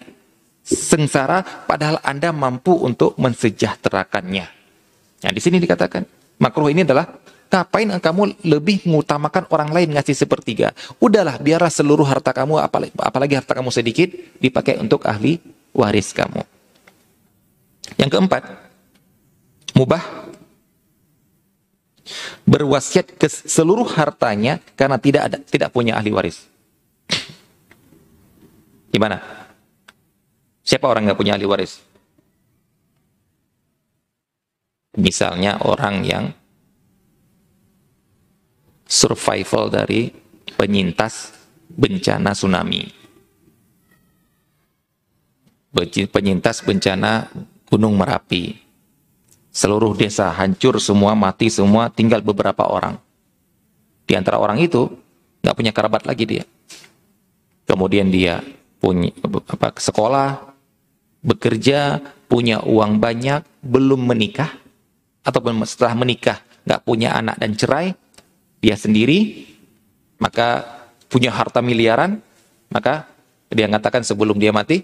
Speaker 1: sengsara padahal Anda mampu untuk mensejahterakannya. Nah, di sini dikatakan makruh ini adalah Ngapain kamu lebih mengutamakan orang lain ngasih sepertiga? Udahlah, biarlah seluruh harta kamu, apalagi, apalagi harta kamu sedikit, dipakai untuk ahli waris kamu. Yang keempat, mubah berwasiat ke seluruh hartanya karena tidak ada tidak punya ahli waris. Gimana? Siapa orang nggak punya ahli waris? Misalnya orang yang survival dari penyintas bencana tsunami. Penyintas bencana Gunung Merapi. Seluruh desa hancur semua, mati semua, tinggal beberapa orang. Di antara orang itu, nggak punya kerabat lagi dia. Kemudian dia punya apa, sekolah, bekerja, punya uang banyak, belum menikah, ataupun setelah menikah nggak punya anak dan cerai, dia sendiri, maka punya harta miliaran, maka dia mengatakan sebelum dia mati,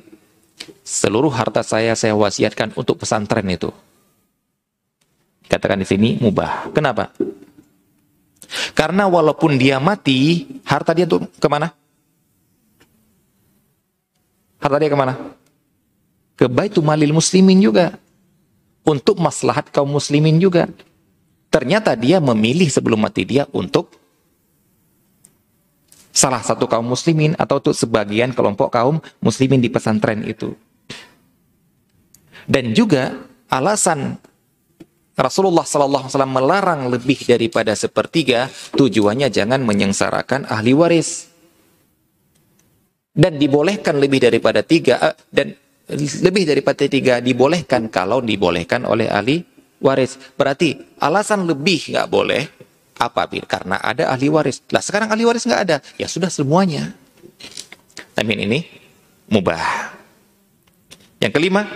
Speaker 1: seluruh harta saya saya wasiatkan untuk pesantren itu. Katakan di sini mubah. Kenapa? Karena walaupun dia mati, harta dia untuk ke mana? Harta dia ke mana? Ke Baitul Malil Muslimin juga. Untuk maslahat kaum muslimin juga. Ternyata dia memilih sebelum mati dia untuk salah satu kaum muslimin atau untuk sebagian kelompok kaum muslimin di pesantren itu. Dan juga alasan Rasulullah SAW melarang lebih daripada sepertiga, tujuannya jangan menyengsarakan ahli waris. Dan dibolehkan lebih daripada tiga, eh, dan lebih daripada tiga dibolehkan kalau dibolehkan oleh ahli waris. Berarti alasan lebih nggak boleh, apabila karena ada ahli waris. Lah sekarang ahli waris nggak ada, ya sudah semuanya. Tapi ini mubah. Yang kelima,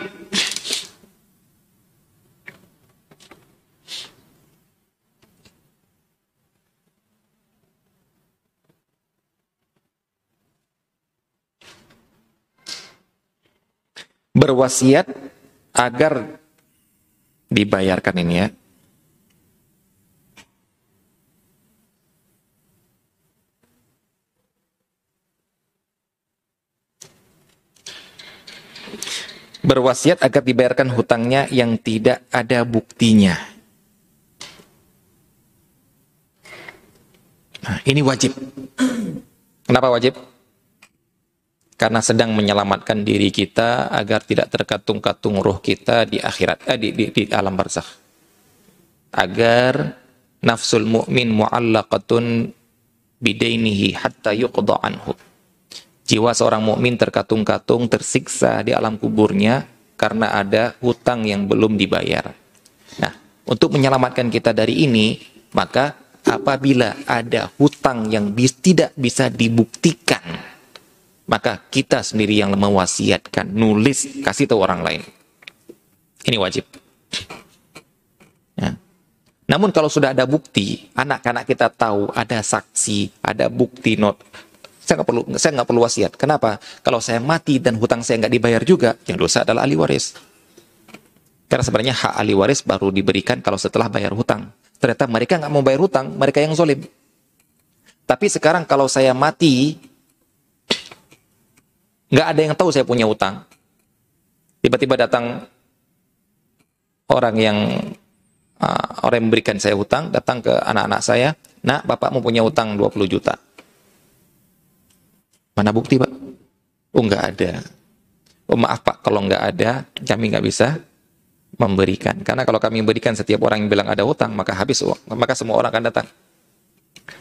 Speaker 1: berwasiat agar dibayarkan ini ya. Berwasiat agar dibayarkan hutangnya yang tidak ada buktinya. Nah, ini wajib. Kenapa wajib? Karena sedang menyelamatkan diri kita agar tidak terkatung-katung roh kita di akhirat eh, di, di, di alam barzakh. Agar nafsul mu'min mu'allaqatun bidainihi hatta yuqda anhu. Jiwa seorang mukmin terkatung-katung tersiksa di alam kuburnya karena ada hutang yang belum dibayar. Nah untuk menyelamatkan kita dari ini maka apabila ada hutang yang bis, tidak bisa dibuktikan maka kita sendiri yang mewasiatkan, nulis, kasih tahu orang lain. Ini wajib. Ya. Namun kalau sudah ada bukti, anak-anak kita tahu ada saksi, ada bukti not, saya nggak perlu saya nggak perlu wasiat. Kenapa? Kalau saya mati dan hutang saya nggak dibayar juga, yang dosa adalah ahli waris. Karena sebenarnya hak ahli waris baru diberikan kalau setelah bayar hutang. Ternyata mereka nggak mau bayar hutang, mereka yang zolim. Tapi sekarang kalau saya mati, Nggak ada yang tahu saya punya utang. Tiba-tiba datang orang yang uh, orang yang memberikan saya utang, datang ke anak-anak saya, nak bapak mau punya utang 20 juta. Mana bukti pak? Oh nggak ada. Oh maaf pak, kalau nggak ada, kami nggak bisa memberikan. Karena kalau kami memberikan setiap orang yang bilang ada utang, maka habis uang, maka semua orang akan datang.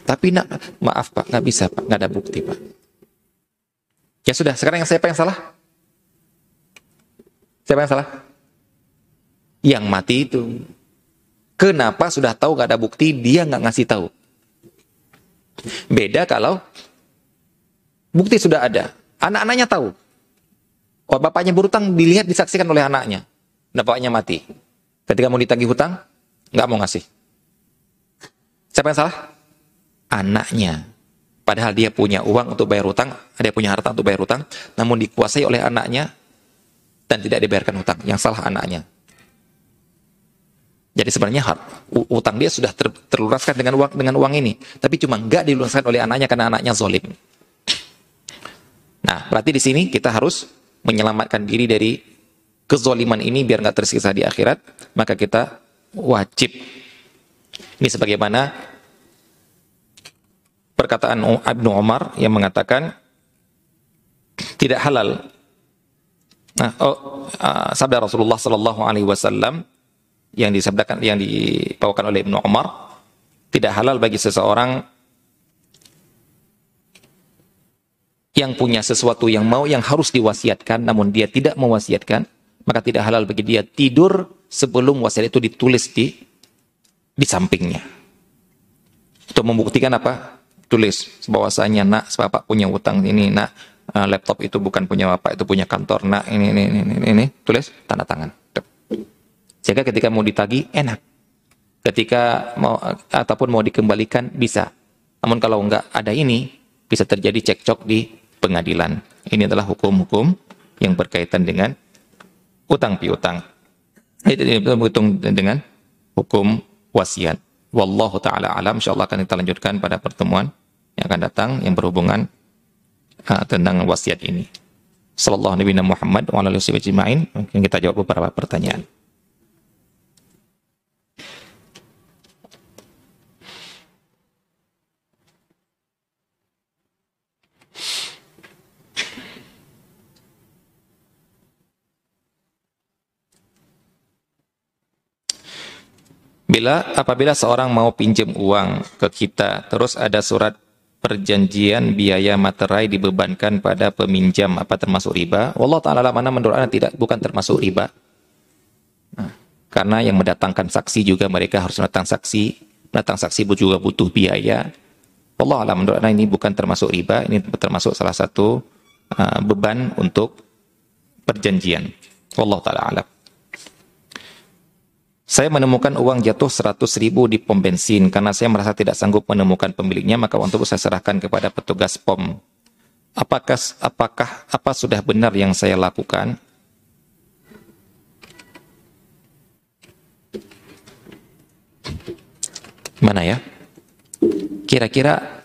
Speaker 1: Tapi nak, maaf pak, nggak bisa pak, nggak ada bukti pak. Ya sudah, sekarang yang siapa yang salah? Siapa yang salah? Yang mati itu. Kenapa sudah tahu gak ada bukti, dia nggak ngasih tahu. Beda kalau bukti sudah ada. Anak-anaknya tahu. Oh, bapaknya berutang dilihat disaksikan oleh anaknya. Bapaknya mati. Ketika mau ditagih hutang, nggak mau ngasih. Siapa yang salah? Anaknya. Padahal dia punya uang untuk bayar hutang, dia punya harta untuk bayar hutang, namun dikuasai oleh anaknya dan tidak dibayarkan hutang. Yang salah anaknya. Jadi sebenarnya hutang dia sudah ter, terlunaskan dengan uang dengan uang ini, tapi cuma nggak dilunaskan oleh anaknya karena anaknya zolim. Nah, berarti di sini kita harus menyelamatkan diri dari kezoliman ini biar nggak tersiksa di akhirat, maka kita wajib. Ini sebagaimana perkataan Ibnu Umar yang mengatakan tidak halal. Nah, oh, uh, sabda Rasulullah Sallallahu Alaihi Wasallam yang disabdakan yang dibawakan oleh Ibnu Umar tidak halal bagi seseorang yang punya sesuatu yang mau yang harus diwasiatkan namun dia tidak mewasiatkan maka tidak halal bagi dia tidur sebelum wasiat itu ditulis di di sampingnya untuk membuktikan apa tulis bahwasanya nak bapak punya utang ini nak uh, laptop itu bukan punya bapak itu punya kantor. Nak ini ini ini ini, ini. tulis tanda tangan. Sehingga ketika mau ditagi enak. Ketika mau ataupun mau dikembalikan bisa. Namun kalau enggak ada ini bisa terjadi cekcok di pengadilan. Ini adalah hukum-hukum yang berkaitan dengan utang piutang. Itu berhitung dengan hukum wasiat. Wallahu taala alam. Insyaallah akan kita lanjutkan pada pertemuan akan datang yang berhubungan uh, tentang wasiat ini. Sallallahu Nabi Muhammad wa wasallam. Mungkin kita jawab beberapa pertanyaan. Bila apabila seorang mau pinjam uang ke kita, terus ada surat perjanjian biaya materai dibebankan pada peminjam apa termasuk riba? Allah taala mana menurut anda tidak bukan termasuk riba. Nah, karena yang mendatangkan saksi juga mereka harus datang saksi, datang saksi juga butuh biaya. Allah alam menurut anda ini bukan termasuk riba, ini termasuk salah satu uh, beban untuk perjanjian. Allah taala alam. Saya menemukan uang jatuh 100 ribu di pom bensin karena saya merasa tidak sanggup menemukan pemiliknya maka uang saya serahkan kepada petugas pom. Apakah apakah apa sudah benar yang saya lakukan? Mana ya? Kira-kira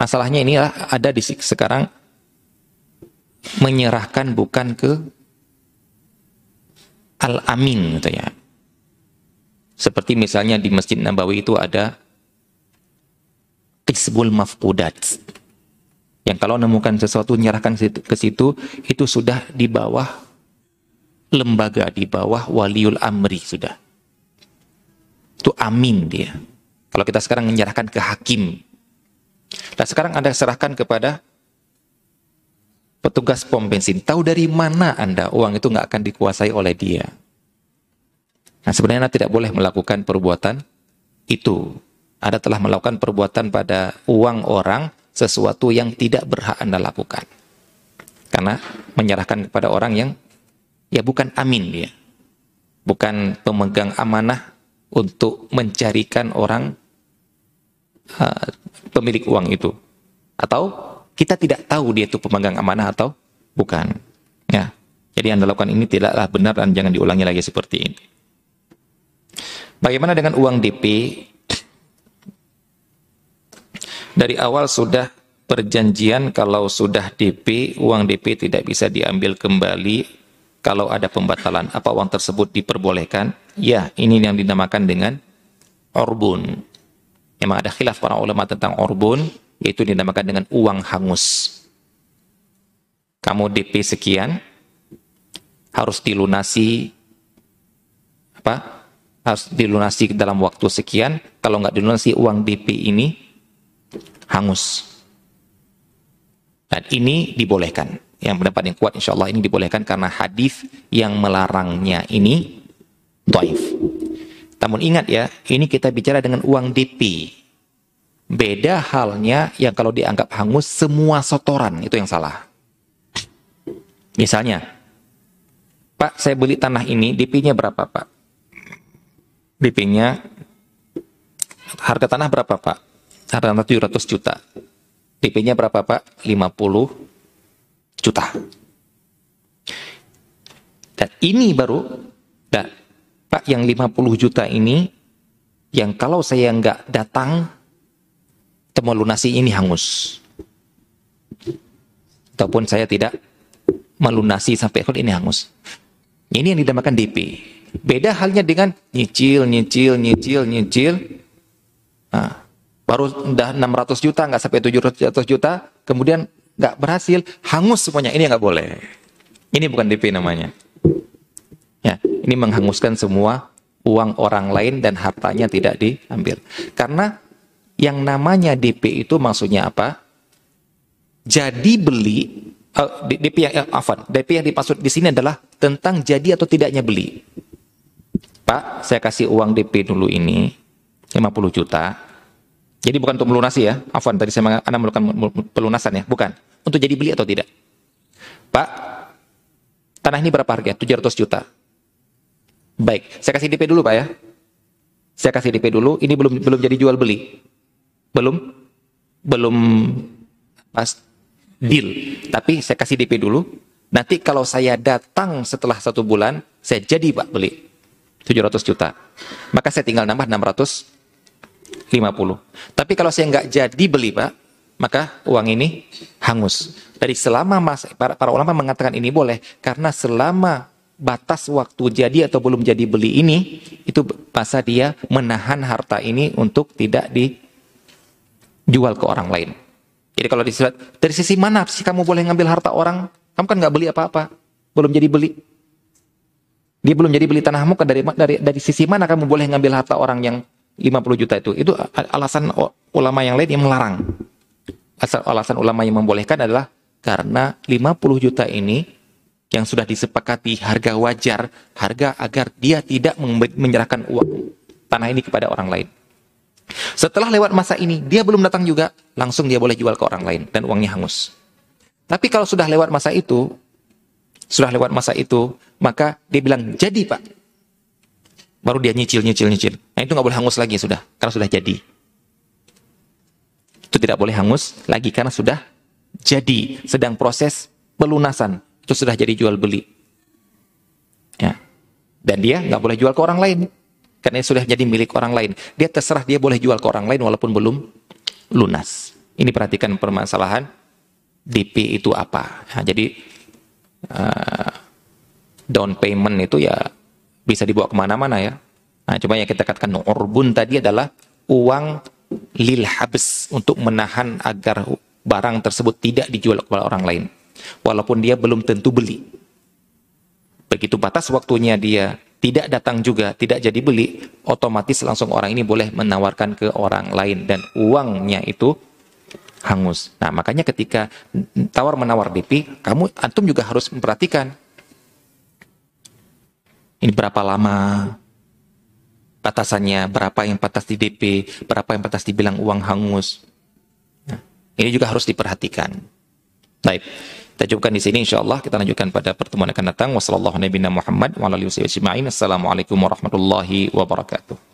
Speaker 1: masalahnya inilah ada di sekarang menyerahkan bukan ke al-amin gitu ya seperti misalnya di Masjid Nabawi itu ada Qisbul Mafqudat. Yang kalau menemukan sesuatu menyerahkan ke situ, itu sudah di bawah lembaga, di bawah waliul amri sudah. Itu amin dia. Kalau kita sekarang menyerahkan ke hakim. Nah sekarang Anda serahkan kepada petugas pom bensin. Tahu dari mana Anda uang itu nggak akan dikuasai oleh dia. Nah sebenarnya Anda tidak boleh melakukan perbuatan itu. Anda telah melakukan perbuatan pada uang orang sesuatu yang tidak berhak Anda lakukan. Karena menyerahkan kepada orang yang ya bukan amin dia. Bukan pemegang amanah untuk mencarikan orang uh, pemilik uang itu. Atau kita tidak tahu dia itu pemegang amanah atau bukan. Ya. Jadi Anda lakukan ini tidaklah benar dan jangan diulangi lagi seperti ini. Bagaimana dengan uang DP? Dari awal sudah perjanjian kalau sudah DP, uang DP tidak bisa diambil kembali kalau ada pembatalan. Apa uang tersebut diperbolehkan? Ya, ini yang dinamakan dengan orbun. Memang ada khilaf para ulama tentang orbun, yaitu dinamakan dengan uang hangus. Kamu DP sekian, harus dilunasi apa harus dilunasi dalam waktu sekian. Kalau nggak dilunasi uang DP ini hangus. Dan ini dibolehkan. Yang pendapat yang kuat insya Allah ini dibolehkan karena hadis yang melarangnya ini doif. Namun ingat ya, ini kita bicara dengan uang DP. Beda halnya yang kalau dianggap hangus semua sotoran itu yang salah. Misalnya, Pak saya beli tanah ini, DP-nya berapa Pak? DP-nya harga tanah berapa Pak? Harga tanah 700 juta. DP-nya berapa Pak? 50 juta. Dan ini baru, dan Pak yang 50 juta ini, yang kalau saya nggak datang, temu lunasi ini hangus. Ataupun saya tidak melunasi sampai ini hangus. Ini yang dinamakan DP. Beda halnya dengan nyicil, nyicil, nyicil, nyicil. Nah, baru udah 600 juta, nggak sampai 700 juta, kemudian nggak berhasil, hangus semuanya. Ini nggak boleh. Ini bukan DP namanya. Ya, ini menghanguskan semua uang orang lain dan hartanya tidak diambil. Karena yang namanya DP itu maksudnya apa? Jadi beli uh, eh, DP yang uh, afan, DP yang dimaksud di sini adalah tentang jadi atau tidaknya beli. Pak, saya kasih uang DP dulu ini 50 juta. Jadi bukan untuk melunasi ya. Afwan, tadi saya Anda melakukan pelunasan ya. Bukan. Untuk jadi beli atau tidak. Pak, tanah ini berapa harga? 700 juta. Baik, saya kasih DP dulu Pak ya. Saya kasih DP dulu, ini belum belum jadi jual beli. Belum belum pas deal. Tapi saya kasih DP dulu. Nanti kalau saya datang setelah satu bulan, saya jadi Pak beli. 700 juta. Maka saya tinggal nambah 650. Tapi kalau saya nggak jadi beli Pak, maka uang ini hangus. Dari selama masa, para, para ulama mengatakan ini boleh karena selama batas waktu jadi atau belum jadi beli ini itu masa dia menahan harta ini untuk tidak dijual ke orang lain. Jadi kalau disurat dari sisi mana sih kamu boleh ngambil harta orang? Kamu kan nggak beli apa-apa, belum jadi beli. Dia belum jadi beli tanahmu kan dari dari dari sisi mana kamu boleh ngambil harta orang yang 50 juta itu? Itu alasan ulama yang lain yang melarang. Asal alasan ulama yang membolehkan adalah karena 50 juta ini yang sudah disepakati harga wajar, harga agar dia tidak menyerahkan uang tanah ini kepada orang lain. Setelah lewat masa ini, dia belum datang juga, langsung dia boleh jual ke orang lain dan uangnya hangus. Tapi kalau sudah lewat masa itu, sudah lewat masa itu, maka dia bilang, jadi pak. Baru dia nyicil, nyicil, nyicil. Nah itu nggak boleh hangus lagi sudah, karena sudah jadi. Itu tidak boleh hangus lagi karena sudah jadi. Sedang proses pelunasan itu sudah jadi jual beli. Ya. Dan dia nggak boleh jual ke orang lain. Karena sudah jadi milik orang lain. Dia terserah dia boleh jual ke orang lain walaupun belum lunas. Ini perhatikan permasalahan DP itu apa. Nah, jadi uh, down payment itu ya bisa dibawa ke mana-mana ya nah coba yang kita katakan urbun tadi adalah uang lil habs untuk menahan agar barang tersebut tidak dijual kepada orang lain. Walaupun dia belum tentu beli. Begitu batas waktunya dia tidak datang juga, tidak jadi beli, otomatis langsung orang ini boleh menawarkan ke orang lain dan uangnya itu hangus. Nah, makanya ketika tawar menawar DP, kamu antum juga harus memperhatikan ini berapa lama batasannya, berapa yang batas di DP, berapa yang batas dibilang uang hangus. Ini juga harus diperhatikan. Baik. Kita cukupkan di sini insyaallah kita lanjutkan pada pertemuan akan datang. Wassalamualaikum warahmatullahi wabarakatuh.